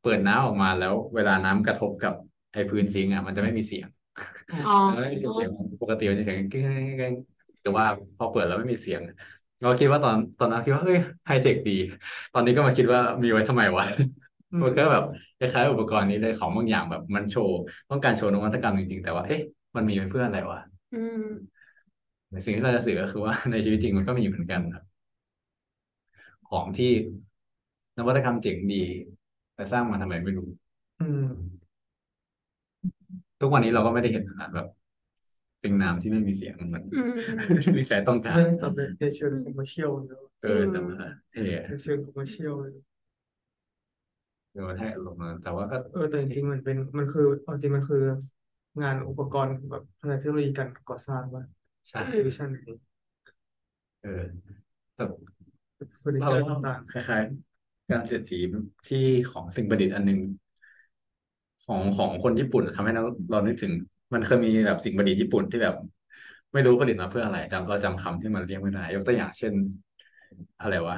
เปิดน้ำออกมาแล้วเวลาน้ำกระทบกับไอ้พื้นซิงค์อะมันจะไม่มีเสียงอ๋อไม่มีเสียงปกติมันจะเสียงกิ้งกิ้งกิ้งแต่ว่าพอเปิดแล้วไม่มีเสียงเราคิดว่าตอนตอนนั้นคิดว่าเฮ้ยไฮเทคดี ตอนนี้ก็มาคิดว่ามีไว้ทำไมวะอืมมันก็แบบคล้ายๆอุปกรณ์นี้เลยของบางอย่างแบบมันโชว์ ต้องการโชว์นวัตกรรมจริงๆแต่ว่าเอ๊ะมันมีไปเพื่ออะไรวะอืมแต่ สิ่งที่เราจะสื่อก็คือว่าในชีวิตจริงมันก็มีเหมือนกันครับ ของที่นวัตกรรมเจ๋งดี แต่สร้างมาทำไมไม่รู้อืมทุกวันนี้เราก็ไม่ได้เห็นขนาดแบบสิ่งน้ำที่ไม่มีเสียงเหมือนอืมมีใครต้องการไม่สำเร็จในเชิงคอมเมอร์เชียลเนอะเออแต่ว่าเท่ในเชิงคอมเมอร์เชียลเลยเออให้อารมณ์นั้นแต่ว่าก็เออแต่จริงๆมันเป็นมันคือเอาจริงมันคืองานอุปกรณ์แบบทางเทคโนโลยีการก่อสร้างว่า ใช่ฟิวชั่นนี้เออแต่เฟอร์นิเราเจอร์ว่าต่างคล้ายๆ การเสียดสีที่ของสิ่งประดิษฐ์อันหนึ่งของของคนญี่ปุ่นทำให้เราเรานึกถึง มันเคยมีแบบสิ่งประดิษฐ์ญี่ปุ่นที่แบบ ไม่รู้ผลิตมาเพื่ออะไรจำเราจำคำที่มันเรียกไม่ได้ ยกตัวอย่างเช่น อะไรวะ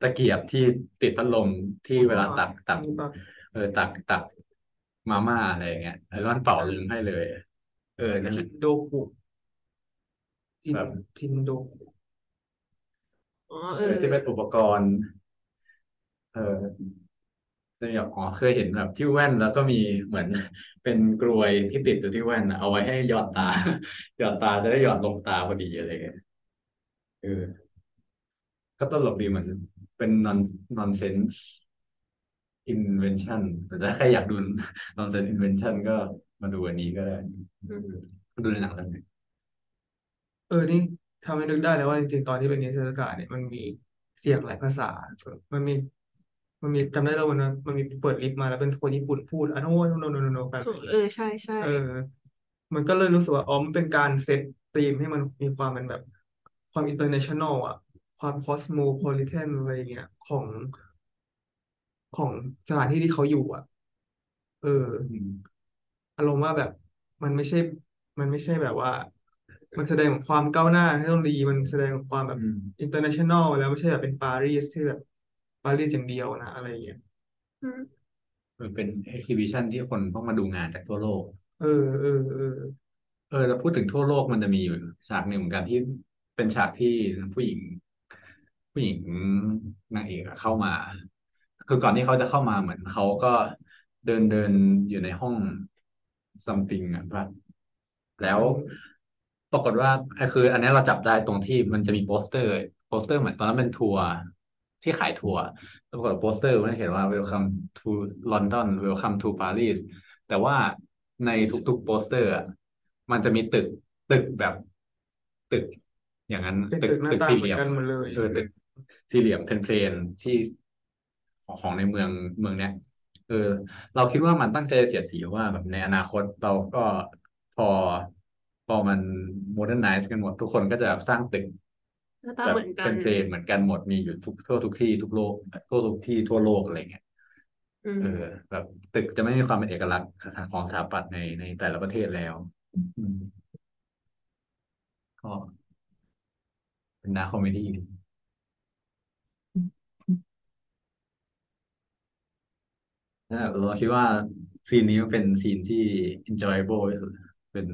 ตะเกียบที่ติดพัดลมที่ๆเวลาตักตักมีแบบเออตักตักมาม่าอะไรอย่างเงี้ยแล้วมันเป่าลืมให้เลย เออนั่นแหจิละนโดกุ จินแบบ จินโดกุอ๋อเอเอออที่เป็นอุปกรณ์ เออจะมีแบบอ๋อเคยเห็นแบบที่แว่นแล้วก็มีเหมือน เป็นกลวยที่ติดอยู่ที่แว่นอะเอาไว้ให้หยอดตา หยอดตาจะได้หยอดลงตาพอดีอะไรเงี้ยเออ ก็ตลกดีเหมือนเป็น non nonsense invention แต่ถ้าใครอยากดู nonsense invention ก็มาดูอันนี้ก็ได้ อืมดูในหนังเรื่องนี้เออนี่ทำให้นึกได้เลยว่าจริงๆ ตอนที่เป็นนิทรรศการเนี่ยมันมีเสียงหลายภาษา มันมีมันมีจำได้แล้ววันนั้นมันมีเปิดลิฟต์มาแล้วเป็นคนญี่ปุ่นพูดอะ no no no no no แบบเออใช่ใช่เออ มันก็เลยรู้สึกว่าอ๋อมันเป็นการ set theme ให้มันมีความเป็นแบบความ international อะ ความ cosmopolitan อะไรอย่างเงี้ยของของสถานที่ที่เขาอยู่ อะ เอออารมณ์ว่าแบบ มันไม่ใช่ มันไม่ใช่แบบว่า มันแสดงถึงความก้าวหน้าเทคโนโลยีมันแสดงถึงความแบบอืม international แล้วไม่ใช่แบบเป็นปารีสที่แบบปารีสอย่างเดียวนะอะไรอย่างเงี้ยอืมมันเป็น exhibition ที่คนต้องมาดูงานจากทั่วโลก เออเออเออเออแล้วพูดถึงทั่วโลกมันจะมีอยู่ฉากหนึ่งเหมือนกันที่เป็นฉากที่ผู้หญิง ผู้หญิงนางเอกอะเข้ามา คือก่อนที่เขาจะเข้ามาเหมือนเขาก็เดินเดินอยู่ในห้อง something อะป่ะแล้ว ปรากฏว่าไอ้คือ อันนี้เราจับได้ตรงที่มันจะมีโปสเตอร์ โปสเตอร์เหมือนตอนนั้นเป็นทัวร์ที่ขายทัวร์แล้วปรากฏว่าโปสเตอร์มันเขียนว่า welcome to London welcome to Paris แต่ว่าในทุกๆโปสเตอร์อะมันจะมีตึกตึกแบบตึก อย่างนั้นเป็นตึกตึกหน้าตึกตาสี่เหเหมือนกันหมดเลยเออตึกสี่เหลี่ยม plain ๆที่ของของในเมืองเมืองเนี้ยเออ เราคิดว่ามันตั้งใจเสียดสีว่าแบบในอนาคตเราก็พอพ อมัน modernize กันหมด ทุกคนก็จะสร้างตึกหน้าตาแบบเหมือนกัเป็น plainเหมือนกันหมดมีอยู่ทุกทั่วทุกที่ทุกโลกทั่วทุกที่ทั่วโลกอะไรเงี้ยอืมเออแบบตึกจะไม่มีความเป็นเอกลักษณ์ของสถาปัตย์ในในแต่ละประเทศแล้วอืมก็เป็นนา comedy นะเราคิดว่าซีนนี้มันเป็นซีนที่ enjoyable ที่สุดเป็น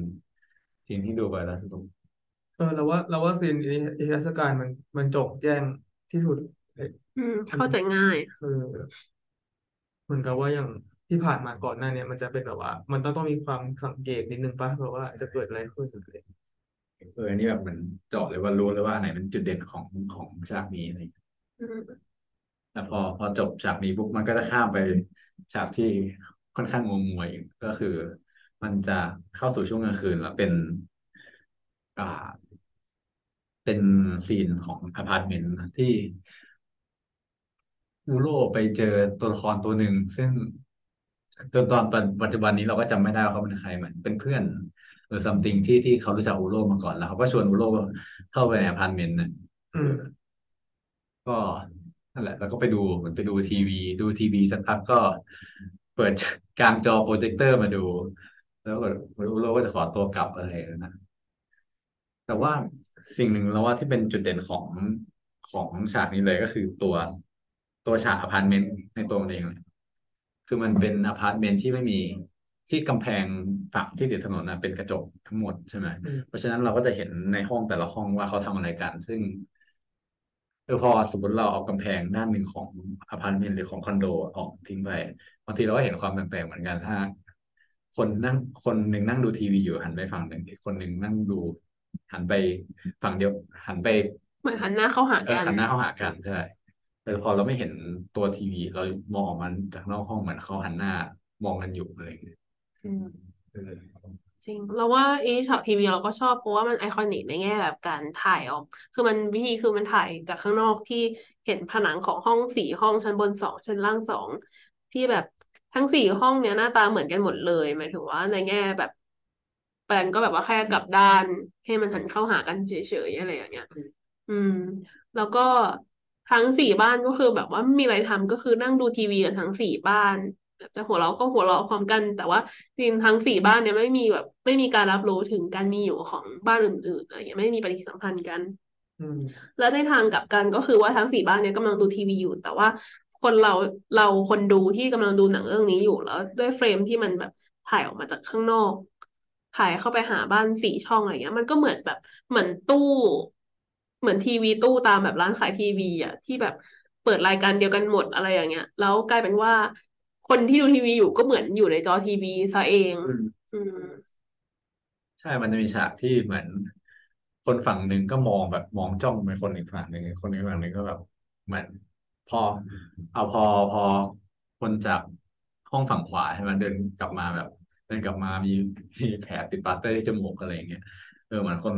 ซีนที่ดูไปแล้วสนุกเออเราว่าเราว่าซีนนิทรรศการมันมันจะแจ้งที่สุดเลยอืมเข้าใจง่ายเออเหมือนกับว่าอย่างที่ผ่านมาก่อนหน้าเนี้มันจะเป็นแบบว่า มันต้องต้องมีความสังเกตนิดนึงป่ะแบบว่าจะเกิดอะไรขึ้นอะไรเอออันนี่แบบเหมือนเจาะเลยว่ารู้เลยว่าอันไหนเป็นจุดเด่นของของฉากนี้อะไรอืมแต่พอพอจบฉากนี้ปุ๊บมันก็จะข้ามไปฉากที่ค่อนข้างงงงวยก็คือ มันจะเข้าสู่ช่วงกลางคืนแล้วเป็นอ่าเป็นซีนของอพาร์ตเมนต์ที่อูโร่ไปเจอตัวละครตัวหนึ่ง ซึ่งจนตอนปัจจุบันนี้เราก็จำไม่ได้ว่าเขาเป็นใครเหมือนเป็นเพื่อนหรือ something ที่ที่เขารู้จักอูโร่มาก่อนแล้วเขาก็ชวนอูโร่เข้าไปในอพาร์ตเมนต์น่ะอืมก็นั่นแหละ แล้วก็ไปดูเหมือนไปดูทีวี ดูทีวีสักพักก็เปิดกางจอโปรเจคเตอร์มาดู แล้วก็อูโร่ก็จะขอตัวกลับอะไรอย่างนั้นนะแต่ว่าสิ่งหนึ่งเราว่าที่เป็นจุดเด่นของของฉากนี้เลยก็คือตัวตัวฉากอพาร์ตเมนต์ในตัวมันเองเลยคือมันเป็นอพาร์ตเมนต์ที่ไม่มีที่กำแพงฝั่งที่ติดถนนนะเป็นกระจกทั้งหมดใช่ไหมอืมเพราะฉะนั้นเราก็จะเห็นในห้องแต่ละห้องว่าเขาทำอะไรกัน ซึ่งเออพอสมมติเราเอากำแพงด้านหนึ่งของอพาร์ตเมนต์หรือของคอนโดออกทิ้งไปบางทีเราก็เห็นความแปลกๆเหมือนกันถ้า คนนั่งคนหนึ่งนั่งดูทีวีอยู่หันไปฝั่งหนึ่งอีกคนหนึ่งนั่งดู หันไปฝั่งเดียว หันไปเหมือนหันหน้าเข้าหาเออกันหันหน้าเข้าหากันใช่แต่พอเราไม่เห็นตัวทีวี เรามองออกมันจากนอกห้องเหมือนเขาหันหน้ามองกันอยู่อะไรอย่างเงี้ยอืมเออจริงเราว่าไอ้ช็อตทีวีเราก็ชอบเพราะว่ามันไอคอนิกในแง่แบบการถ่ายออก คือมันวิธีคือมันถ่ายจากข้างนอกที่เห็นผนังของห้องสี่ห้องชั้นบนสองชั้นล่างสองที่แบบ ทั้งสี่ห้องเนี้ยหน้าตาเหมือนกันหมดเลยหมายถึงว่าในแง่แบบแปลนก็แบบว่าแค่กลับด้านให้มันหันเข้าหากันเฉยๆอะไรอย่างเงี้ย อืม แล้วก็ทั้งสี่บ้านก็คือแบบว่าไม่มีอะไรทำก็คือนั่งดูทีวีกันทั้งสี่บ้านแบบจะหัวเราะก็หัวเราะพร้อมกัน แต่ว่าจริงๆทั้งสี่บ้านเนี่ยไม่มีแบบ ไม่มีการรับรู้ถึงการมีอยู่ของบ้านอื่นๆอะไรเงี้ยไม่มีปฏิสัมพันธ์กันอืมแล้วในทางกลับกันก็คือว่าทั้งสี่บ้านเนี่ยกำลังดูทีวีอยู่ แต่ว่า คนเราเราคนดูที่กำลังดูหนังเรื่องนี้อยู่แล้ว ด้วยเฟรมที่มันแบบถ่ายออกมาจากข้างนอก ถ่ายเข้าไปหาบ้านสี่ช่องอะไรเงี้ย มันก็เหมือนแบบเหมือนตู้ เหมือนทีวีตู้ตามแบบร้านขายทีวีอะที่แบบเปิดรายการเดียวกันหมดอะไรอย่างเงี้ย แล้วกลายเป็นว่าคนที่ดูทีวีอยู่ก็เหมือนอยู่ในจอทีวีซะเอง อืมอืมใช่มันจะมีฉากที่เหมือน คนฝั่งหนึ่งก็มองแบบมองจ้องไปคนอีกฝั่งหนึ่งคนอีกฝั่งหนึ่งก็แบบเหมือน พอ เอาพอพอคนจากห้องฝั่งขวาใช่ไหมเดินกลับมาแบบ เดินกลับมามีมีแผลติดปาเตอร์ที่จมูกอะไรอย่างเงี้ยเออเหมือนคน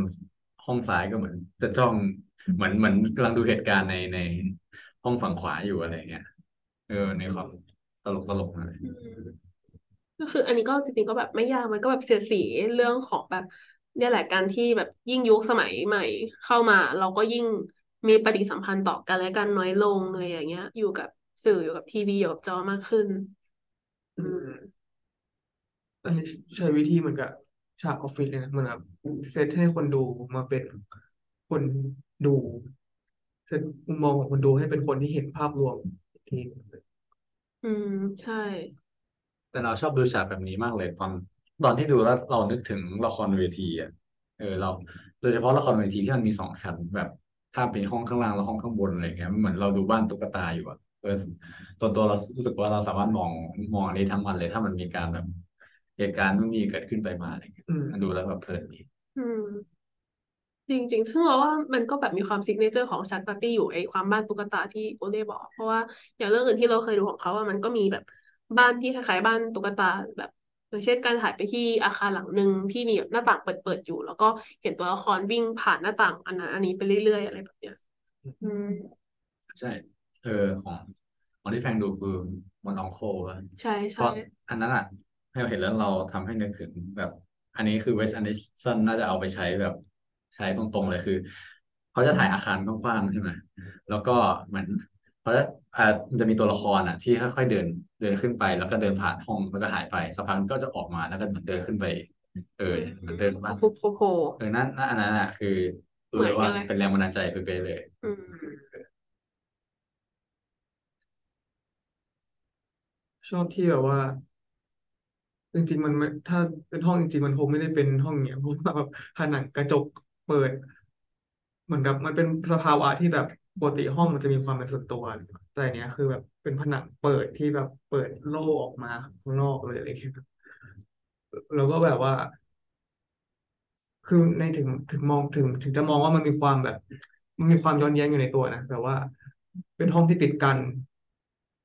ห้องซ้ายก็เหมือน จะจ้องเหมือนเหมือนกำลังดูเหตุการณ์ในในห้องฝั่งขวาอยู่อะไรเงี้ยเออ ในความตลกตลกหน่อยอืมก็คือ อันนี้ก็จริงๆก็แบบไม่ยากมันก็แบบเสียสีเรื่องของแบบเนี่ยแหละการที่แบบยิ่งยุคสมัยใหม่เข้ามา เราก็ยิ่ง มีปฏิสัมพันธ์ต่อกันและกันน้อยลงอะไรอย่างเงี้ย อยู่กับสื่ออยู่กับทีวีอยู่กับจอมากขึ้น อืมอันนี้ใช้วิธีเหมือนกับฉากออฟฟิศเลยนะเหมือนแบบเซตให้คนดูมาเป็นคนดูเซตมุมมองของคนดูให้เป็นคนที่เห็นภาพรวมอีกทีหนึ่งเลยอืม ใช่ แต่เราชอบดูฉากแบบนี้มากเลยตอนตอนที่ดูแล้วเรานึกถึงละครเวทีอะเออเรา โดยเฉพาะละครเวทีที่มันมีสองชั้นแบบ ถ้าเป็นห้องข้างล่างแล้วห้องข้างบนอะไรเงี้ยมันเหมือนเราดูบ้านตุ๊กตาอยู่อะเออตัวตัวเรารู้สึกว่าเราสามารถมองมองอันนี้ทั้งวันเลย ถ้ามันมีการแบบเหตุการณ์นู่นนี่เกิดขึ้นไปมาอะไรเงี้ยอืมมันดูแล้วแบบเพลินดีอืมจริงๆ ซึ่งเราว่ามันก็แบบมีความ signature ของ Jacques Tati อยู่ไอ้ความบ้านตุ๊กตาที่โอเล่บอก เพราะว่าอย่างเรื่องอื่นที่เราเคยดูของเขาว่ามันก็มีแบบบ้านที่คล้ายๆบ้านตุ๊กตาแบบ อย่างเช่นการถ่ายไปที่อาคารหลังหนึ่งที่มีแบบหน้าต่างเปิดๆอยู่ แล้วก็เห็นตัวละครวิ่งผ่านหน้าต่าง อันนั้นอันนี้ไปเรื่อยๆอะไรแบบเนี้ยอืมใช่เออของของที่แพงดูคือมอนองโคอะใช่เพใช่ราะอันนั้นอะให้เราเห็นแล้วเราทำให้นึกถึงแบบ อันนี้คือเวสอันดิสันน่าจะเอาไปใช้แบบใช้ตรงๆเลยคือ เขาจะถ่ายอาคารกว้างๆใช่ไหมแล้วก็เหมือน เขาจะอ่ามันจะมีตัวละครอะ ที่ค่อยๆเดินเดินขึ้นไป แล้วก็เดินผ่านห้องแล้วก็หายไปสักพักก็จะออกมาแล้วก็เหมือนเดินขึ้นไป เออเหมือนเดินบ้านโผล่โผล่โผล่เออนั่นนั่นอันนั้นอะคือรู้เหมืเลอนยว่ากันเลยเป็นแรงบันดาลใจไปเป๊ะเลย อืมชอบที่แบบว่า จริง ๆ มันไม่ถ้าเป็นห้องจริงๆมันคงไม่ได้เป็นห้องเนี้ยเพราะว่าแบบผนังกระจกเปิด เหมือนกับมันเป็นสภาวะที่แบบ ปกติห้องมันจะมีความเป็นส่วนตัว แต่เนี้ยคือแบบเป็นผนังเปิดที่แบบเปิดโล่ออกมาข้างนอกเลยอะไรเงี้ยแล้วก็แบบว่า คือในถึงถึงมองถึง ถึงจะมองว่ามันมีความแบบ มันมีความย้อนแย้งอยู่ในตัวนะแต่ว่าเป็นห้องที่ติดกัน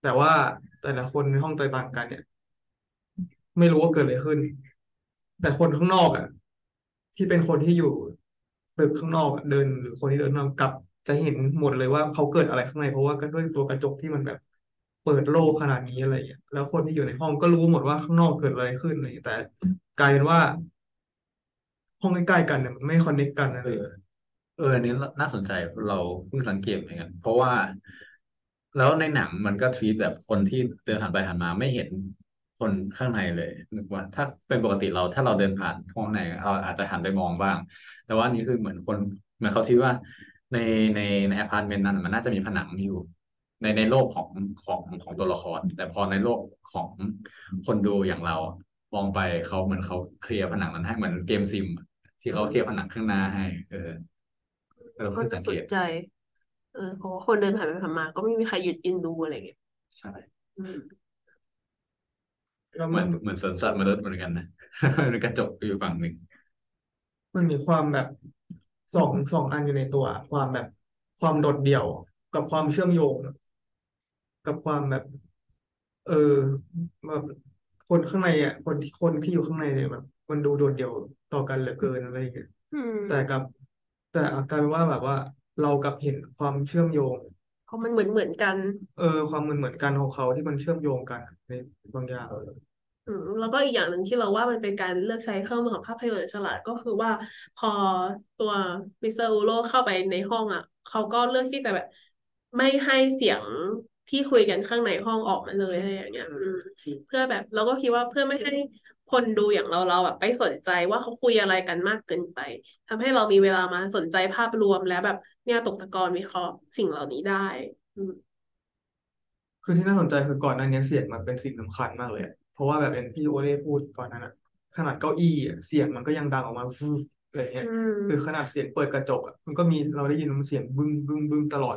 แต่ว่าแต่ละคนในห้องแตกต่างกันเนี่ย ไม่รู้ว่าเกิดอะไรขึ้น แต่คนข้างนอกอะ ที่เป็นคนที่อยู่ตึกข้างนอกเดิน หรือคนที่เดินนอกกลับ จะเห็นหมดเลยว่าเขาเกิดอะไรข้างในเพราะว่าก็ด้วยตัวกระจกที่มันแบบเปิดโล่ขนาดนี้อะไรอย่างเงี้ยแล้วคนที่อยู่ในห้องก็รู้หมดว่าข้างนอกเกิดอะไรขึ้นอะไรอย่างเงี้ยแต่กลายเป็นว่า ห้องใกล้ๆกันเนี่ยมันไม่คอนเนคกันนะเอเลยอเอออันนี้น่าสนใจเราเพิ่งสังเกตเหมือนกัน เพราะว่า แล้วในหนังมันก็ทวีตแบบคนที่เดินผ่านไปผ่านมาไม่เห็นคนข้างในเลยนึกว่า ถ้าเป็นปกติเราถ้าเราเดินผ่านห้องในเราอาจจะหันไปมองบ้าง แต่ว่านี้คือเหมือนคนเหมือนเขาคิดว่า ในในในอพาร์ตเมนต์นั้นมันน่าจะมีผนังอยู่ในในโลกของของของตัวละคร แต่พอในโลกของคนดูอย่างเรามองไปเขาเหมือนเขาเคลียร์ผนังนั้นให้เหมือนเกมซิมอะที่เขาเคลียร์ผนังข้างหน้าให้ เออเออก็เพิ่งจะสังสเกนตใจเออเพราะว่าคนเดินผ่านไปผ่านมา ก็ไม่มีใครหยุดยืนดูอะไรเงี้ยใช่อืมแล้วเหมืมัอนนเหมือนสวนสัตว์มนุษย์เหมือนกันนะเป็นกระจกอยู่ฝั่งหนึ่งมันมีความแบบ สองสองอันอยู่ในตัว ความแบบความโดดเดี่ยว กับความเชื่อมโยง กับความแบบ เออแบบคนข้างในอะ คนที่คนที่อยู่ข้างในเนี่ยแบบ มันดูโดดเดี่ยวต่อกันเหลือเกินอะไรอย่างเงี้ยอืมแต่กับ แต่อาการว่าแบบว่า เรากลับเห็นความเชื่อมโยงเพราะมันเหมือนเหมือนกัน เออ ความเหมือนเหมือนกันของเขาที่มันเชื่อมโยงกันในบางอย่างอืม แล้วก็อีกอย่างหนึ่งที่เราว่ามันเป็นการเลือกใช้เครื่องมือของภาพยนตร์ฉลาดก็คือว่า พอตัวมิสเตอร์อูโรเข้าไปในห้องอะเขาก็เลือกที่จะแบบ ไม่ให้เสียงที่คุยกันข้างในห้องออกมาเลยอะไรอย่างเงี้ยอืมเพื่อแบบเราก็คิดว่าเพื่อไม่ให้คนดูอย่างเราเราแบบ ไปสนใจว่าเขาคุยอะไรกันมากเกินไปทำให้เรามีเวลามาสนใจภาพรวมและแบบเนี่ยตกตะกอนวิเคราะห์สิ่งเหล่านี้ได้อืมคือที่น่าสนใจคือก่อนหน้านี้เสียงมันเป็นสิ่งสำคัญมากเลยอะ เพราะว่าแบบเป็นพี่โอเล่พูดก่อนนั้นอะขนาดเก้าอี้อะเสียงมันก็ยังดังออกมาฟูอะไรเงี้ยอืมคือขนาดเสียงเปิดกระจกอะมันก็มีเราได้ยินมันเสียงบึ้งบึ้งบึ้งตลอด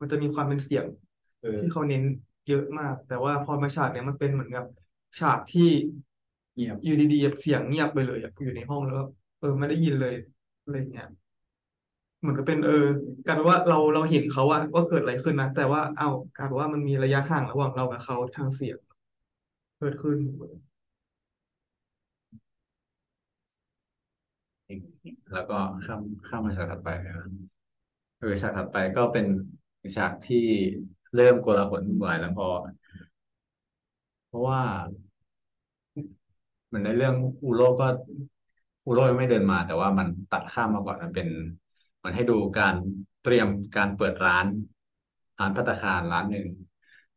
มันจะมีความเป็นเสียงเออที่เขาเน้นเยอะมาก แต่ว่าพอมาฉากเนี้ยมันเป็นเหมือนกับฉากที่เงียบอยู่ดีๆแบบเสียงเงียบไปเลยอะอยู่ในห้องแล้วก็เออไม่ได้ยินเลยอะไรเงี้ยเหมือนกับเป็นเออกลายเป็นว่าเราเราเห็นเขาว่าว่าเกิดอะไรขึ้นนะแต่ว่าเอ้ากลายเป็นว่ามันมีระยะห่างระหว่างเรากับเขาทางเสียง เกิดขึ้นแล้วก็ข้ามข้ามมาฉากถัดไปนะเอฉากถัดไปก็เป็นฉากที่เริ่มโกลาหลวุ่นวายแล้วพอ เพราะว่าเหมือนในเรื่องอูโรก็ อูโรยังไม่เดินมา แต่ว่ามันตัดข้ามมาก่อนมันเป็น มันให้ดูการเตรียมการเปิดร้านร้านภัตตาคารร้านหนึ่ง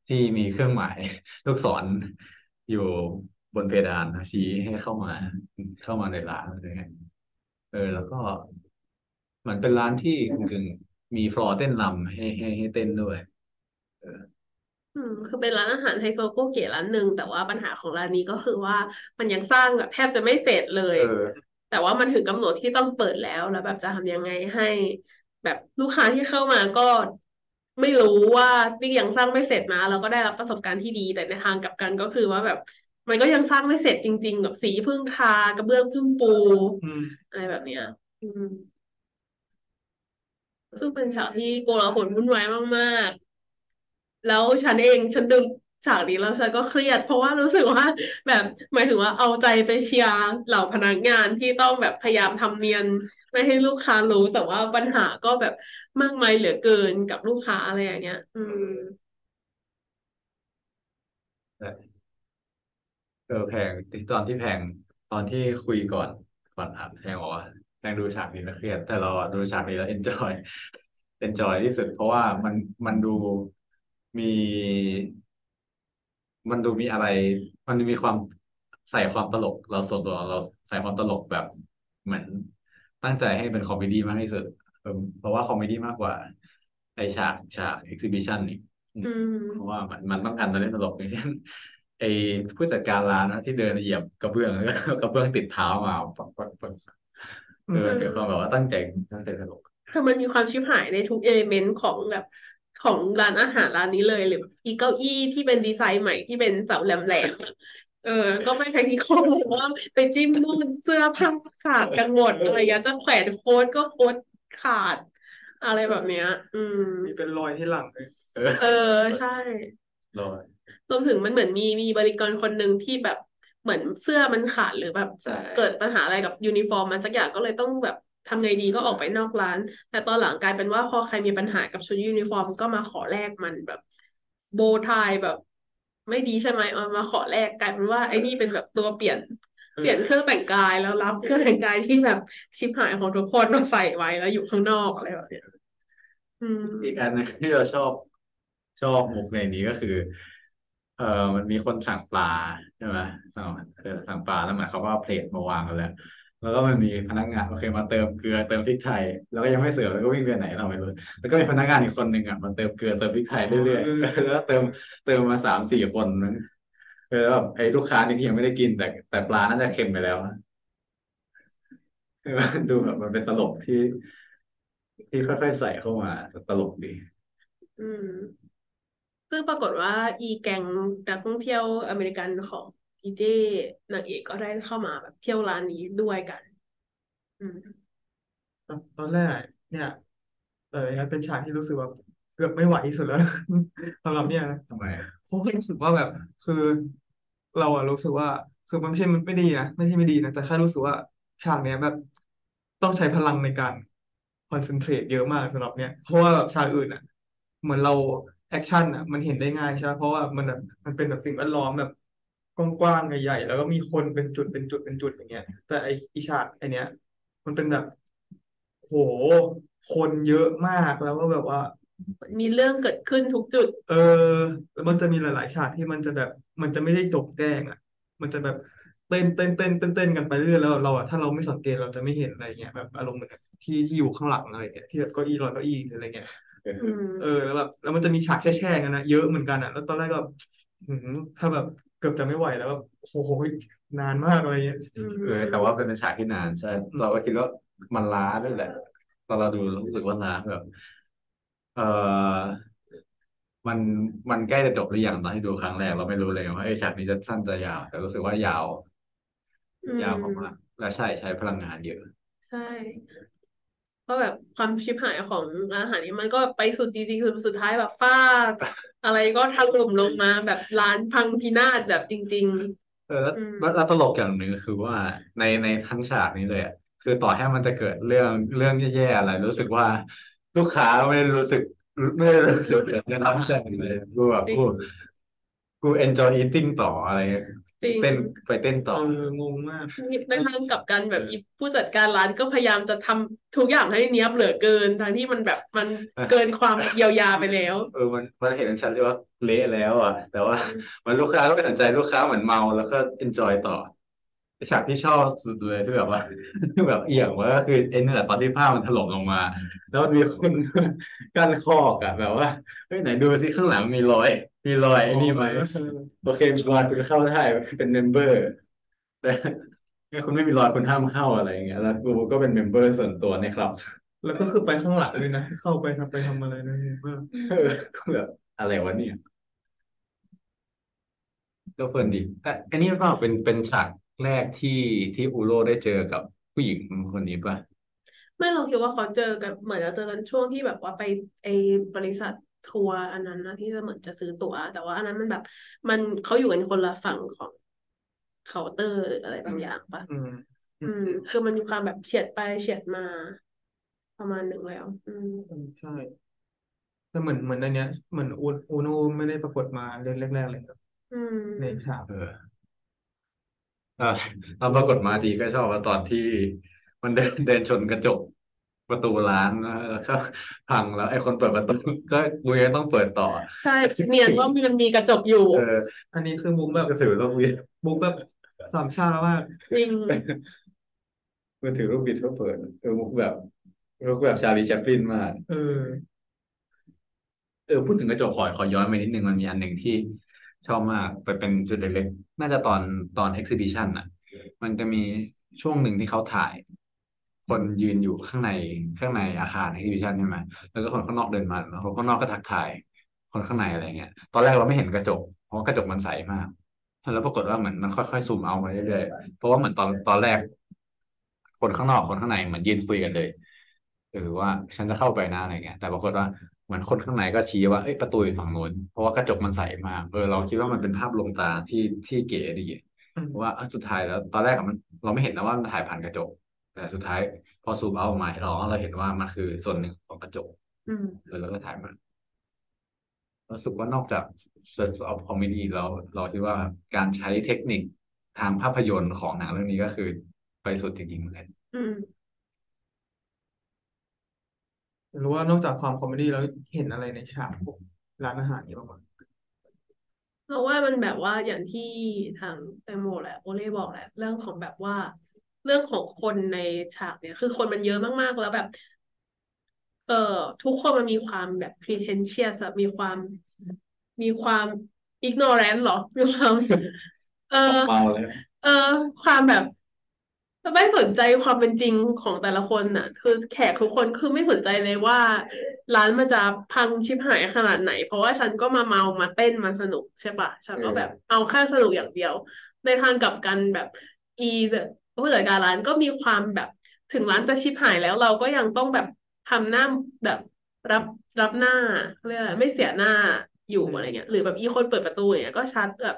ที่มีเครื่องหมายลูกศร อยู่บนเพดานชี้ให้เข้ามา เข้ามาในร้านอะไรเงี้ยเออ แล้วก็มันเป็นร้านที่กึ่งๆมีฟลอร์เต้นรำให้ให้ให้เต้นด้วยอืมคือเป็นร้านอาหารไฮโซโกเก๋ร้านหนึ่งแต่ว่าปัญหาของร้านนี้ก็คือว่ามันยังสร้างแบบแทบจะไม่เสร็จเลย เออ แต่ว่ามันถึงกำหนดที่ต้องเปิดแล้วแล้วแบบจะทำยังไงให้ แบบลูกค้าที่เข้ามาก็ ไม่รู้ว่านี่ยังสร้างไม่เสร็จนะแล้วก็ได้รับประสบการณ์ที่ดี แต่ในทางกลับกันก็คือว่าแบบ มันก็ยังสร้างไม่เสร็จจริง ๆ แบบสีเพิ่งทากระเบื้องเพิ่งปูอะไรแบบเนี้ย อืมซึ่งเป็นฉากที่โกลาหลวุ่นวายมากๆ แล้วฉันเองฉันดูฉากนี้แล้วฉันก็เครียด เพราะว่ารู้สึกว่า แบบหมายถึงว่าเอาใจไปเชียร์เหล่าพนักงานที่ต้องแบบพยายามทำเนียน ไม่ให้ลูกค้ารู้แต่ว่าปัญหาก็แบบมากมายเหลือเกินกับลูกค้าอะไรอย่างเงี้ย อืมเออแพงตอนที่แพงตอนที่คุยก่อนก่อนอัดแพงบอกว่าแพงดูฉากนี้แล้วเครียด แต่เราดูฉากนี้แล้ว enjoy enjoy ที่สุด เพราะว่ามันมันดูมี มันดูมีอะไร มันมีความใส่ความตลก เราส่วนตัวเราใส่ความตลกแบบเหมือน ตั้งใจให้เป็น comedy มากที่สุดเออเพราะว่า comedy มากกว่าไอฉากฉาก exhibition นี่อืมเพราะว่ามันมันต้องการจะเล่นตลกอย่างเช่นไอ้ผู้จัดการร้านนะที่เดินเหยียบกระเบื้องแล้วก็กระเบื้องติดเท้ามาปักปักปักเออเกิดความแบบว่าตั้งใจตั้งใจตลกคือมันมีความชิบหายในทุก element ของแบบของร้านอาหารร้านนี้เลยหรือแบบอีเก้าอี้ที่เป็นดีไซน์ใหม่ที่เป็นเสาแหลมๆ เออ ก็ไม่ practical เพราะว่าไปจิ้มนู่นเสื้อผ้าขาดกันหมดอะไรอย่างเงี้ยจะแขวนโค้ทก็โค้ทขาด อะไรแบบเนี้ย อืม มีเป็นรอยที่หลังเลยเออ เออใช่รอยรวมถึงมันเหมือนมีมีบริกรคนหนึ่งที่แบบเหมือนเสื้อมันขาดหรือแบบ ใช่เกิดปัญหาอะไรกับยูนิฟอร์มมันสักอย่างก็เลยต้องแบบทำไงดีก็ออกไปนอกร้าน แต่ตอนหลังกลายเป็นว่าพอใครมีปัญหากับชุดยูนิฟอร์มก็มาขอแลกมันแบบ โบว์ไทแบบ ไม่ดีใช่ไหมเอามาขอแลกกลายเป็นว่าไอ้นี่เป็นแบบตัวเปลี่ยนเปลี่ยนเครื่องแต่งกายแล้วรับเครื่องแต่งกายที่แบบชิบหายของทุกคนมาใส่ไว้แล้วอยู่ข้างนอกอะไรแบบเนี้ยอืมอีกอันหนึงที่เราชอบชอบมุกในนี้ก็คือ เออมันมีคนสั่งปลาใช่ไหมสั่งเออสั่งปลาแล้วหมายความว่าเอาเพลทมาวางกันแล้ว แล้วก็มันมีพนักงานโอเคมาเติมเกลือเติมพริกไทย แล้วก็ยังไม่เสิร์ฟแล้วก็วิ่งไปไหนเราไม่รู้แล้วก็มีพนักงานอีกคนหนึ่งอะมาเติมเกลือเติมพริกไทยเรื่อยๆแล้วก็เติมเติมมาสามสี่คนมั้งเออแล้วแบบไอ้ลูกค้านี่ที่ยังไม่ได้กินแต่ แต่ปลาน่าจะเค็มไปแล้วนะเออดูแบบมันเป็นตลกที่ ที่ค่อยๆใส่เข้ามาแต่ตลกดี อืมซึ่งปรากฏว่า อีแก๊งนักท่องเที่ยวอเมริกันของ พีเจนางเอกก็ได้เข้ามาแบบเที่ยวร้านนี้ด้วยกัน อืมตอนแรก เนี่ยเออเป็นฉากที่รู้สึกว่าเกือบไม่ไหวที่สุดแล้วนะสำหรับเนี่ยนะทำไมเพราะว่ารู้สึกว่าแบบ คือเราอะรู้สึกว่า คือมันไม่ใช่มันไม่ดีนะไม่ใช่ไม่ดีนะแต่แค่รู้สึกว่าฉากเนี้ยแบบ ต้องใช้พลังในการ concentrate เยอะมากสำหรับเนี้ยเพราะว่าแบบฉากอื่นอะเหมือนเรา action อะมันเห็นได้ง่ายใช่ไหมเพราะว่ามันแบบมันเป็นแบบสิ่งแวดล้อมแบบ กว้างๆใหญ่ๆแล้วก็มีคนเป็นจุดเป็นจุดเป็นจุดอย่างเงี้ย แต่ไออีฉากไอเนี้ย มันเป็นแบบโหคนเยอะมากแล้วก็แบบว่า มีเรื่องเกิดขึ้นทุกจุด เออแล้วมันจะมีหลาย ๆ ฉากที่มันจะแบบ มันจะไม่ได้จบแจ้งอะ มันจะแบบเต้นเต้นเต้นเต้นเต้นกันไปเรื่อยแล้วเราอะถ้าเราไม่สังเกตเราจะไม่เห็นอะไรเงี้ยแบบอารมณ์เหมือนกับที่ที่อยู่ข้างหลังอะไรเงี้ยที่แบบเก้าอี้รอยเก้าอี้หรืออะไรเงี้ยอืมเออแล้วแบบแล้วมันจะมีฉากแช่ๆกันนะเยอะเหมือนกันอะ แล้วตอนแรกก็หืมถ้าแบบ เกือบจะไม่ไหวแล้วแบบโอ้โหนานมากอะไรเงี้ยอืมเออแต่ว่าเป็นฉากที่นานใช่เราก็คิดว่ามันล้าด้วยแหละตอนเราดูรู้สึกว่าล้าแบบ เออมันมันใกล้จะจบหรือยังตอนที่ดูครั้งแรกเราไม่รู้เลยว่าไอ้ฉากนี้จะสั้นจะยาว แต่รู้สึกว่ายาวอืยาวมมากๆและใช่ใช้พลังงานเยอะ ใช่ ก็แบบความชิบหายของร้านอาหารนี้มันก็ไปสุดจริงๆคือสุดท้ายแบบฟาดอะไรก็ถล่มลงมาแบบร้านพังพินาศแบบจริงเออแล้วอืมแล้วแล้วตลกอย่างหนึ่งก็คือว่าในในทั้งฉากนี้เลยอะคือต่อให้มันจะเกิดเรื่องเรื่องแย่ๆอะไร รู้สึกว่าลูกค้าไม่ได้รู้สึกไม่ได้รู้สึกจะทำใจเลยกูแบบจริงกูกู enjoy eating ต่ออะไรเงี้ยๆ จริง เต้นไปเต้นต่อ เอองงมาก ในทางกลับกันแบบอีผู้จัดการร้านก็พยายามจะทำทุกอย่างให้เนี้ยบเหลือเกินทั้งที่มันแบบมันเกินความเยียวยาไปแล้ว เออมันมันเห็นชัดเลยว่าเละแล้วอะ แต่ว่า มันลูกค้าก็ไม่สนใจลูกค้าเหมือนเมาแล้วก็ enjoy ต่อฉากที่ชอบสุดเลยที่แบบว่า ที่แบบเอี่ยงว่าก็คือไอ้นี่แหละตอนที่ผ้ามันถล่มลงมา แล้วมันมีคน กั้นคอกอะแบบว่าเฮ้ยไหนดูซิข้างหลังมีรอย มีรอยไอ้นี่ไหมอ๋อใช่โอเคมีรอยคุณเข้าได้เป็น member แต่ถ้าคุณไม่มีรอยคุณห้ามเข้าอะไรอย่างเงี้ยแล้วกูก็เป็น member ส่วนตัวในคลับแล้วก็คือไปข้างหลังเลยนะ เข้าไปทำไปทำอะไรนะงงมากเออก็แบบอะไรวะเนี่ยก็เพลินดีแต่อันนี้เปล่าเป็นเป็นฉากแรกที่ที่อูโรได้เจอกับผู้หญิงคนนี้ป่ะไม่เราคิดว่าเขาเจอกันเหมือนจะเจอกันช่วงที่แบบว่าไปไอบริษัท ทัวร์อันนั้นนะที่จะเหมือนจะซื้อตั๋ว แต่ว่าอันนั้นมันแบบ มันเขาอยู่กันคนละฝั่งของเคาน์เตอร์หรืออะไรบางอย่างปะอืม อืม คือมันมีความแบบเฉียดไปเฉียดมา ประมาณหนึ่งแล้ว อืม ใช่แต่เหมือนเหมือนในเนี้ยเหมือนอูอูโนไม่ได้ปรากฏมาเรื่องแรกๆเลยครับอืม ในฉากเออเออตอนปรากฏมาทีก็ชอบว่าตอนที่มันเดินเดินชนกระจก ประตูร้านนะแล้วก็พังแล้วไอ้คนเปิดประตูก็กูยังต้องเปิดต่อ ใช่เนียนว่ามันมีกระจกอยู่ เออ อันนี้คือมุกแบบก็ถือลูกบิดมุกแบบสามชามากจริงมือถือลูกบิดก็เปิดเออมุกแบบมุกแบบชาลีแชปลินมากเออ เออพูดถึงกระจกขอขอย้อนไปนิดนึงมันมีอันหนึ่งที่ชอบมากไปเป็นจุดเล็กๆน่าจะตอนตอน exhibition อะ มันจะมีช่วงหนึ่งที่เขาถ่าย คนยืนอยู่ข้างในข้างในอาคาร exhibition ใช่ไหมแล้วก็คนข้างนอกเดินมาแล้วคนข้างนอกก็ทักทาย คนข้างในอะไรเงี้ย ตอนแรกเราไม่เห็นกระจก เพราะกระจกมันใสมาก แล้วปรากฏว่าเหมือนมันค่อยๆซูมเอามาเรื่อยๆเพราะว่าเหมือนตอนตอนแรก คนข้างนอกคนข้างในเหมือนยืนคุยกันเลยเออว่าฉันจะเข้าไปนะอะไรเงี้ย แต่ปรากฏว่าเหมือนคนข้างในก็ชี้ว่าเอ้ยประตูอยู่ฝั่งนู้นเพราะว่ากระจกมันใสมากเออเราคิดว่ามันเป็นภาพลวงตาที่ที่เก๋ดีว่าสุดท้ายแล้ว ตอนแรกมันเราไม่เห็นนะว่ามันถ่ายผ่านกระจก แต่สุดท้ายพอซูมเอาออกมาเราเราเห็นว่ามันคือส่วนหนึ่งของกระจกอืมเออแล้วก็ถ่ายมันรู้สึกว่านอกจาก sense of comedy แล้วเราคิดว่าการใช้เทคนิคทางภาพยนตร์ของหนังเรื่องนี้ก็คือไปสุดจริงๆเลยอืมหรือว่านอกจากความ comedy แล้วเห็นอะไรในฉากพวกร้านอาหารนี้บ้างไหมเพราะว่ามันแบบว่าอย่างที่ทางแตงโมแหละโอเล่บอกแหละ เรื่องของแบบว่า เรื่องของคนในฉากเนี่ย คือคนมันเยอะมากๆแล้วแบบ เอ่อทุกคนมันมีความแบบ pretentious อะมีความมีความ ignorant เหรอมีความเออเมาเลยเออ ความแบบไม่สนใจความเป็นจริงของแต่ละคนน่ะ คือแขกทุกคนคือไม่สนใจเลยว่า ร้านมันจะพังชิบหายขนาดไหน เพราะว่าฉันก็มาเมามาเต้นมาสนุกใช่ปะฉันก็แบบเอาแค่สนุกอย่างเดียว ในทางกลับกันแบบอี ผู้จัดการร้านก็มีความแบบถึงร้านจะชิบหายแล้วเราก็ยังต้องแบบทำหน้าแบบรับรับหน้าเรียกอไม่เสียหน้าอยู่อะไรเงี้ยหรือแบบอีคนเปิดประตูอย่างเงี้ยก็ชัดแบบ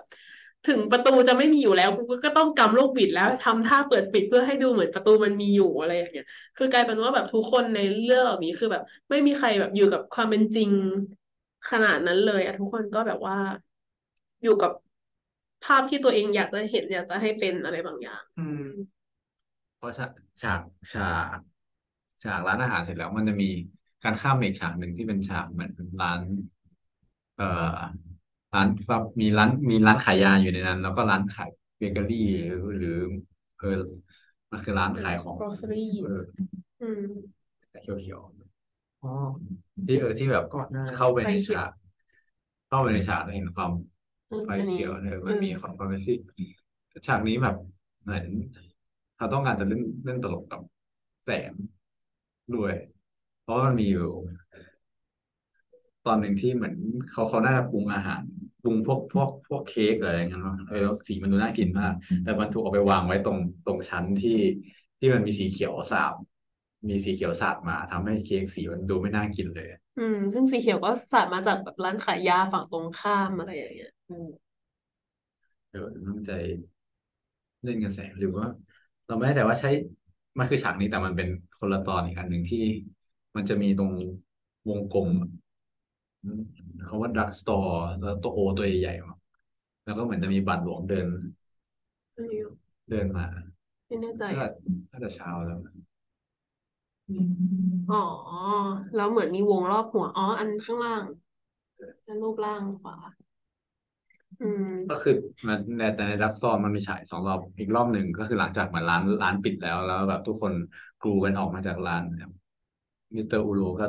ถึงประตูจะไม่มีอยู่แล้วกูก็ต้องกำลูกบิดแล้วทำท่าเปิดปิดเพื่อให้ดูเหมือนประตูมันมีอยู่อะไรอย่างเงี้ย คือกลายเป็นว่าแบบทุกคนในเรื่องเหล่านี้คือแบบ ไม่มีใครแบบอยู่กับความเป็นจริงขนาดนั้นเลยอะทุกคนก็แบบว่า อยู่กับ ภาพที่ตัวเองอยากจะเห็นอยากจะให้เป็นอะไรบางอย่าง อืมเพราะฉากฉากฉากฉากร้านอาหารเสร็จแล้วมันจะมีการข้ามไปอีกฉากหนึ่งที่เป็นฉากเหมือนร้าน เอ่อร้านครับมีร้านมีร้านขายยาอยู่ในนั้น แล้วก็ร้านขายเบเกอรี่หรือหรือเออมันคือร้านขายของ grocery เอออืมเขียวเขียวอ๋อที่เออที่แบบก่อนหน้าเข้าไปในไฟเขียวฉากเข้าไปในฉากแล้วเห็นความอืม ไฟอันนี้เขียวเอออืมันมมีความความเป็นสิฉากนี้แบบเหมือนเขาต้องการจะเล่นเล่นตลกกับแสงด้วย เพราะว่ามันมีอยู่ ตอนหนึ่งที่เหมือนเขาเขาน่าจะปรุงอาหารปรุงพวกพวกพวกเค้กอะไรอย่างเงี้ยเนอะเออแล้วสีมันดูน่ากินมากแต่มันถูกเอาไปวางไว้ตรงตรงชั้นที่ที่มันมีสีเขียวสาบมีสีเขียวสาดมาทำให้เค้กสีมันดูไม่น่ากินเลย อืม ซึ่งสีเขียวก็สาดมาจากแบบร้านขายยาฝั่งตรงข้ามอะไรอย่างเงี้ยอืม เออตั้งใจเล่นกับแสงหรือว่า เราไม่แน่ใจว่าใช้มันคือฉากนี้แต่มันเป็นคนละตอนอีกอันหนึ่งที่ มันจะมีตรงวงกลมอะอืมเขาว่าดักสตอร์แล้วตัวโอตัวใหญ่ๆมาแล้วก็เหมือนจะมีบาทหลวงเดินอันนี้เดินมาไม่แน่ใจ น่าน่าจะเช้าแล้วนะอ๋อ แล้วเหมือนมีวงรอบหัว อ๋อ อันข้างล่างอันรูปล่างขวาอืม ก็คือมันในแต่ในดักสตอร์มันมีฉายสองรอบอีกรอบหนึ่งก็คือหลังจากเหมือนร้านร้านปิดแล้วแล้วแบบทุกคนกรูกันออกมาจากร้านนะครับมิสเตอร์อูโลก็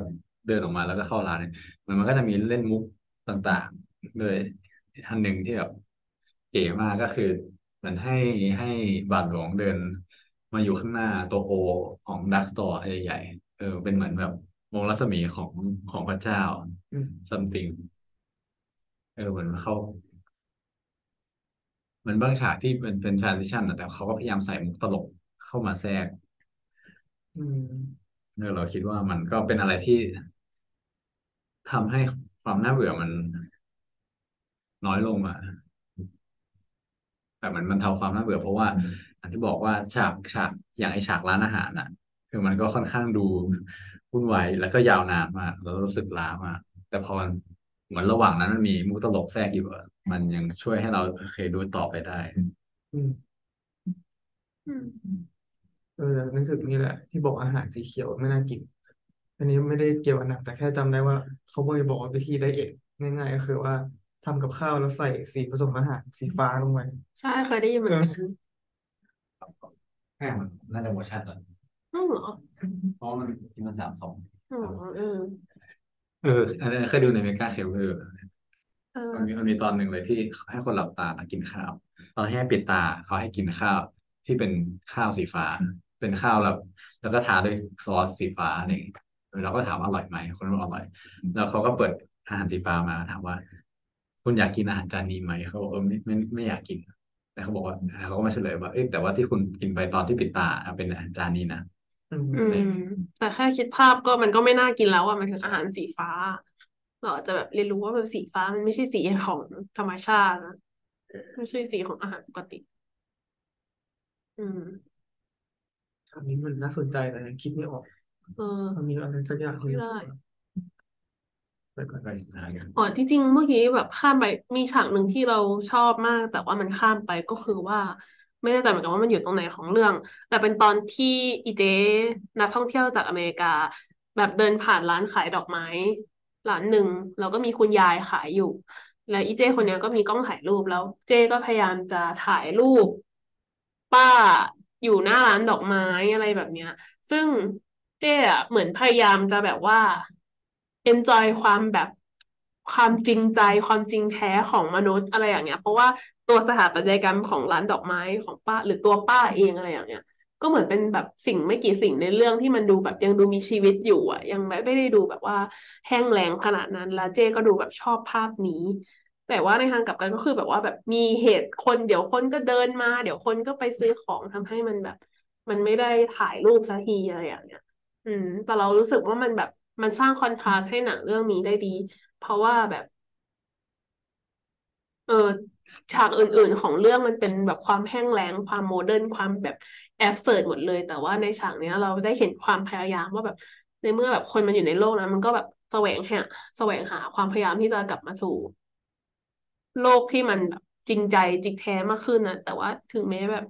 เดินออกมาแล้วก็เข้าร้านเนี่ยมันมันก็จะมีเล่นมุกต่างๆด้วยอันหนึ่งที่แบบเก๋มากก็คือ มันให้ให้บาทหลวงเดิน มาอยู่ข้างหน้าตัวโอของ drugstore ใหญ่ๆเออเป็นเหมือนแบบวงรัศมีของของพระเจ้าอืม something เออเหมือนเขาเห มือนบางฉากที่เป็นเป็น transition อะแต่เขาก็พยายามใส่มุกตลกเข้ามาแทรก อืมเออเราคิดว่ามันก็เป็นอะไรที่ทำให้ความน่าเบื่อมัน น้อยลงอะแต่มันมันเทาความน่าเบื่อเพราะว่าอย่างที่บอกว่าฉากฉากอย่างไอฉากร้านอาหารอะคือมันก็ค่อนข้างดูวุ่นวายแล้วก็ยาวนานมากแล้วรู้สึกล้ามากแต่พอมัน เหมือนระหว่างนั้นมันมีมุกตลกแทรกอยู่อะมันยังช่วยให้เราโอเคดูต่อไปได้ อืมอืมเออนึกถึงนี่แหละ ที่บอกอาหารสีเขียวไม่น่ากิน อันนี้ไม่ได้เกี่ยวกับหนังแต่แค่จำได้ว่า เขาเคยบอกว่าวิธีไดเอทง่ายๆ ก็คือว่าทำกับข้าวแล้วใส่สีผสมอาหารสีฟ้าลงไปใช่เคยได้ยินเหมือนกันแค่มันน่าจะ emotion ก่อนอ้าวเหรอเพราะมันที่มันสามสอง อ๋อเออ เอออันนี้เคยดูในเมกาเคลเวอร์เอออ มันมีมันมีตอนหนึ่งเลยที่ให้คนหลับตากินข้าวตอนให้ปิดตาเขาให้กินข้าวที่เป็นข้าวสีฟ้า เป็นข้าวแล้วแล้วก็ทาด้วยซอสสีฟ้าอะไรอย่างเงี้ยเราก็ถามว่าอร่อยไหมคนบอกอร่อย แล้วเขาก็เปิดอาหารสีฟ้ามาถามว่า คุณอยากกินอาหารจานนี้ไหมเขาบอกเออไม่ไม่ไม่อยากกิน แต่เขาบอกว่าเขาก็มาเฉลยว่าเอ้ยแต่ว่าที่คุณกินไปตอนที่ปิดตาเป็นอาหารจานนี้นะ อืมอืม แต่แค่คิดภาพก็มันก็ไม่น่ากินแล้วอะมันถึงอาหารสีฟ้า เราอาจจะแบบเรียนรู้ว่าแบบสีฟ้ามันไม่ใช่สีของธรรมชาตินะไม่ใช่สีของอาหารปกติ อืม อันนี้มันน่าสนใจแต่ยังคิดไม่ออกเออมันมีอะไรสักอย่างที่ไม่รู้ได้สึกว่าไปก่อนก็สุดท้ายกันอ๋อที่จริงเมื่อกี้แบบข้ามไปมีฉากหนึ่งที่เราชอบมาก แต่ว่ามันข้ามไปก็คือว่า ไม่แน่ใจเหมือนกันว่ามันอยู่ตรงไหนของเรื่อง แต่เป็นตอนที่อีเจนักท่องเที่ยวจากอเมริกา แบบเดินผ่านร้านขายดอกไม้ร้านหนึ่งแล้วก็มีคุณยายขายอยู่ แล้วอีเจคนนี้ก็มีกล้องถ่ายรูปแล้ว เจก็พยายามจะถ่ายรูป ป้าอยู่หน้าร้านดอกไม้อะไรแบบเนี้ย ซึ่งเจ๊อะเหมือนพยายามจะแบบว่า enjoy ความแบบความจริงใจความจริงแท้ของมนุษย์อะไรอย่างเงี้ย เพราะว่า ตัวสถาปัตยกรรมของร้านดอกไม้ของป้า หรือตัวป้าเองอะไรอย่างเงี้ย ก็เหมือนเป็นแบบสิ่งไม่กี่สิ่งในเรื่องที่มันดูแบบยังดูมีชีวิตอยู่อะ ยังไม่ไม่ได้ดูแบบว่าแห้งแล้งขนาดนั้นแล้วเจก็ดูแบบชอบภาพนี้แต่ว่าในทางกลับกันก็คือแบบว่าแบบมีเหตุคนเดี๋ยวคนก็เดินมา เดี๋ยวคนก็ไปซื้อของทำให้มันแบบ มันไม่ได้ถ่ายรูปสักทีอะไรอย่างเงี้ย อืม แต่เรารู้สึกว่ามันแบบมันสร้างคอนทราสต์ให้หนังเรื่องนี้ได้ดี เพราะว่าแบบ เออ ฉากอื่น ๆ ของเรื่องมันเป็นแบบความแห้งแล้งความโมเดิร์นความแบบแอบเสิร์หมดเลย แต่ว่าในฉากเนี้ย เราได้เห็นความพยายามว่าแบบในเมื่อแบบคนมันอยู่ในโลกนั้นมันก็แบบแสวงหาแสวงหาความพยายามที่จะกลับมาสู่ โลกที่มันแบบจริงใจจริงแท้มากขึ้นนะแต่ว่าถึงแม้แบบ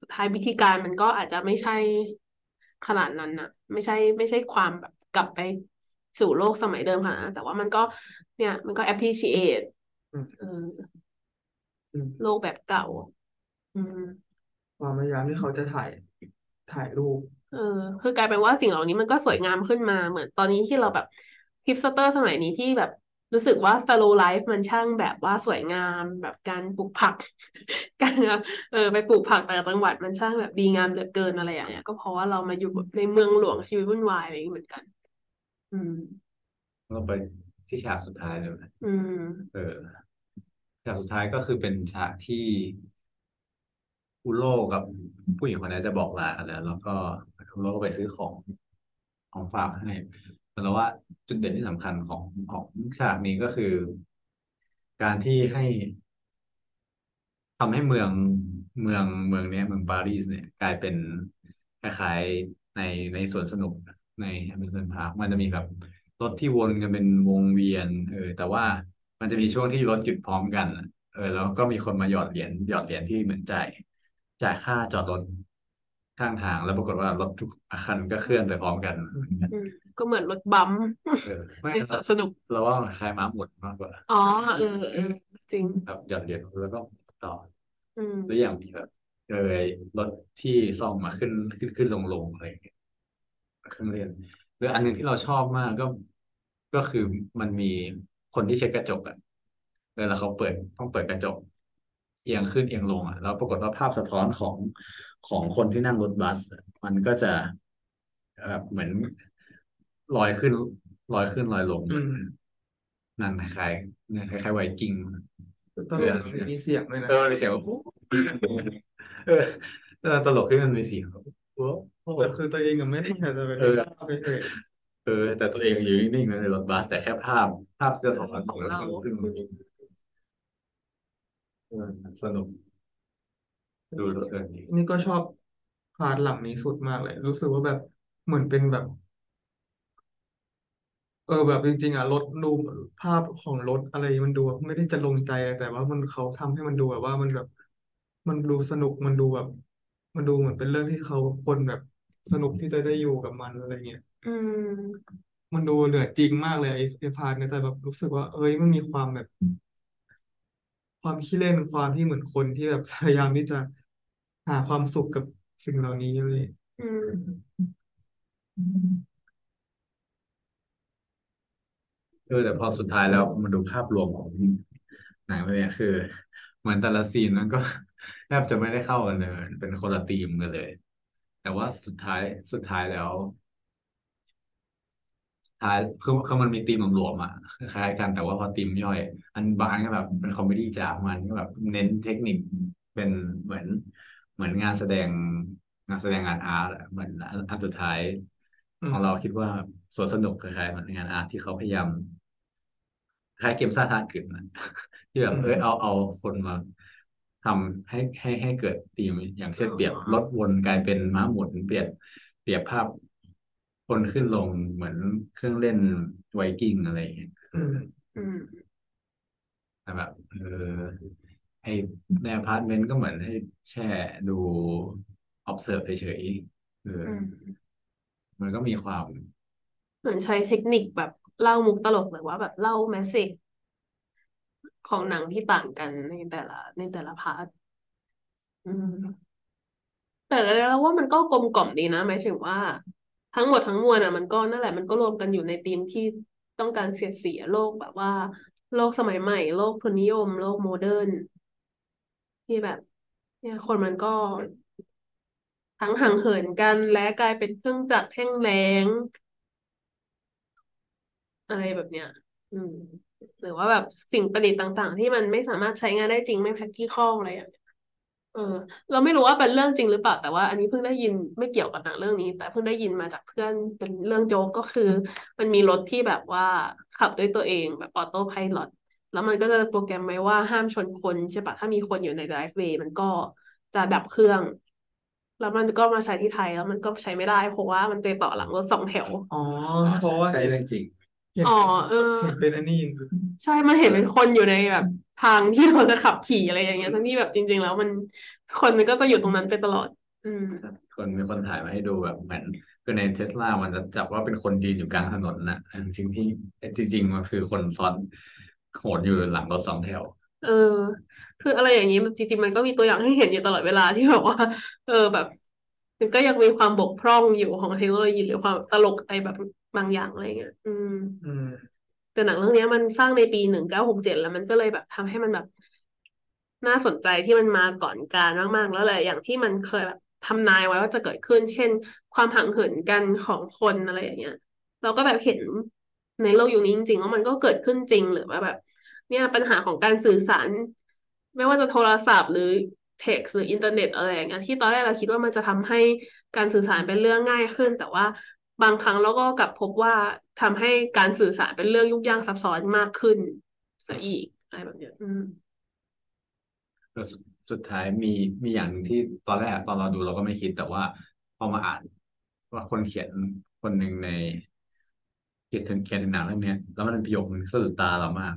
สุดท้ายวิธีการมันก็อาจจะไม่ใช่ขนาดนั้นนะไม่ใช่ ไม่ใช่ความแบบกลับไปสู่โลกสมัยเดิมขนาดนั้นแต่ว่ามันก็เนี่ย มันก็ appreciate อืมเออ อืมโลกแบบเก่า อืมความพยายามที่เขาจะถ่ายถ่ายรูปเออคือกลายเป็นว่าสิ่งเหล่านี้มันก็สวยงามขึ้นมาเหมือนตอนนี้ที่เราแบบฮิปสเตอร์สมัยนี้ที่แบบรู้สึกว่า slow life มันช่างแบบว่าสวยงามแบบการปลูกผัก การแบบเออไปปลูกผักต่างจังหวัดมันช่างแบบดีงามเหลือเกินอะไรอย่างเงี้ยก็เพราะว่าเรามาอยู่แบบในเมืองหลวงชีวิตวุ่นวายอะไรอย่างงี้เหมือนกัน อืม ก็ไปที่ฉากสุดท้ายเลยนะอืม เออ ฉากสุดท้ายก็คือเป็นฉากที่อุโร่กับผู้หญิงคนนั้นจะบอกลากันแล้ว แล้วก็อุโร่ก็ไปซื้อของของฝากให้แต่ว่าจุดเด่นที่สำคัญของของฉากนี้ก็คือ การที่ให้ทำให้เมืองเมืองเมืองเนี้ยเมืองปารีสเนี่ย กลายเป็นคล้ายๆในในสวนสนุกในแอม s สันพาร์คมันจะมีแบบรถที่วนกันเป็นวงเวียน เออ แต่ว่า มันจะมีช่วงที่รถหยุดพร้อมกันอะเออ แล้วก็มีคนมาหยอดเหรียญหยอดเหรียญที่เหมือนจ่ายจ่ายค่าจอดรถข้างทางแล้วปรากฏว่ารถทุกคันก็เคลื่อนไปพร้อมกันอืมก็เหมือนรถบัมป์เออไม่ในสวนสนุกเราว่ามันคล้ายม้าหมุนมากกว่า อ๋อเออเออจริงแบบหยอดเหรียญแล้วก็ต่ออืมหรืออย่างมีแบบเออรถที่ซ่อมมาขึ้นขึ้นขึ้นลงลงอะไรอย่างเงี้ยเครื่องเล่นหรืออันหนึ่งที่เราชอบมากก็ก็คือมันมี คนที่เช็ดกระจกอะเออแล้วเขาเปิดต้องเปิดกระจก เอียงขึ้นเอียงลงอะแล้วปรากฏว่าภาพสะท้อนของของคนที่นั่งรถบัสอะมันก็จะเอ่อเหมือนลอยขึ้นลอยขึ้นลอยลงอืมนั่นคล้ายๆคล้ายๆไวกิ้งตลกมีเสียงด้วยนะเออมีเสียงแบบเออเออตลกที่มันมีเสียงแบบโอ้โหแต่คือตัวเองก็ไม่ได้อยากจะไปเออไป เออแต่ตัวเองอยู่นิ่งๆในรถบัสแต่แค่ภาพ ภาพเสื้อถอดของแล้วขึ้นมาเออสนุกดูแล้วเออดีนี่ก็ชอบ part หลังนี้สุดมากเลย รู้สึกว่าแบบเหมือนเป็นแบบ เออแบบจริงๆอะรถดูภาพของรถอะไรมันดูแบบไม่ได้จะลงใจแต่ว่ามันเขาทำให้มันดูแบบว่ามันแบบ มันดูสนุกมันดูแบบ มันดูเหมือนเป็นเรื่องที่เขาคนแบบ สนุกที่จะได้อยู่กับมันอะไรเงี้ยอืม มันดูเหนือจริงมากเลยไอ้ไอ้พาร์ทเนี่ยแต่แบบรู้สึกว่า เอ้ยมันมีความแบบ ความขี้เล่นความที่เหมือนคนที่แบบพยายามที่จะหาความสุขกับสิ่งเหล่านี้เลย อืม เออแต่พอสุดท้ายแล้วมาดูภาพรวมของหนังเรื่องเนี้ยคือ เหมือนแต่ละซีนนั้นก็ แทบจะไม่ได้เข้ากันเลย เป็นคนละธีมกันเลย แต่ว่าสุดท้ายสุดท้ายแล้วท้ายคือคือมันมีธีมรวมๆอะคล้ายๆกันแต่ว่าพอธีมย่อย อันบางอันก็แบบเป็นคอมเมดี้จ๋ามันก็แบบเน้นเทคนิคเป็นเหมือน เหมือนงานแสดงงานแสดงงานอาร์ตอะเหมือนอันอันสุดท้ายอืมของเราคิดว่าสวนสนุกคล้ายๆเหมือนงานอาร์ตที่เขาพยายามคล้ายเกมซ่าทาขึ้นนะที่แบบอืมเออเอาเอาคนมา ทำให้ให้ให้เกิดธีมอย่างเช่นเปรียบรถวนกลายเป็นม้าหมุนเปรียบเปรียบภาพคนขึ้นลงเหมือนเครื่องเล่นไวกิ้งอะไรอย่างเงี้ยเออือมอืมแต่แบบเออไอในอพาร์ตเมนต์ก็เหมือนให้แช่ดู observe เฉยๆเอออืมมันก็มีความ เหมือนใช้เทคนิคแบบเล่ามุกตลกหรือว่าแบบเล่า message ของหนังที่ต่างกันในแต่ละ ในแต่ละ part อืม แต่แล้วว่ามันก็กลมกล่อมดีนะหมายถึงว่า ทั้งหมดทั้งมวลอะ มันก็นั่นแหละมันก็รวมกันอยู่ในธีมที่ต้องการเสียดสีโลกแบบว่า โลกสมัยใหม่ โลกทุนนิยม โลก modern ที่แบบ เนี่ย คนมันก็ทั้งห่างเหินกันและกลายเป็นเครื่องจักรแห้งแล้ง อะไรแบบเนี้ย อืม หรือว่าแบบสิ่งประดิษฐ์ต่างๆ ที่มันไม่สามารถใช้งานได้จริงไม่ practical อะไรอย่างเงี้ยเออ เราไม่รู้ว่าเป็นเรื่องจริงหรือเปล่า แต่ว่าอันนี้เพิ่งได้ยินไม่เกี่ยวกับหนังเรื่องนี้ แต่เพิ่งได้ยินมาจากเพื่อนเป็นเรื่องโจ๊กก็คือ มันมีรถที่แบบว่าขับด้วยตัวเองแบบ autopilot แล้วมันก็จะโปรแกรมไว้ว่าห้ามชนคนใช่ปะถ้ามีคนอยู่ใน driveway มันก็จะดับเครื่อง แล้วมันก็มาใช้ที่ไทยแล้วมันก็ใช้ไม่ได้ เพราะว่ามันไปต่อหลังรถสองแถว อ๋ออ๋อเพราะว่าใช่ใช่เรื่องจริง เห็นอ๋อเออ เห็นเป็นอันนี้ใช่มันเห็นเป็นคนอยู่ในแบบ ทางที่เราจะขับขี่อะไรอย่างเงี้ยทั้งที่แบบจริง ๆ แล้วมันคนมันก็จะอยู่ตรงนั้นไปตลอด อืม คนมีคนถ่ายมาให้ดูแบบเหมือนคือในเทสลามันจะจับว่าเป็นคนยืนอยู่กลางถนนน่ะจริงๆที่จริงๆมันคือคนซ้อนโขนอยู่หลังรถสองแถว เออ คืออะไรอย่างนี้แบบจริงๆมันก็มีตัวอย่างให้เห็นอยู่ตลอดเวลาที่แบบว่า เออแบบ มันก็ยังมีความบกพร่องอยู่ของเทคโนโลยีหรือความตลกอะไรแบบ บางอย่างอะไรเงี้ยอืม อืม แต่หนังเรื่องเนี้ยมันสร้างในปีหนึ่งเก้าหกเจ็ดแล้วมันก็เลยแบบทำให้มันแบบ น่าสนใจที่มันมาก่อนการมาก ๆ แล้วแหละอย่างที่มันเคยแบบทำนายไว้ว่าจะเกิดขึ้น เช่น ความห่างเหินกันของคนอะไรอย่างเงี้ย เราก็แบบเห็นในโลกยุคนี้จริงๆว่ามันก็เกิดขึ้นจริงหรือว่าแบบ เนี่ยปัญหาของการสื่อสาร ไม่ว่าจะโทรศัพท์หรือเท็กซ์หรืออินเทอร์เน็ตอะไรอย่างเงี้ยที่ตอนแรกเราคิดว่ามันจะทำให้การสื่อสารเป็นเรื่องง่ายขึ้น แต่ว่า บางครั้งเราก็กลับพบว่าทำให้การสื่อสารเป็นเรื่องยุ่งยากซับซ้อนมากขึ้นซะอีกอะไรแบบเนี้ยอืมแต่สุดสุดท้ายมีมีอย่างหนึ่งที่ตอนแรกตอนเราดูเราก็ไม่คิดแต่ว่าพอมาอ่านว่าคนเขียนคนหนึ่งในเขียนเขียนในหนังเรื่องนี้แล้วมันเป็นประโยคนึงสะดุดตาเรามาก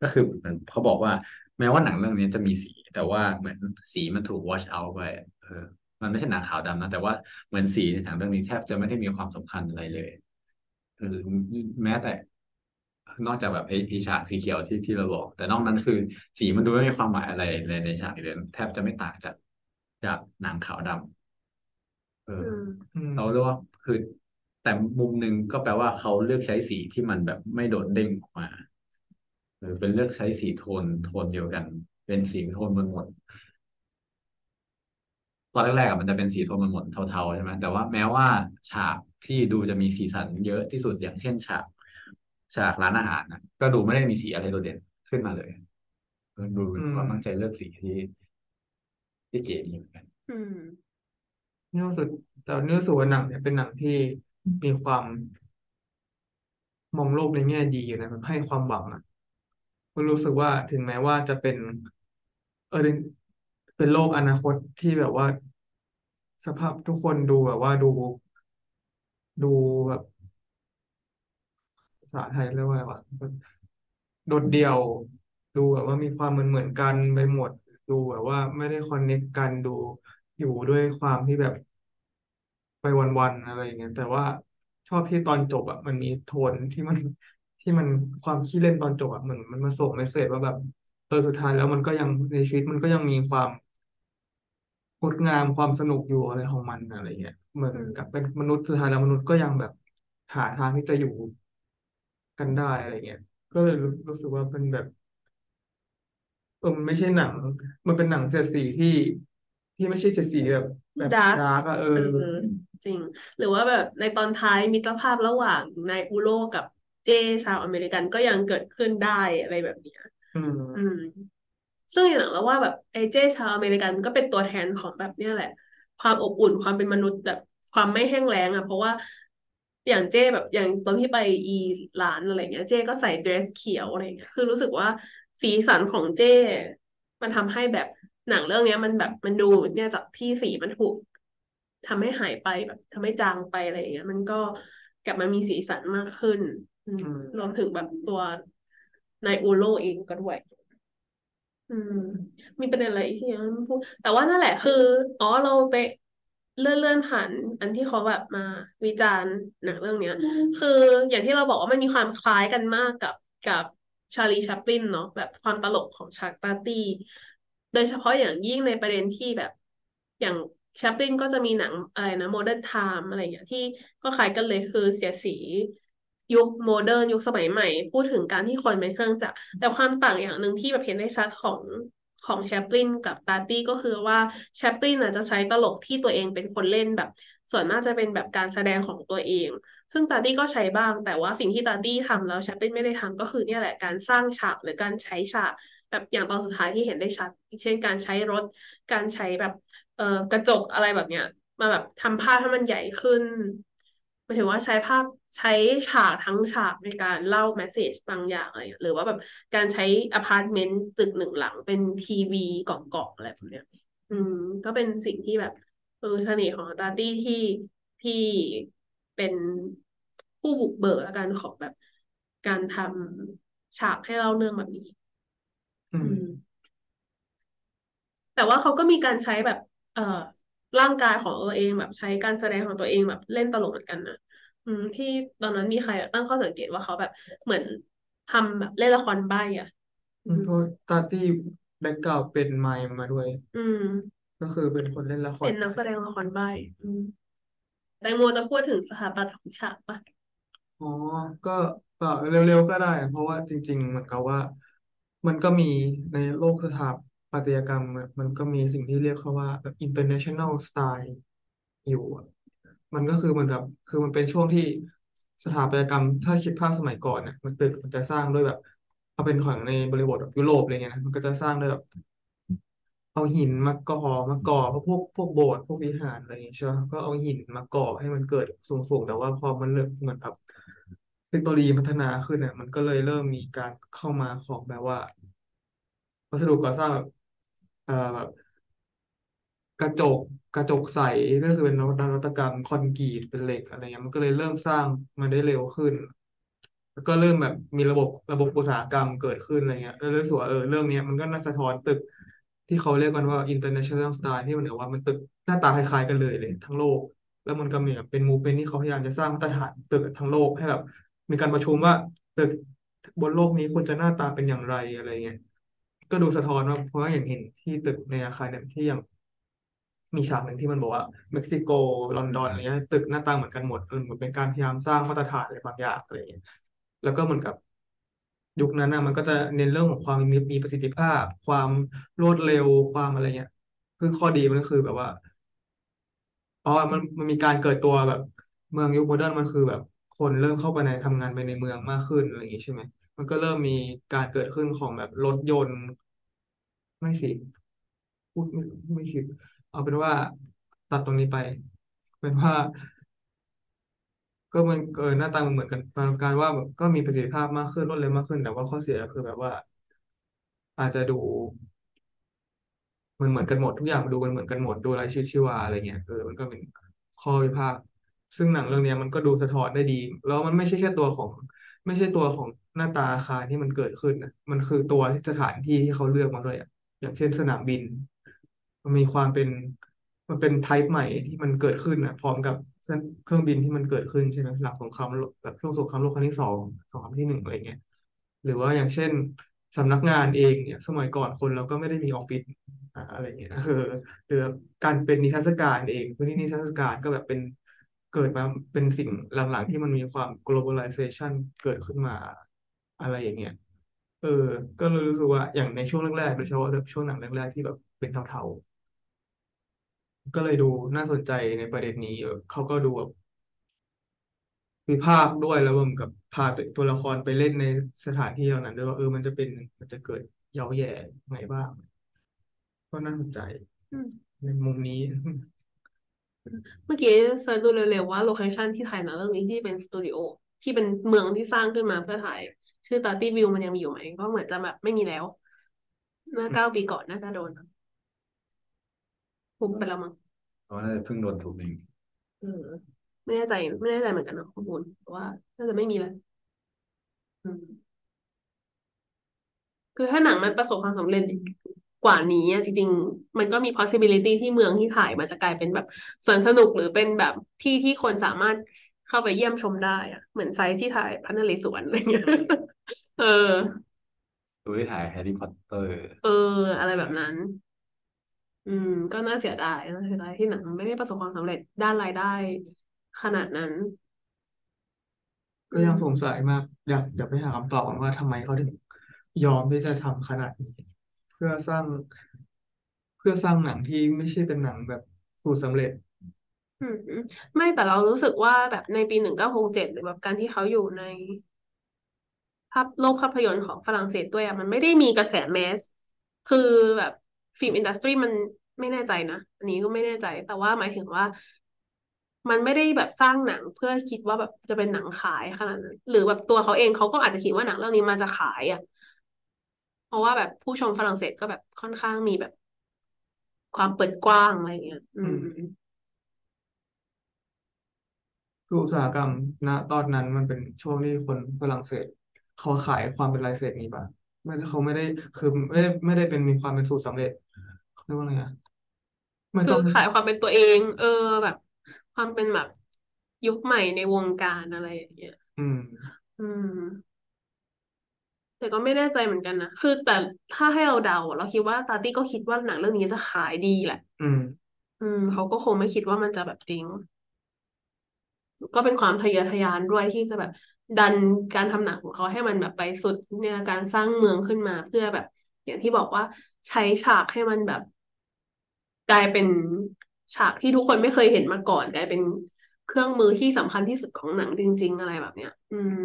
ก็คือเหมือนเขาบอกว่า แม้ว่าหนังเรื่องนี้จะมีสี แต่ว่าเหมือนสีมันถูก wash out ไปเออ มันไม่ใช่หนังขาวดำนะ แต่ว่าเหมือนสีในหนังเรื่องนี้แทบจะไม่ได้มีความสำคัญอะไรเลยหรือแม้แต่ นอกจากแบบไอ้ไอ้ฉากสีเขียวที่ที่เราบอก แต่นอกนั้นคือ สีมันดูไม่มีความหมายอะไรเลยในฉากนี้เลยแทบจะไม่ต่างจากจากหนังขาวดำเอออืมอืมเราเรียกว่าคือแต่มุมหนึ่งก็แปลว่าเขาเลือกใช้สีที่มันแบบไม่โดดเด้งออกมาเออเป็นเลือกใช้สีโทนโทนเดียวกัน เป็นสีโทนมันหมด ตอนแรกๆมันจะเป็นสีโทนมันหมดเทาๆใช่ไหมแต่ว่าแม้ว่าฉากที่ดูจะมีสีสันเยอะที่สุดอย่างเช่นฉากฉากร้านอาหารนะก็ดูไม่ได้มีสีอะไรโดดเด่นขึ้นมาเลยดูอืมความตั้งใจเลือกสีที่ที่เก๋ดีเหมือนกันอืมนี่สึกแต่เนี่รู้สึกว่าหนังเนี่ยเป็นหนังที่มีความมองโลกในแง่ดีอยู่นะแบบให้ความหวังอะก็รู้สึกว่าถึงแม้ว่าจะเป็น เออ เป็นโลกอนาคตที่แบบว่า สภาพทุกคนดูแบบว่าดู ดูแบบภาษาไทยเรียกว่าอะไรวะโดดเดี่ยว ดูแบบว่ามีความเหมือนเหมือนกันไปหมด ดูแบบว่าไม่ได้คอนเนคกันดูอยู่ด้วยความที่แบบไปวันๆอะไรอย่างเงี้ยแต่ว่าชอบที่ตอนจบอะมันมีโทนที่มันที่มันความขี้เล่นตอนจบอะมันมันมาส่งเมสเสจว่าแบบเออสุดท้ายแล้วมันก็ยังในชีวิตมันก็ยังมีความ งดงามความสนุกอยู่อะไรของมันอะไรเงี้ยเหมือนอืมกับเป็นมนุษย์สุดท้ายแล้วมนุษย์ก็ยังแบบหาทางที่จะอยู่กันได้อะไรเงี้ยก็เลยรู้รู้สึกว่าเป็นแบบเออมันไม่ใช่หนัง มันเป็นหนังเสียดสีที่ที่ไม่ใช่เสียดสีแบบแบบ dark dark อะเออเออจริง หรือว่าแบบในตอนท้ายมิตรภาพระหว่างนายอูโลกับเจ๊ชาวอเมริกันก็ยังเกิดขึ้นได้อะไรแบบเนี้ยอืมม ซึ่งอย่างเราว่าแบบไอ้เจ๊ชาวอเมริกันก็เป็นตัวแทนของแบบเนี้ยแหละ ความอบอุ่นความเป็นมนุษย์แบบความไม่แห้งแล้งอะ เพราะว่าอย่างเจ๊แบบอย่างตอนที่ไปอีหลานอะไรเงี้ย เจ้ก็ใส่เดรสเขียวอะไรเงี้ยคือรู้สึกว่าสีสันของเจ้ มันทำให้แบบหนังเรื่องเนี้ย มันแบบมันดูเนี่ยจากที่สีมันถูกทำให้หายไปแบบทำให้จางไปอะไรอย่างเงี้ย มันก็กลับมามีสีสันมากขึ้นอืมอืรวมมถึงแบบตัวนายอูโรเองก็ด้วย อืม มีประเด็นอะไรที่ยังไม่พูด แต่ว่านั่นแหละคือ อ๋อเราไปเลื่อนเลื่อนผ่าน อันที่เขาแบบมาวิจารณ์หนังเรื่องเนี้ยคืออย่างที่เราบอกว่ามันมีความคล้ายกันมากกับกับชาลีแชปลินเนาะแบบความตลกของฌากตาตีโดยเฉพาะอย่างยิ่งในประเด็นที่แบบ อย่างแชปลินก็จะมีหนังอะไรนะ Modern Times อะไรอย่างเงี้ยที่ก็คล้ายกันเลยคือเสียดสี ยุค modern ยุคสมัยใหม่ พูดถึงการที่คนเป็นเครื่องจักรแต่ความต่างอย่างหนึ่งที่แบบเห็นได้ชัดของของแชปลินกับตาตีก็คือว่าแชปลินอาจจะใช้ตลกที่ตัวเองเป็นคนเล่นแบบ ส่วนมากจะเป็นแบบการแสดงของตัวเอง ซึ่งตาตี้ก็ใช้บ้าง แต่ว่าสิ่งที่ตาตี้ทำแล้วแชปลินไม่ได้ทำก็คือเนี่ยแหละการสร้างฉากหรือการใช้ฉากแบบอย่างตอนสุดท้ายที่เห็นได้ชัดเช่นการใช้รถ การใช้แบบเอ่อกระจกอะไรแบบเนี้ยมาแบบทำภาพให้มันใหญ่ขึ้นายถึงว่าใช้ภาพใช้ฉากทั้งฉากในการเล่าแมสเซจบางอย่างอะไรอย่างเงี้ยหรือว่าแบบการใช้อพาร์ตเมนต์ตึกหนึ่งหลังเป็นทีวีกล่องๆอะไรแบบเนี้ยอืม ก็เป็นสิ่งที่แบบเออเสน่ห์ของตาร์ตี้ที่ที่เป็นผู้บุกเบิกแล้วกันของแบบการทำฉากให้เล่าเรื่องแบบนี้อืมอืม แต่ว่าเขาก็มีการใช้แบบ เอ่อร่างกายของตัวเองแบบใช้การแสดงของตัวเองแบบเล่นตลกเหมือนกันนะ อืมที่ตอนนั้นมีใครตั้งข้อสังเกตว่าเขาแบบเหมือนทำแบบเล่นละครใบ้อะ อืมอืมเพราะตาตี้แบ็กกราวด์เป็นไมม์มาด้วย อืม ก็คือเป็นคนเล่นละครเป็นนักแสดงละครใบ้อืมแตงโมจะพูดถึงสถาปัตย์ของฉากปะอ๋อก็ก็เร็วๆก็ได้ เพราะว่าจริงๆเหมือนกับว่า มันก็มีในโลกสถาปัตยกรรมอะมันก็มีสิ่งที่เรียกเขาว่าแบบ international style อยู่อะ มันก็คือเหมันแบบคือมันเป็นช่วงที่สถาปัตยกรรม ถ้าคิดภาพสมัยก่อนเนี่ยมันตึกมันจะสร้างด้วยแบบเอาเป็นของในบริบทแบบยุโรปอะไรเงี้ยนะมันก็จะสร้างด้วยแบบเอาหินมาก่อมาก่อเพราะพวกพวกโบสถ์พวกวิหารอะไรอย่างเงี้ยใช่ไหมก็เอาหินมาก่อให้มันเกิดสูงๆแต่ว่าพอมันเริ่มเหมือนแบบเทคโนโลยีพัฒนาขึ้นเนี่ยมันก็เลยเริ่มมีการเข้ามาของแบบว่า วัสดุก่อสร้างแบบเอ่อแบบ ระจกกระจกใสก็คือเป็นนวัตกรรมคอนกรีตเป็นเหล็กอะไรเงี้ยมันก็เลยเริ่มสร้างมันได้เร็วขึ้น แล้วก็เริ่มแบบมีระบบระบบอุตสาหกรรมเกิดขึ้นอะไรเงี้ยแล้วรู้สึกว่าเออเรื่องเนี้ยมันก็น่าสะท้อนตึกที่เขาเรียกกันว่า international style ที่มันเหมือว่ามันตึกหน้าตาคล้ายๆกันเลยเลย ทั้งโลก แล้วมันก็มีแบบเป็นมูฟเมนที่เขาพยายามจะสร้างมาตรฐานตึกทั้งโลกให้แบบ มีการประชุมว่าตึกบนโลกนี้ควรจะหน้าตาเป็นอย่างไรอะไรเงี้ยก็ดูสะท้อนว่าเพราะว่าอย่างเห็นที่ตึกในอาคารเนี่ยที่อย่าง มีฉากหนึ่งที่มันบอกว่าเม็กซิโกลอนดอนอะไรเงี้ยตึกหน้าตาเหมือนกันหมดเออเหมือนเป็นการพยายามสร้างมาตรฐานอะไรบางอย่างอะไรเงี้ยแล้วก็เหมือนกับยุคนั้นนะมันก็จะเน้นเรื่องของความมีมีประสิทธิภาพ ความรวดเร็วความอะไรเงี้ยคือข้อดีมันก็คือแบบว่าอ๋อมันมันมีการเกิดตัวแบบ เมืองยุคโมเดิร์นมันคือแบบ คนเริ่มเข้าไปในทำงานไปในเมืองมากขึ้นอะไรอย่างงี้ใช่ไหมมันก็เริ่มมีการเกิดขึ้นของแบบรถยนต์ ไม่สิพูดไม่ไม่คิด เอาเป็นว่าตัดตรงนี้ไป เป็นว่า ก็มันเออหน้าตามันเหมือนกันการว่าแบบก็มีประสิทธิภาพมากขึ้นรวดเร็วมากขึ้น แต่ว่าข้อเสียก็คือแบบว่า อาจจะดูมันเหมือนกันหมดทุกอย่างดูมันเหมือนกันหมดดูไรชีวิตชีวาอะไรเงี้ยเออมันก็เป็นข้อวิพากษ์ซึ่งหนังเรื่องนี้มันก็ดูสะท้อนได้ดี แล้วมันไม่ใช่แค่ตัวของ ไม่ใช่ตัวของหน้าตาอาคารที่มันเกิดขึ้นนะมันคือตัวสถานที่ที่เขาเลือกมาด้วยอะอย่างเช่นสนามบิน มันมีความเป็นมันเป็นไทป์ใหม่ที่มันเกิดขึ้นอะ พร้อมกับเครื่องบินที่มันเกิดขึ้นใช่ไหมหลังสงครามแบบช่วงสงครามโลกครั้งที่สองสงครามที่หนึ่งอะไรเงี้ยหรือว่าอย่างเช่นสำนักงานเองเนี่ย สมัยก่อนคนเราก็ไม่ได้มีออฟฟิศอ่าอะไรเงี้ยเออหรือการเป็นนิทรรศการเองพื้นที่นิทรรศการก็แบบเป็นเกิดมาเป็นสิ่งหลังๆที่มันมีความ globalization เกิดขึ้นมาอะไรอย่างเงี้ยเออ ก็เลยรู้สึกว่าอย่างในช่วงแรกๆโดยเฉพาะช่วงหนังแรกๆที่แบบเป็นเทาๆ ก็เลยดูน่าสนใจในประเด็นนี้เออเขาก็ดูแบบวิพากษ์ด้วยแล้วเหมือนกับพาตัวละครไปเล่นในสถานที่เหล่านั้นด้วยว่าเออมันจะเป็นมันจะเกิดย่ำแย่ไงบ้าง ก็น่าสนใจอืมในมุมนี้ เมื่อกี้ search ดูเร็วๆว่า location ที่ถ่ายหนังเรื่องนี้ที่เป็นสตูดิโอที่เป็นเมืองที่สร้างขึ้นมาเพื่อถ่าย ชื่อตาตีวิลล์มันยังมีอยู่ไหมก็เหมือนจะแบบไม่มีแล้ว เมื่อเก้าปีก่อนน่าจะโดน ทุบไปแล้วมั้งเพราะว่าน่าจะเพิ่งโดนทุบเองเออ ไม่แน่ใจไม่แน่ใจเหมือนกันนะข้อมูลแต่ว่าน่าจะไม่มีแล้วอืม คือถ้าหนังมันประสบความสำเร็จกว่านี้อะจริง ๆ มันก็มี possibility ที่เมืองที่ถ่ายมันจะกลายเป็นแบบสวนสนุกหรือเป็นแบบที่ที่คนสามารถเข้าไปเยี่ยมชมได้อะเหมือนไซต์ที่ถ่ายพระนเรศวรอะไรเงี้ยเออ ดูที่ถ่ายแฮร์รี่พอตเตอร์ เออ อะไรแบบนั้น อืม ก็น่าเสียดายน่าเสียดายที่หนังไม่ได้ประสบความสำเร็จด้านรายได้ ขนาดนั้นก็ยังสงสัยมากอยากอยากไปหาคำตอบว่าทำไมเขาถึงยอมที่จะทำขนาดนี้ เพื่อสร้างเพื่อสร้างหนังที่ไม่ใช่เป็นหนังแบบสูตรสำเร็จ อืมไม่แต่เรารู้สึกว่าแบบในปีหนึ่งเก้าหกเจ็ดหรือแบบการที่เขาอยู่ในภาพโลกภาพยนตร์ของฝรั่งเศสด้วยอะมันไม่ได้มีกระแสแมส คือแบบ ฟิล์มอินดัสทรีมันไม่แน่ใจนะอันนี้ก็ไม่แน่ใจ แต่ว่าหมายถึงว่า มันไม่ได้แบบสร้างหนังเพื่อคิดว่าแบบจะเป็นหนังขายขนาดนั้นหรือแบบตัวเขาเองเขาก็อาจจะคิดว่าหนังเรื่องนี้มันจะขายอะเพราะว่าแบบผู้ชมฝรั่งเศสก็แบบค่อนข้างมีแบบความเปิดกว้างอะไรอย่างเงี้ย อืมคืออุตสาหกรรมณตอนนั้นมันเป็นช่วงที่คนฝรั่งเศสเขาขายความเป็นลายเซ็นนี้ป่ะ ไม่ได้เขาไม่ได้คือไม่ได้ไม่ได้เป็นมีความเป็นสูตรสำเร็จเขาเรียกว่าไงอะมันคืต้อองขายความเป็นตัวเอง เออแบบ ความเป็นแบบยุคใหม่ในวงการอะไรอย่างเงี้ยอืม อืม แต่ก็ไม่แน่ใจเหมือนกันนะคือแต่ถ้าให้เราเดาอะเราคิดว่าตาตี้ก็คิดว่าหนังเรื่องนี้จะขายดีแหละ อืม อืมเขาก็คงไม่คิดว่ามันจะแบบจริง ก็เป็นความทะเยอทะยานด้วยที่จะแบบ ดันการทำหนังของเขาให้มันแบบไปสุดเนี่ยการสร้างเมืองขึ้นมาเพื่อแบบ อย่างที่บอกว่าใช้ฉากให้มันแบบ กลายเป็นฉากที่ทุกคนไม่เคยเห็นมาก่อนกลายเป็นเครื่องมือที่สำคัญที่สุดของหนังจริง ๆ อะไรแบบเนี้ย อืม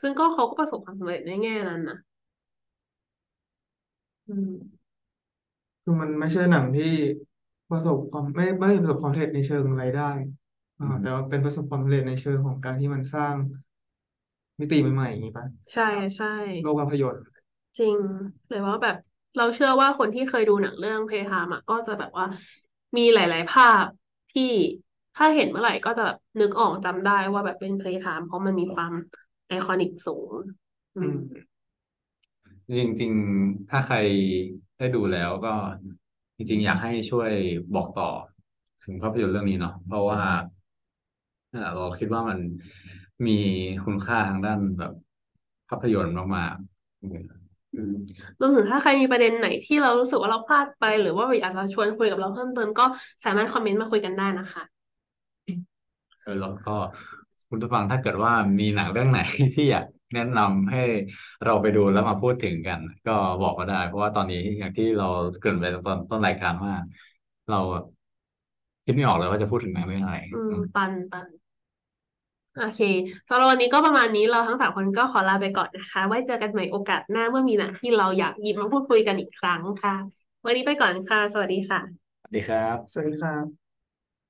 ซึ่งก็เขาก็ประสบความสำเร็จในแง่นั้นนะอืมคือมันไม่ใช่หนังที่ประสบความไม่ไม่ประสบความสำเร็จในเชิงรายได้อ่าอืมแต่ว่าเป็นประสบความสำเร็จในเชิงของการที่มันสร้าง มิติใหม่ๆอย่างนี้ป่ะใช่ใช่โลกภาพยนตร์จริงเลยว่าแบบเราเชื่อว่าคนที่เคยดูหนังเรื่องเพทามอะก็จะแบบว่ามีหลาย ๆ ภาพที่ถ้าเห็นเมื่อไหร่ก็จะแบบนึกออกจำได้ว่าแบบเป็นเพทามเพราะมันมีความไอคอนิกสูง อือืมมจริง ๆ ถ้าใครได้ดูแล้วก็ จริง ๆ อยากให้ช่วยบอกต่อ ถึงภาพยนตร์เรื่องนี้เนาะเพราะว่าเอ่อเราคิดว่ามัน มีคุณค่าทางด้านแบบภาพยนตร์มากๆอืมอืมรวมถึงถ้าใครมีประเด็นไหนที่เรารู้สึกว่าเราพลาดไป หรือว่าอยากจะชวนคุยกับเราเพิ่มเติมก็สามารถคอมเมนต์มาคุยกันได้นะคะเออแล้วก็คุณผู้ฟังถ้าเกิดว่ามีหนังเรื่องไหนที่อยากแนะนำให้เราไปดูแล้วมาพูดถึงกัน ก็บอกมาได้ เพราะว่าตอนนี้อย่างที่เราเกริ่นไปตอนต้นรายการว่า เราคิดไม่ออกเลยว่าจะพูดถึงหนังเรื่องอะไร อืมอืมตันตัน โอเคสำหรับวันนี้ก็ประมาณนี้เราทั้งสามคนก็ขอลาไปก่อนนะคะ ไว้เจอกันใหม่โอกาสหน้าเมื่อมีหนังที่เราอยากหยิบมาพูดคุยกันอีกครั้งค่ะ วันนี้ไปก่อนค่ะ สวัสดีค่ะ สวัสดีครับ สวัสดีครับ